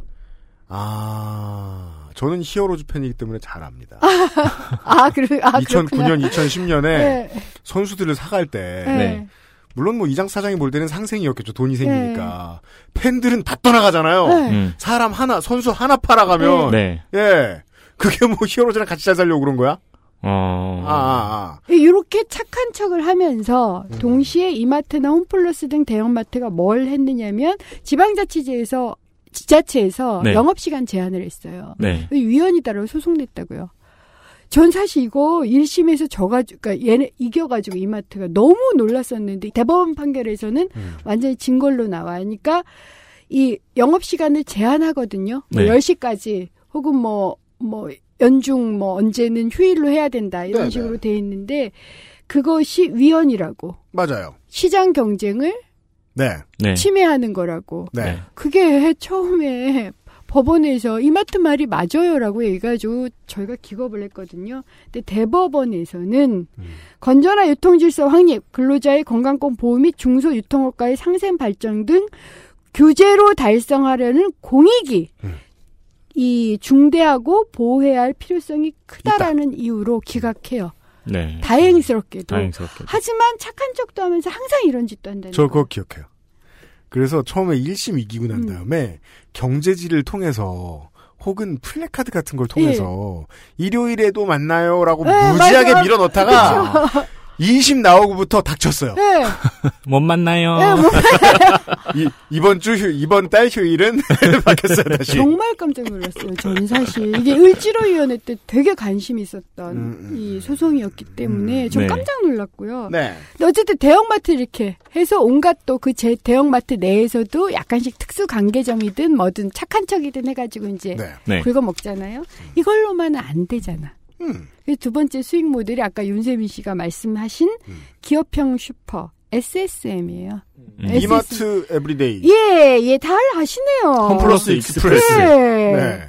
아, 저는 히어로즈 팬이기 때문에 잘 압니다. 아, 그래, 아, 그렇구나. 2009년, 2010년에 네. 선수들을 사갈 때, 네. 물론 뭐 이장 사장이 볼 때는 상생이었겠죠. 돈이 생기니까. 팬들은 다 떠나가잖아요. 네. 음. 사람 하나, 선수 하나 팔아가면, 네. 예. 그게 뭐 히어로즈랑 같이 잘 살려고 그런 거야? 어. 아, 아, 아. 이렇게 착한 척을 하면서 음. 동시에 이마트나 홈플러스 등 대형마트가 뭘 했느냐면 지방자치제에서 지자체에서 네. 영업시간 제한을 했어요. 네. 위원이 따라 소송냈다고요. 전 사실 이거 1심에서 져가지고, 그러니까 얘네 이겨가지고 이마트가 너무 놀랐었는데 대법원 판결에서는 음. 완전히 진 걸로 나와니까 이 영업시간을 제한하거든요. 뭐 네. 10시까지 혹은 뭐, 뭐, 연중 뭐 언제는 휴일로 해야 된다 이런 네네. 식으로 돼 있는데 그것이 위헌이라고 맞아요. 시장 경쟁을 네. 네. 침해하는 거라고 네. 네. 그게 처음에 법원에서 이마트 말이 맞아요라고 얘기해가지고 저희가 기겁을 했거든요. 근데 대법원에서는 음. 건전한 유통질서 확립, 근로자의 건강권 보호 및 중소유통업가의 상생 발전 등 규제로 달성하려는 공익이 음. 이 중대하고 보호해야 할 필요성이 크다라는 이유로 기각해요. 네. 다행스럽게도. 다행스럽게. 하지만 착한 척도 하면서 항상 이런 짓도 한다는 저 거. 그거 기억해요. 그래서 처음에 1심 이기고 난 음. 다음에 경제지를 통해서 혹은 플래카드 같은 걸 통해서 일요일에도 만나요라고 네, 무지하게. 밀어 넣다가 2심 나오고부터 닥쳤어요. 네. 못 만나요. 네, 뭐, 이, 이번 주 휴, 이번 달 휴일은 바뀌었어요 다시. 정말 깜짝 놀랐어요. 저는 사실 이게 을지로위원회 때 되게 관심이 있었던 음, 음, 이 소송이었기 때문에 전 네. 깜짝 놀랐고요. 네. 근데 어쨌든 대형마트 이렇게 해서 온갖 또 그 제 대형마트 내에서도 약간씩 특수 관계점이든 뭐든 착한 척이든 해가지고 이제 네. 네. 긁어 먹잖아요. 이걸로만은 안 되잖아. 음. 두 번째 수익 모델이 아까 윤세민 씨가 말씀하신 음. 기업형 슈퍼 SSM이에요. 음. SSM. 이마트 에브리데이. 예, 예, 다 아시네요. 홈플러스 익스프레스. 네. 네.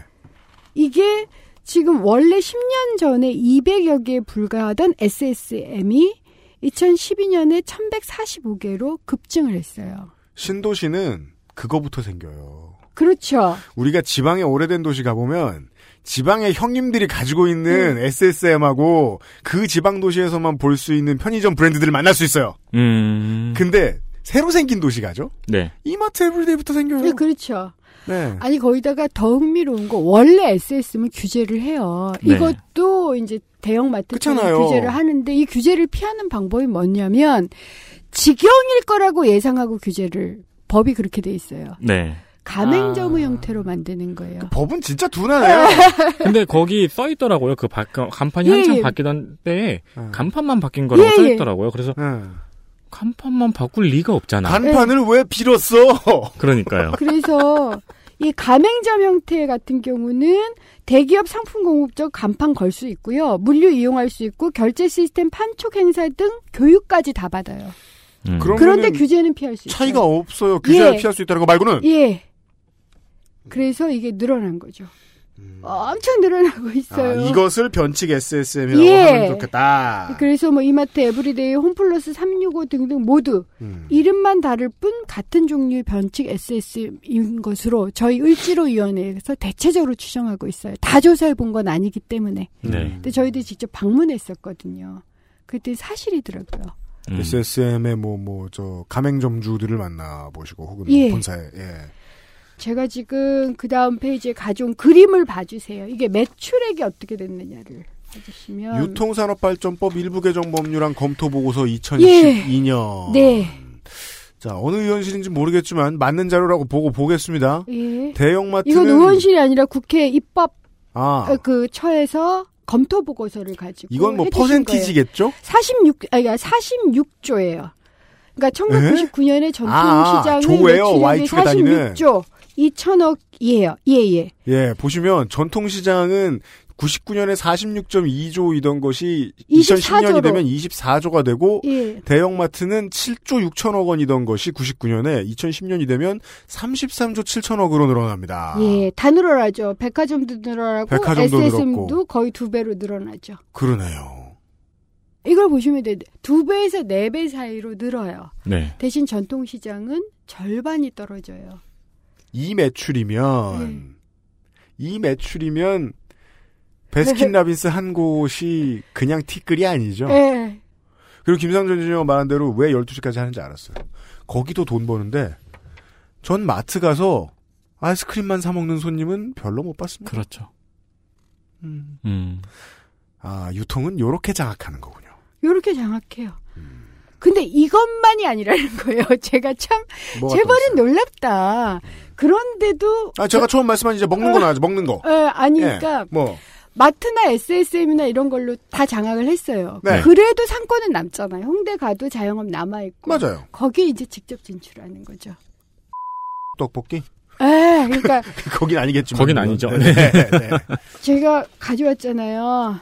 이게 지금 원래 10년 전에 200여 개에 불과하던 SSM이 2012년에 1145개로 급증을 했어요. 신도시는 그거부터 생겨요. 그렇죠. 우리가 지방에 오래된 도시 가보면 지방의 형님들이 가지고 있는 음. SSM하고 그 지방 도시에서만 볼 수 있는 편의점 브랜드들을 만날 수 있어요. 음. 근데 새로 생긴 도시 가죠? 네. 이마트 에브리데이부터 생겨요. 네, 그렇죠. 네. 아니 거기다가 더 흥미로운 거 원래 SSM은 규제를 해요. 네. 이것도 이제 대형 마트처럼 그렇잖아요. 규제를 하는데 이 규제를 피하는 방법이 뭐냐면 직영일 거라고 예상하고 규제를 법이 그렇게 돼 있어요. 네. 가맹점의 형태로 만드는 거예요. 법은 진짜 둔하네요. 근데 거기 써 있더라고요. 그 바, 간판이 예, 한참 예. 바뀌던 때에 간판만 바뀐 거라고 예, 써 예. 있더라고요. 그래서 음. 간판만 바꿀 리가 없잖아. 간판을 왜 빌었어? 그러니까요. 그래서 이 가맹점 형태 같은 경우는 대기업 상품 공급적 간판 걸 수 있고요. 물류 이용할 수 있고 결제 시스템 판촉 행사 등 교육까지 다 받아요. 음. 그런데 규제는 피할 수 있어요. 차이가 없어요. 규제를 예. 피할 수 있다는 거 말고는. 예. 그래서 이게 늘어난 거죠. 엄청 늘어나고 있어요. 음. 아, 이것을 변칙 SSM이라고 예. 하면 좋겠다. 그래서 뭐 이마트, 에브리데이, 홈플러스 365 등등 모두 음. 이름만 다를 뿐 같은 종류의 변칙 SSM인 것으로 저희 을지로위원회에서 대체적으로 추정하고 있어요. 다 조사해 본 건 아니기 때문에. 네. 근데 저희도 직접 방문했었거든요. 그때 사실이더라고요. 음. SSM의 뭐 뭐 저 가맹점주들을 만나 보시고 혹은 예. 본사에 예. 제가 지금 그 다음 페이지에 가져온 그림을 봐주세요. 이게 매출액이 어떻게 됐느냐를 봐주시면. 유통산업발전법 일부 개정 법률안 검토 보고서 2012년. 예. 네. 자 어느 의원실인지 모르겠지만 맞는 자료라고 보고 보겠습니다. 예. 대형마트는 이건 의원실이 아니라 국회 입법 아 어, 그 처에서 검토 보고서를 가지고 이건 뭐 퍼센티지겠죠? 46 아니 46조예요. 그러니까 1999년에 전통시장의 아, 조예요. 매출액이 Y축에 다니는. 46조 2천억이에요. 예, 예. 예 보시면 전통시장은 99년에 46.2조이던 것이 2010년이 24조 로. 되면 24조가 되고 예. 대형마트는 7조 6천억 원이던 것이 99년에 2010년이 되면 33조 7천억으로 늘어납니다. 예, 다 늘어나죠. 백화점도 늘어나고 아. 백화점도 SSM도 늘었고. 거의 두 배로 늘어나죠. 그러네요. 이걸 보시면 돼요. 두 배에서 네 배 사이로 늘어요. 네. 대신 전통시장은 절반이 떨어져요. 이 매출이면 네. 이 매출이면 베스킨라빈스 한 곳이 그냥 티끌이 아니죠. 예. 그리고 김상전 주지가 말한 대로 왜 12시까지 하는지 알았어요. 거기도 돈 버는데 전 마트 가서 아이스크림만 사 먹는 손님은 별로 못 봤습니다. 그렇죠. 음. 음. 아, 유통은 요렇게 장악하는 거군요. 요렇게 장악해요. 근데 이것만이 아니라는 거예요. 제가 참 말은 놀랍다. 그런데도 아, 제가 처음 말씀한 이제 먹는 건 아죠. 먹는 거. 예, 아니 그러니까 예, 뭐 마트나 SSM이나 이런 걸로 다 장악을 했어요. 네. 그래도 상권은 남잖아요. 홍대 가도 자영업 남아 있고. 맞아요. 거기에 이제 직접 진출하는 거죠. 떡볶이? 에 그러니까 거긴 아니겠지만. 거긴. 아니죠. 네, 네, 네. 제가 가져왔잖아요.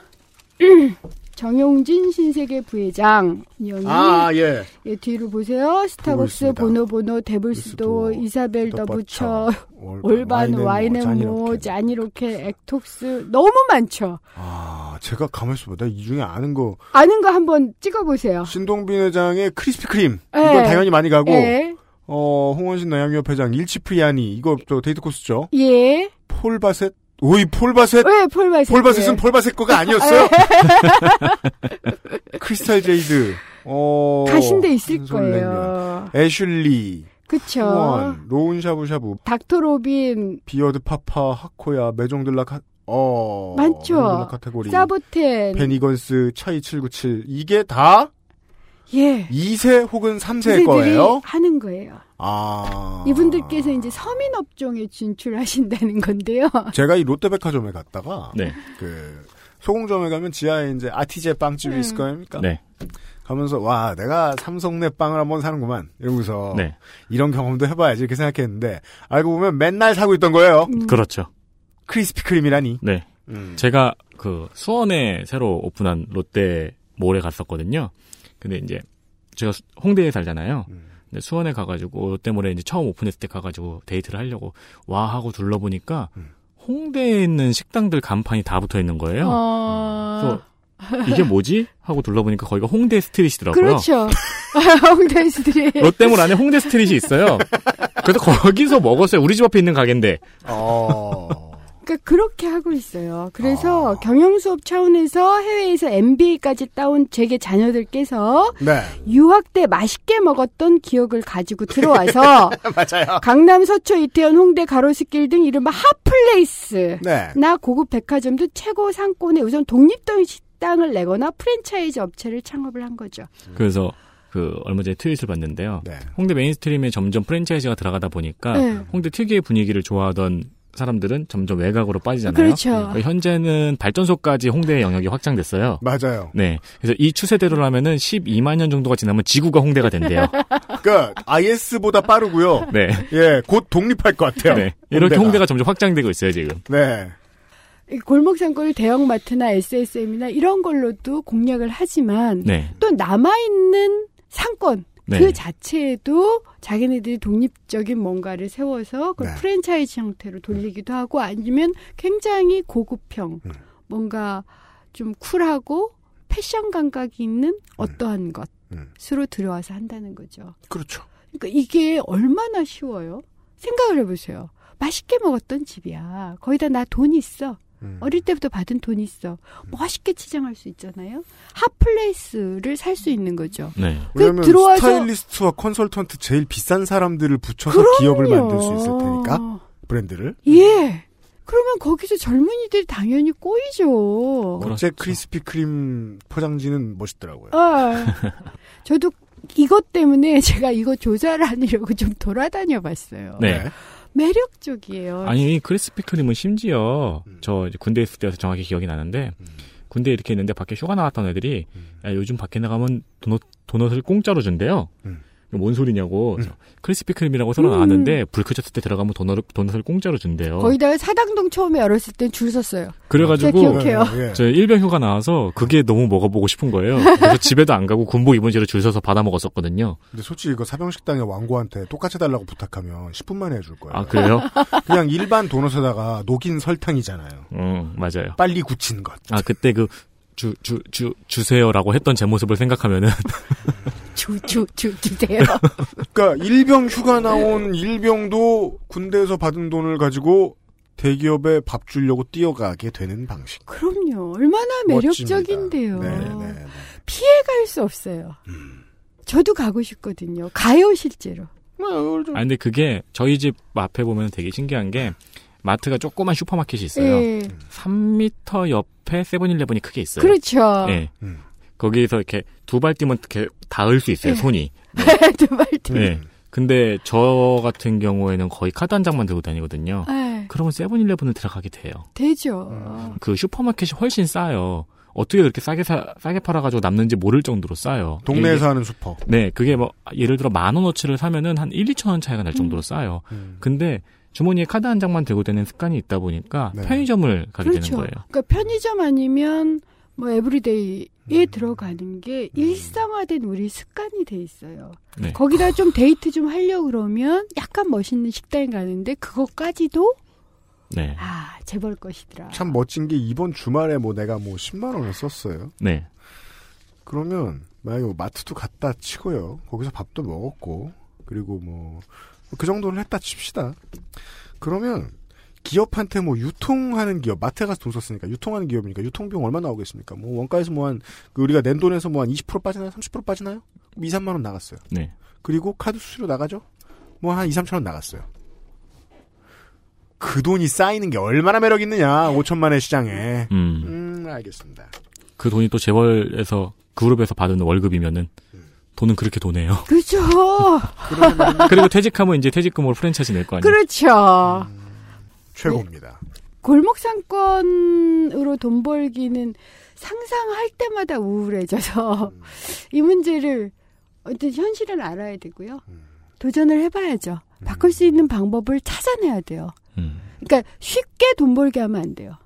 정용진 신세계 부회장 아, 예. 예, 뒤로 보세요. 스타벅스. 보노보노, 데블스도어, 이사벨 더 부처, 올반, 와인앤모어. 자니로켓, 액톡스 너무 많죠. 아, 제가 가만히. 내가 이 중에 아는 거 아는 거 한번 찍어보세요. 신동빈 회장의 크리스피 크림. 예. 이건 당연히 많이 가고 예. 어, 홍원신 남양유협 회장 일치프리아니 이거 저 데이트 코스죠. 예. 폴바셋. 오이 폴바셋. 왜 폴바셋? 폴바셋은 폴바셋 거가 아니었어요. 크리스탈 제이드. 어. 가신 데 있을. 거예요. 애슐리. 그쵸. 후원. 로운 샤브샤브. 닥터 로빈, 비어드 파파 하코야 메종들라 카 어. 많죠. 카테고리. 사보텐. 페니건스 차이 797 이게 다 예. 2세 혹은 3세일 선생들이 거예요. 하는 거예요. 아. 이분들께서 이제 서민업종에 진출하신다는 건데요. 제가 이 롯데백화점에 갔다가 네. 그 소공점에 가면 지하에 이제 아티제 빵집이 음. 있을 거 아닙니까? 네. 가면서 와 내가 삼성내 빵을 한번 사는구만 이러면서 네. 이런 경험도 해봐야지 이렇게 생각했는데 알고 보면 맨날 사고 있던 거예요. 음. 그렇죠. 크리스피 크림이라니. 네. 음. 제가 그 수원에 새로 오픈한 롯데 몰에 갔었거든요. 근데 이제 제가 수- 홍대에 살잖아요. 음. 근데 수원에 가가지고 롯데몰에 이제 처음 오픈했을 때 가가지고 데이트를 하려고 와 하고 둘러보니까 음. 홍대에 있는 식당들 간판이 다 붙어 있는 거예요. 어... 그래서 이게 뭐지? 하고 둘러보니까 거기가 홍대 street이더라고요. 그렇죠. 홍대스들이. 롯데몰 안에 홍대 street이 있어요. 그래서 거기서 먹었어요. 우리 집 앞에 있는 가게인데. 어. 그러니까 그렇게 하고 있어요. 그래서 아. 경영 수업 차원에서 해외에서 MBA까지 따온 재계 자녀들께서 네. 유학 때 맛있게 먹었던 기억을 가지고 들어와서 맞아요. 강남, 서초, 이태원, 홍대, 가로수길 등 이른바 hot place 네. 나 고급 백화점도 최고 상권에 우선 독립적 식당을 내거나 프랜차이즈 업체를 창업을 한 거죠. 그래서 그 얼마 전에 tweet을 봤는데요. 네. 홍대 mainstream에 점점 프랜차이즈가 들어가다 보니까 네. 홍대 특유의 분위기를 좋아하던 사람들은 점점 외곽으로 빠지잖아요. 그렇죠. 그러니까 현재는 발전소까지 홍대의 영역이 확장됐어요. 맞아요. 네. 그래서 이 추세대로라면은 12만 년 정도가 지나면 지구가 홍대가 된대요. 그러니까 IS보다 빠르고요. 네. 예, 곧 독립할 것 같아요. 네. 이렇게 홍대가 점점 확장되고 있어요, 지금. 네. 이 골목 상권을 대형마트나 SSM이나 이런 걸로도 공략을 하지만 네. 또 남아 있는 상권 네. 그 자체에도 자기네들이 독립적인 뭔가를 세워서 그 네. 프랜차이즈 형태로 돌리기도 하고 아니면 굉장히 고급형 음. 뭔가 좀 쿨하고 패션 감각이 있는 어떠한 음. 것으로 들어와서 한다는 거죠. 그렇죠. 그러니까 이게 얼마나 쉬워요? 생각을 해보세요. 맛있게 먹었던 집이야. 거기다 나 돈 있어. 음. 어릴 때부터 받은 돈 있어. 멋있게 치장할 수 있잖아요. 핫플레이스를 살 수 있는 거죠. 네. 왜냐면 그 들어와서- 스타일리스트와 컨설턴트 제일 비싼 사람들을 붙여서 그럼요. 기업을 만들 수 있을 테니까 브랜드를 예. 그러면 거기서 젊은이들이 당연히 꼬이죠. 어제 크리스피 크림 포장지는 멋있더라고요. 아, 저도 이것 때문에 제가 이거 조사를 하려고 좀 돌아다녀 봤어요. 네. 매력적이에요. 아니, 크리스피 크림은 심지어 음. 저 이제 군대 있을 때여서 정확히 기억이 나는데 군대 이렇게 있는데 밖에 휴가 나왔던 애들이 야, 요즘 밖에 나가면 도넛, 도넛을 공짜로 준대요. 음. 뭔 소리냐고. 그래서 크리스피 크림이라고 새로 음. 나왔는데 불 켜졌을 때 들어가면 도넛, 도넛을 공짜로 준대요. 거기다가 사당동 처음에 열었을 땐 줄 섰어요. 그래가지고 제가 기억해요. 예. 저 일병 휴가 나와서 그게 너무 먹어보고 싶은 거예요. 그래서 집에도 안 가고 군복 입은 채로 줄 서서 받아 먹었었거든요. 근데 솔직히 이거 사병식당의 왕고한테 똑같이 달라고 부탁하면 10분 만에 해줄 거예요. 아 그래요? 그냥 일반 도넛에다가 녹인 설탕이잖아요. 음 맞아요. 빨리 굳힌 것. 아 그때 그 주 주 주 주세요라고 했던 제 모습을 생각하면은 주, 주, 주, 주세요. 그러니까 일병 휴가 나온 일병도 군대에서 받은 돈을 가지고 대기업에 밥 주려고 뛰어가게 되는 방식. 그럼요. 얼마나 매력적인데요. 네, 네, 네. 피해갈 수 없어요. 저도 가고 싶거든요. 가요, 실제로. 아 근데 그게 저희 집 앞에 보면 되게 신기한 게 마트가 조그만 슈퍼마켓이 있어요. 예. 3미터 옆에 세븐일레븐이 크게 있어요. 그렇죠. 네. 음. 거기에서 이렇게 두 발 뛰면 이렇게 닿을 수 있어요, 네. 손이. 두발 네. 근데 저 같은 경우에는 거의 카드 한 장만 들고 다니거든요. 네. 그러면 세븐일레븐을 들어가게 돼요. 되죠. 그 슈퍼마켓이 훨씬 싸요. 어떻게 그렇게 싸게 사, 싸게 팔아가지고 남는지 모를 정도로 싸요. 동네에서 이게- 하는 슈퍼. 네, 그게 뭐 예를 들어 만 원어치를 사면은 한 1, 2천 원 차이가 날 정도로 싸요. 음. 근데 주머니에 카드 한 장만 들고 다니는 습관이 있다 보니까 네. 편의점을 가게 그렇죠. 되는 거예요. 그러니까 편의점 아니면 뭐 에브리데이 에 음. 들어가는 게 일상화된 우리 습관이 돼 있어요. 네. 거기다 좀 데이트 좀 하려고 그러면 약간 멋있는 식당에 가는데 그것까지도 네. 아 재벌 것이더라. 참 멋진 게 이번 주말에 뭐 내가 뭐 10만 원을 썼어요. 네. 그러면 만약에 뭐 마트도 갔다 치고요. 거기서 밥도 먹었고 그리고 뭐 그 정도는 했다 칩시다. 그러면 기업한테 뭐 유통하는 기업 마트에 가서 돈 썼으니까 유통하는 기업이니까 유통비용 얼마 나오겠습니까? 뭐 원가에서 뭐한 그 우리가 낸 돈에서 뭐 한 20% 빠지나요? 30% 빠지나요? 2, 3만 원 나갔어요. 네. 그리고 카드 수수료 나가죠? 뭐 한 2, 3천 원 나갔어요. 그 돈이 쌓이는 게 얼마나 매력 있느냐, 5천만의 시장에. 음. 음, 알겠습니다. 그 돈이 또 재벌에서 그룹에서 받은 월급이면은 돈은 그렇게 도네요. 그렇죠. 그리고 퇴직하면 이제 퇴직금으로 프랜차이즈 낼 거 아니에요. 그렇죠. 최고입니다. 골목 상권으로 돈 벌기는 상상할 때마다 우울해져서 이 문제를 어떤 현실을 알아야 되고요. 도전을 해봐야죠. 바꿀 수 있는 방법을 찾아내야 돼요. 음. 그러니까 쉽게 돈 벌게 하면 안 돼요.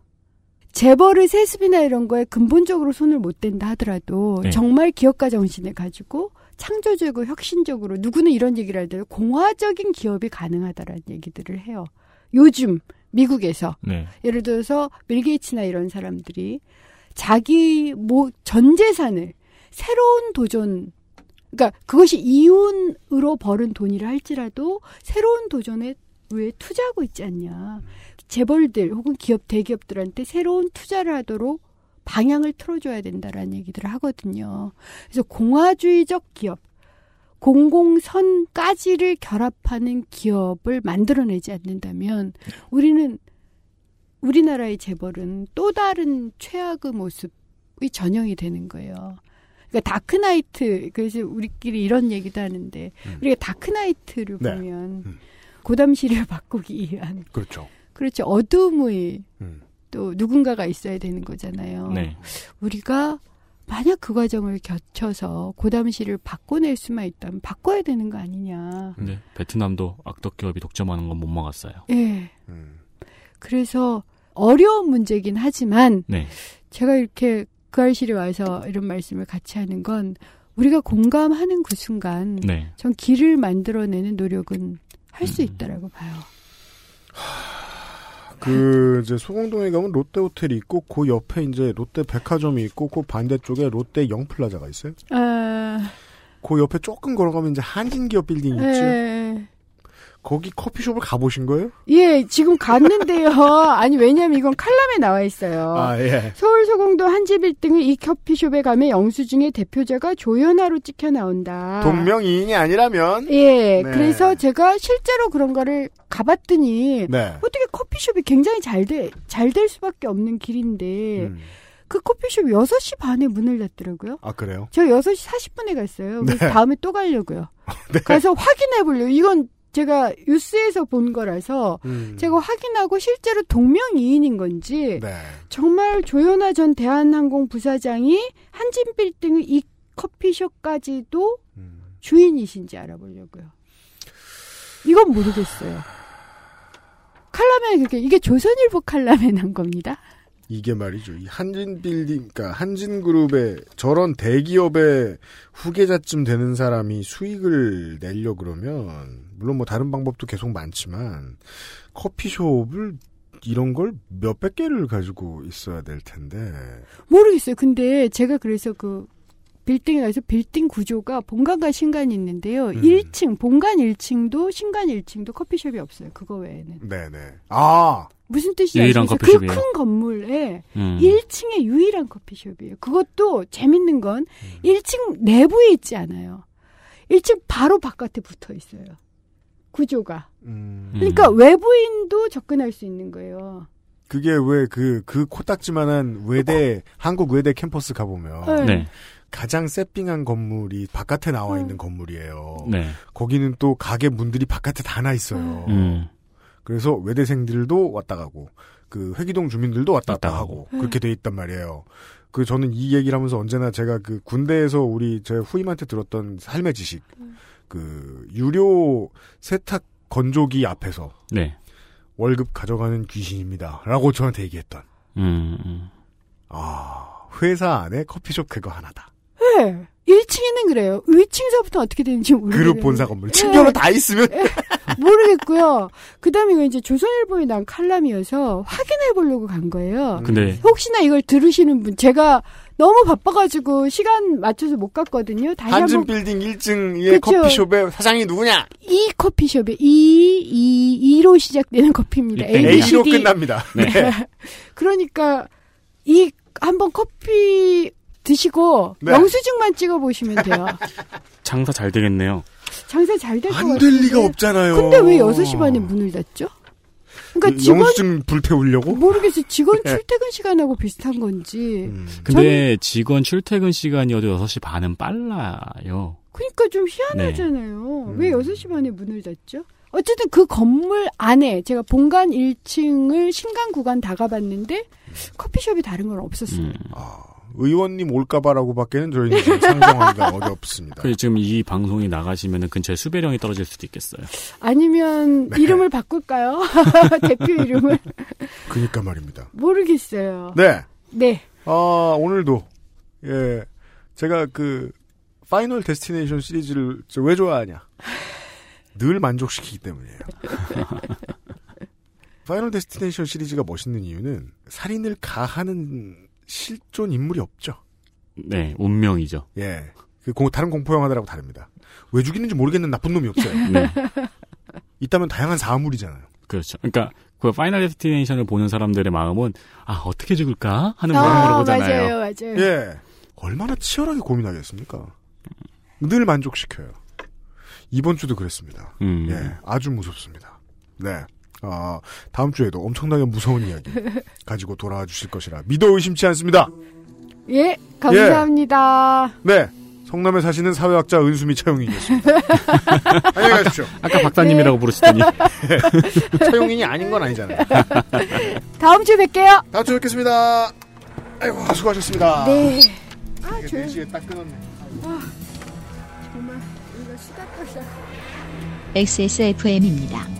재벌의 세습이나 이런 거에 근본적으로 손을 못 댄다 하더라도 네. 정말 기업가 정신을 가지고 창조적이고 혁신적으로 누구는 이런 얘기를 하더라도 공화적인 기업이 가능하다라는 얘기들을 해요. 요즘 미국에서 네. 예를 들어서 빌 게이츠나 이런 사람들이 자기 뭐 전 재산을 새로운 도전 그러니까 그것이 이윤으로 벌은 돈이라 할지라도 새로운 도전에 왜 투자하고 있지 않냐. 재벌들 혹은 기업 대기업들한테 새로운 투자를 하도록 방향을 틀어줘야 된다라는 얘기들을 하거든요. 그래서 공화주의적 기업, 공공선까지를 결합하는 기업을 만들어내지 않는다면 우리는 우리나라의 재벌은 또 다른 최악의 모습의 전형이 되는 거예요. 그러니까 다크나이트 그래서 우리끼리 이런 얘기도 하는데 우리가 다크나이트를 네. 보면 고담시를 바꾸기 위한 그렇죠. 그렇죠 어둠의 음. 또 누군가가 있어야 되는 거잖아요. 네. 우리가 만약 그 과정을 거쳐서 고담시를 바꿔낼 수만 있다면 바꿔야 되는 거 아니냐. 근데 베트남도 악덕 기업이 독점하는 건 못 막았어요. 예. 음. 그래서 어려운 문제긴 하지만 네. 제가 이렇게 그 알실에 와서 이런 말씀을 같이 하는 건 우리가 공감하는 그 순간 네. 전 길을 만들어내는 노력은 할 음. 수 있다라고 봐요. 그 이제 소공동에 가면 롯데 호텔이 있고 그 옆에 이제 롯데 백화점이 있고 그 반대쪽에 롯데 영플라자가 있어요. 아, 그 옆에 조금 걸어가면 이제 한진기업 빌딩 있죠. 예. 거기 커피숍을 가보신 거예요? 예, 지금 갔는데요. 아니 왜냐면 이건 칼럼에 나와 있어요. 아 예. 서울 소공도 한지빌딩의 이 커피숍에 가면 영수증의 대표자가 조연아로 찍혀 나온다. 동명이인이 아니라면 예, 네. 그래서 제가 실제로 그런 거를 가봤더니 네. 어떻게 커피숍이 굉장히 잘 돼, 잘 될 수밖에 없는 길인데 음. 그 커피숍 6시 반에 문을 닫더라고요. 아 그래요? 저 6시 40분에 갔어요. 그래서 네. 다음에 또 가려고요. 네. 가서 확인해 보려고. 이건 제가 뉴스에서 본 거라서 음. 제가 확인하고 실제로 동명이인인 건지 네. 정말 조현아 전 대한항공 부사장이 한진빌딩의 이 커피숍까지도 음. 주인이신지 알아보려고요. 이건 모르겠어요. 칼럼에 그게 이게 조선일보 칼럼에 난 겁니다. 이게 말이죠. 이 한진 빌딩, 그러니까 한진 그룹의 저런 대기업의 후계자쯤 되는 사람이 수익을 내려 그러면 물론 뭐 다른 방법도 계속 많지만 커피숍을 이런 걸 몇백 개를 가지고 있어야 될 텐데. 모르겠어요. 근데 제가 그래서 그 빌딩에 가서 빌딩 구조가 본관과 신관이 있는데요. 음. 1층, 본관 1층도 신관 1층도 커피숍이 없어요. 그거 외에는. 네네. 아 무슨 뜻이지 유일한? 커피숍이에요? 그 큰 건물에 음. 1층에 유일한 커피숍이에요. 그것도 재밌는 건 음. 1층 내부에 있지 않아요. 1층 바로 바깥에 붙어 있어요. 구조가. 음. 그러니까 외부인도 접근할 수 있는 거예요. 그게 왜 그 그 코딱지만한 외대 한국 외대 캠퍼스 가보면 네. 네. 가장 세핑한 건물이 바깥에 나와 음. 있는 건물이에요. 네. 거기는 또 가게 문들이 바깥에 다 나 있어요. 음. 그래서 외대생들도 왔다 가고 그 회기동 주민들도 왔다 갔다 하고 가고. 그렇게 돼 있단 말이에요. 그 저는 이 얘기를 하면서 언제나 제가 그 군대에서 우리 제 후임한테 들었던 삶의 지식 그 유료 세탁 건조기 앞에서 네. 월급 가져가는 귀신입니다라고 저한테 얘기했던 음, 음. 아 회사 안에 커피숍 그거 하나다. 네. 1층에는 그래요. 위층서부터 어떻게 되는지 모르겠어요. 그룹 본사 건물 층별로 다 있으면 모르겠고요. 그 다음에 이거 이제 조선일보에 난 칼럼이어서 확인해 보려고 간 거예요. 근데 혹시나 이걸 들으시는 분, 제가 너무 바빠가지고 시간 맞춰서 못 갔거든요. 다시 한진 한번 빌딩 1층의 그쵸. 커피숍의 사장이 누구냐? 이 커피숍에 이, 이, 2로 시작되는 커피입니다. 네. A, A로. 끝납니다. 네. 그러니까 이 한번 커피 드시고 네. 영수증만 찍어 보시면 돼요. 장사 잘 되겠네요. 장사 잘 될 것 같아요. 안 될 리가 없잖아요. 근데 왜 6시 반에 문을 닫죠? 그러니까 직원 영수증 불태우려고? 모르겠어요. 직원 출퇴근 시간하고 비슷한 건지. 음. 근데 직원 출퇴근 시간이어도 6시 반은 빨라요. 그러니까 좀 희한하잖아요. 음. 왜 6시 반에 문을 닫죠? 어쨌든 그 건물 안에 제가 본관 1층을 신간 구간 다 가봤는데 커피숍이 다른 건 없었어요. 음. 아, 의원님 올까봐라고밖에는 저희는 상정하기가 어렵습니다. 그 지금 이 방송이 나가시면 근처에 수배령이 떨어질 수도 있겠어요. 아니면 네. 이름을 바꿀까요? 대표 이름을 그니까 말입니다. 모르겠어요. 네. 네. 아, 오늘도, 예, 제가 그, 파이널 데스티네이션 시리즈를 저 왜 좋아하냐. 늘 만족시키기 때문이에요. 파이널 데스티네이션 시리즈가 멋있는 이유는 살인을 가하는 실존 인물이 없죠. 네, 운명이죠. 예. 그 공- 다른 공포 영화들하고 다릅니다. 왜 죽이는지 모르겠는 나쁜 놈이 없어요. 네, 있다면 다양한 사물이잖아요. 그렇죠. 그러니까 그 파이널 데스티네이션을 보는 사람들의 마음은 아 어떻게 죽을까 하는 아, 마음으로 보잖아요. 맞아요, 맞아요. 예. 얼마나 치열하게 고민하겠습니까? 늘 만족시켜요. 이번 주도 그랬습니다. 음. 예, 아주 무섭습니다. 네. 아, 다음 주에도 엄청나게 무서운 이야기 가지고 돌아와 주실 것이라 믿어 의심치 않습니다. 예, 감사합니다. 네. 성남에 사시는 사회학자 은수미 차용인이었습니다. 안녕히 가십시오. 아까 박사님이라고 부르시더니. 차용인이 아닌 건 아니잖아요. 다음 주에 뵐게요. 다음 주에 뵙겠습니다. 아이고, 수고하셨습니다. 네. 아, 조용. 4시에 딱 끊었네. 아, 정말 우리가 수다 떨다. XSFM입니다.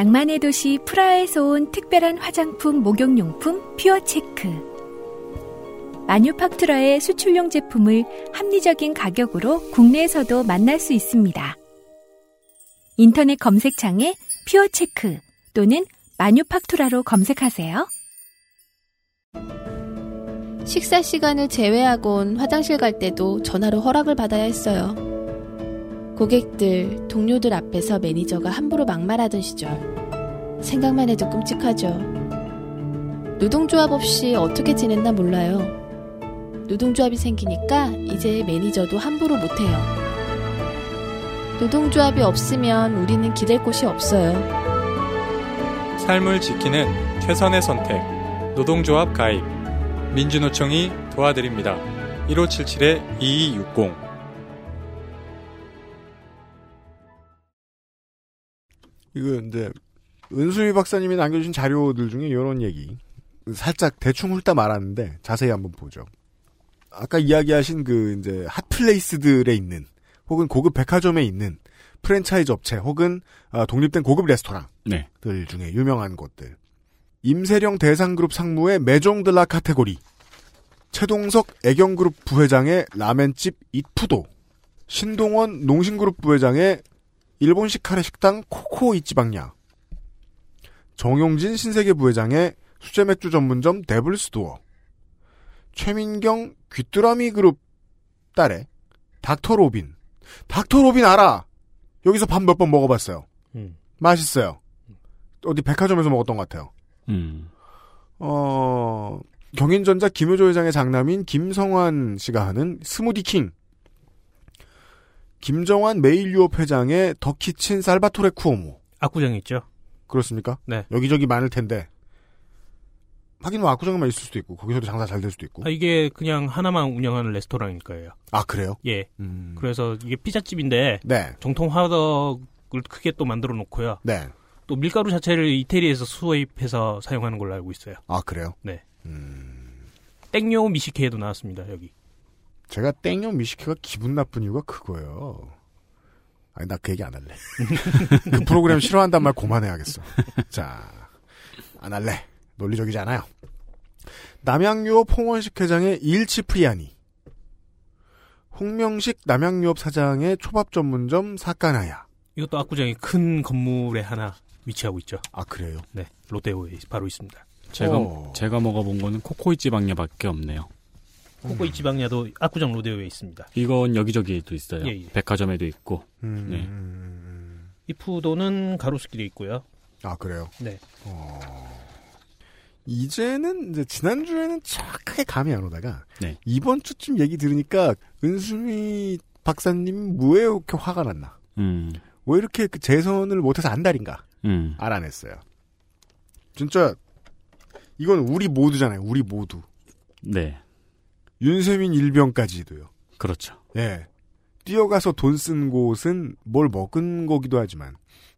낭만의 도시 프라하에서 온 특별한 화장품 목욕용품 퓨어체크. 마뉴팍투라의 수출용 제품을 합리적인 가격으로 국내에서도 만날 수 있습니다. 인터넷 검색창에 퓨어체크 또는 마뉴팍투라로 검색하세요. 식사 시간을 제외하곤 화장실 갈 때도 전화로 허락을 받아야 했어요. 고객들, 동료들 앞에서 매니저가 함부로 막말하던 시절. 생각만 해도 끔찍하죠. 노동조합 없이 어떻게 지냈나 몰라요. 노동조합이 생기니까 이제 매니저도 함부로 못해요. 노동조합이 없으면 우리는 기댈 곳이 없어요. 삶을 지키는 최선의 선택. 노동조합 가입. 민주노총이 도와드립니다. 1577-2260. 이거 이제 은수미 박사님이 남겨주신 자료들 중에 이런 얘기 살짝 대충 훑다 말았는데 자세히 한번 보죠. 아까 이야기하신 그 이제 hot place들에 있는 혹은 고급 백화점에 있는 프랜차이즈 업체 혹은 아, 독립된 고급 레스토랑들 네. 중에 유명한 곳들 임세령 대상그룹 상무의 메종 드 라 카테고리 채동석 애경그룹 부회장의 라멘집 이푸도 신동원 농심그룹 부회장의 일본식 카레 식당 코코 이치방야 정용진 신세계 부회장의 수제 맥주 전문점 데블스도어. 최민경 귀뚜라미 그룹 딸의 닥터 로빈. 닥터 로빈 알아! 여기서 밥 몇 번 먹어봤어요. 음. 맛있어요. 어디 백화점에서 먹었던 것 같아요. 음. 어 경인전자 김효조 회장의 장남인 김성환 씨가 하는 스무디킹 김정완 매일유업 회장의 더키친 살바토레 쿠오모 압구정에 있죠. 그렇습니까? 네. 여기저기 많을 텐데 하긴 뭐 압구정에만 있을 수도 있고 거기서도 장사 잘 될 수도 있고 아, 이게 그냥 하나만 운영하는 레스토랑일 거예요. 아 그래요? 예. 음. 그래서 이게 피자집인데 네. 정통 화덕을 크게 또 만들어 놓고요. 네. 또 밀가루 자체를 이태리에서 수입해서 사용하는 걸로 알고 있어요. 아 그래요? 네. 음. 땡요 미식회에도 나왔습니다. 여기. 제가 땡용 미식회가 기분 나쁜 이유가 그거예요. 아니 나 그 얘기 안 할래. 그 프로그램 싫어한단 말 그만해야겠어. 자, 안 할래. 논리적이지 않아요. 남양유업 홍원식 회장의 일치 프리아니. 홍명식 남양유업 사장의 초밥 전문점 사카나야. 이것도 압구정의 큰 건물에 하나 위치하고 있죠. 아 그래요? 네. 롯데호에 바로 있습니다. 제가 어. 제가 먹어본 거는 코코이치 방야밖에 없네요. 코코이 지방야도 압구정 롯데호에 있습니다. 이건 여기저기도 있어요. 예, 예. 백화점에도 있고. 음, 네. 음, 이푸도는 가로수길에 있고요. 아 그래요? 네. 어. 이제는 이제 지난주에는 정확하게 감이 안 오다가 네. 이번 주쯤 얘기 들으니까 은수미 박사님 뭐에 이렇게 화가 났나? 음. 왜 이렇게 그 재선을 못해서 안달인가? 음. 알아냈어요. 진짜 이건 우리 모두잖아요. 우리 모두. 네. 윤세민 일병까지도요. 그렇죠. 예. 뛰어가서 돈 쓴 곳은 뭘 먹은 거기도 하지만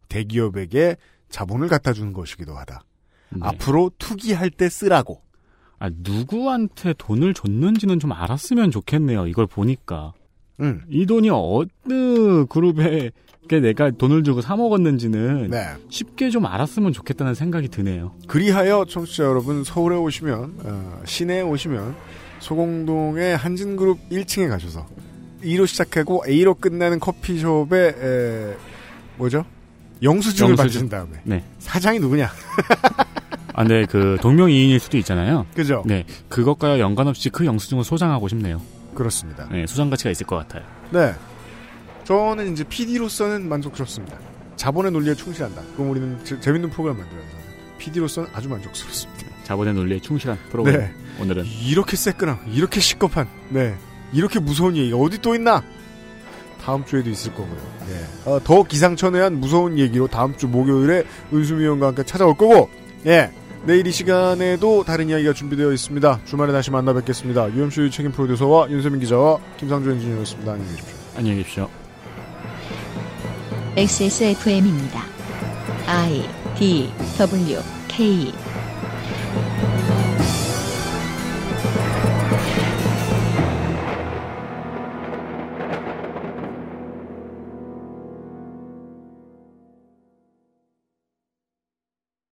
대기업에게 자본을 갖다 주는 것이기도 하다. 네. 앞으로 투기할 때 쓰라고. 아, 누구한테 돈을 줬는지는 좀 알았으면 좋겠네요. 이걸 보니까. 음. 이 돈이 어느 그룹에 내가 돈을 주고 사 먹었는지는 네. 쉽게 좀 알았으면 좋겠다는 생각이 드네요. 그리하여 청취자 여러분 서울에 오시면 어, 시내에 오시면 소공동의 한진그룹 1층에 가셔서 E로 시작하고 A로 끝나는 커피숍에 에, 뭐죠? 영수증을 영수증. 받으신 다음에 네. 사장이 누구냐? 아, 네, 그 동명이인일 수도 있잖아요. 그죠? 네, 그것과 연관 없이 그 영수증을 소장하고 싶네요. 그렇습니다. 네, 소장 가치가 있을 것 같아요. 네. 저는 이제 PD로서는 만족스럽습니다. 자본의 논리에 충실한다. 그럼 우리는 재- 재밌는 프로그램 만들어야 한다. PD로서는 아주 만족스럽습니다. 자본의 논리에 충실한 프로그램. 네. 오늘은 이렇게 새끈한, 이렇게 시겁한, 네. 이렇게 무서운 얘기가 어디 또 있나? 다음 주에도 있을 거고요. 예. 어, 더 기상천외한 무서운 얘기로 다음 주 목요일에 은수미 의원과 함께 찾아올 거고, 예. 내일 이 시간에도 다른 이야기가 준비되어 있습니다. 주말에 다시 만나 뵙겠습니다. UMC 책임 프로듀서와 윤세민 기자와 김상조 엔지니어였습니다. 안녕히 계십시오. 안녕히 계십시오. XSFM입니다. I D W K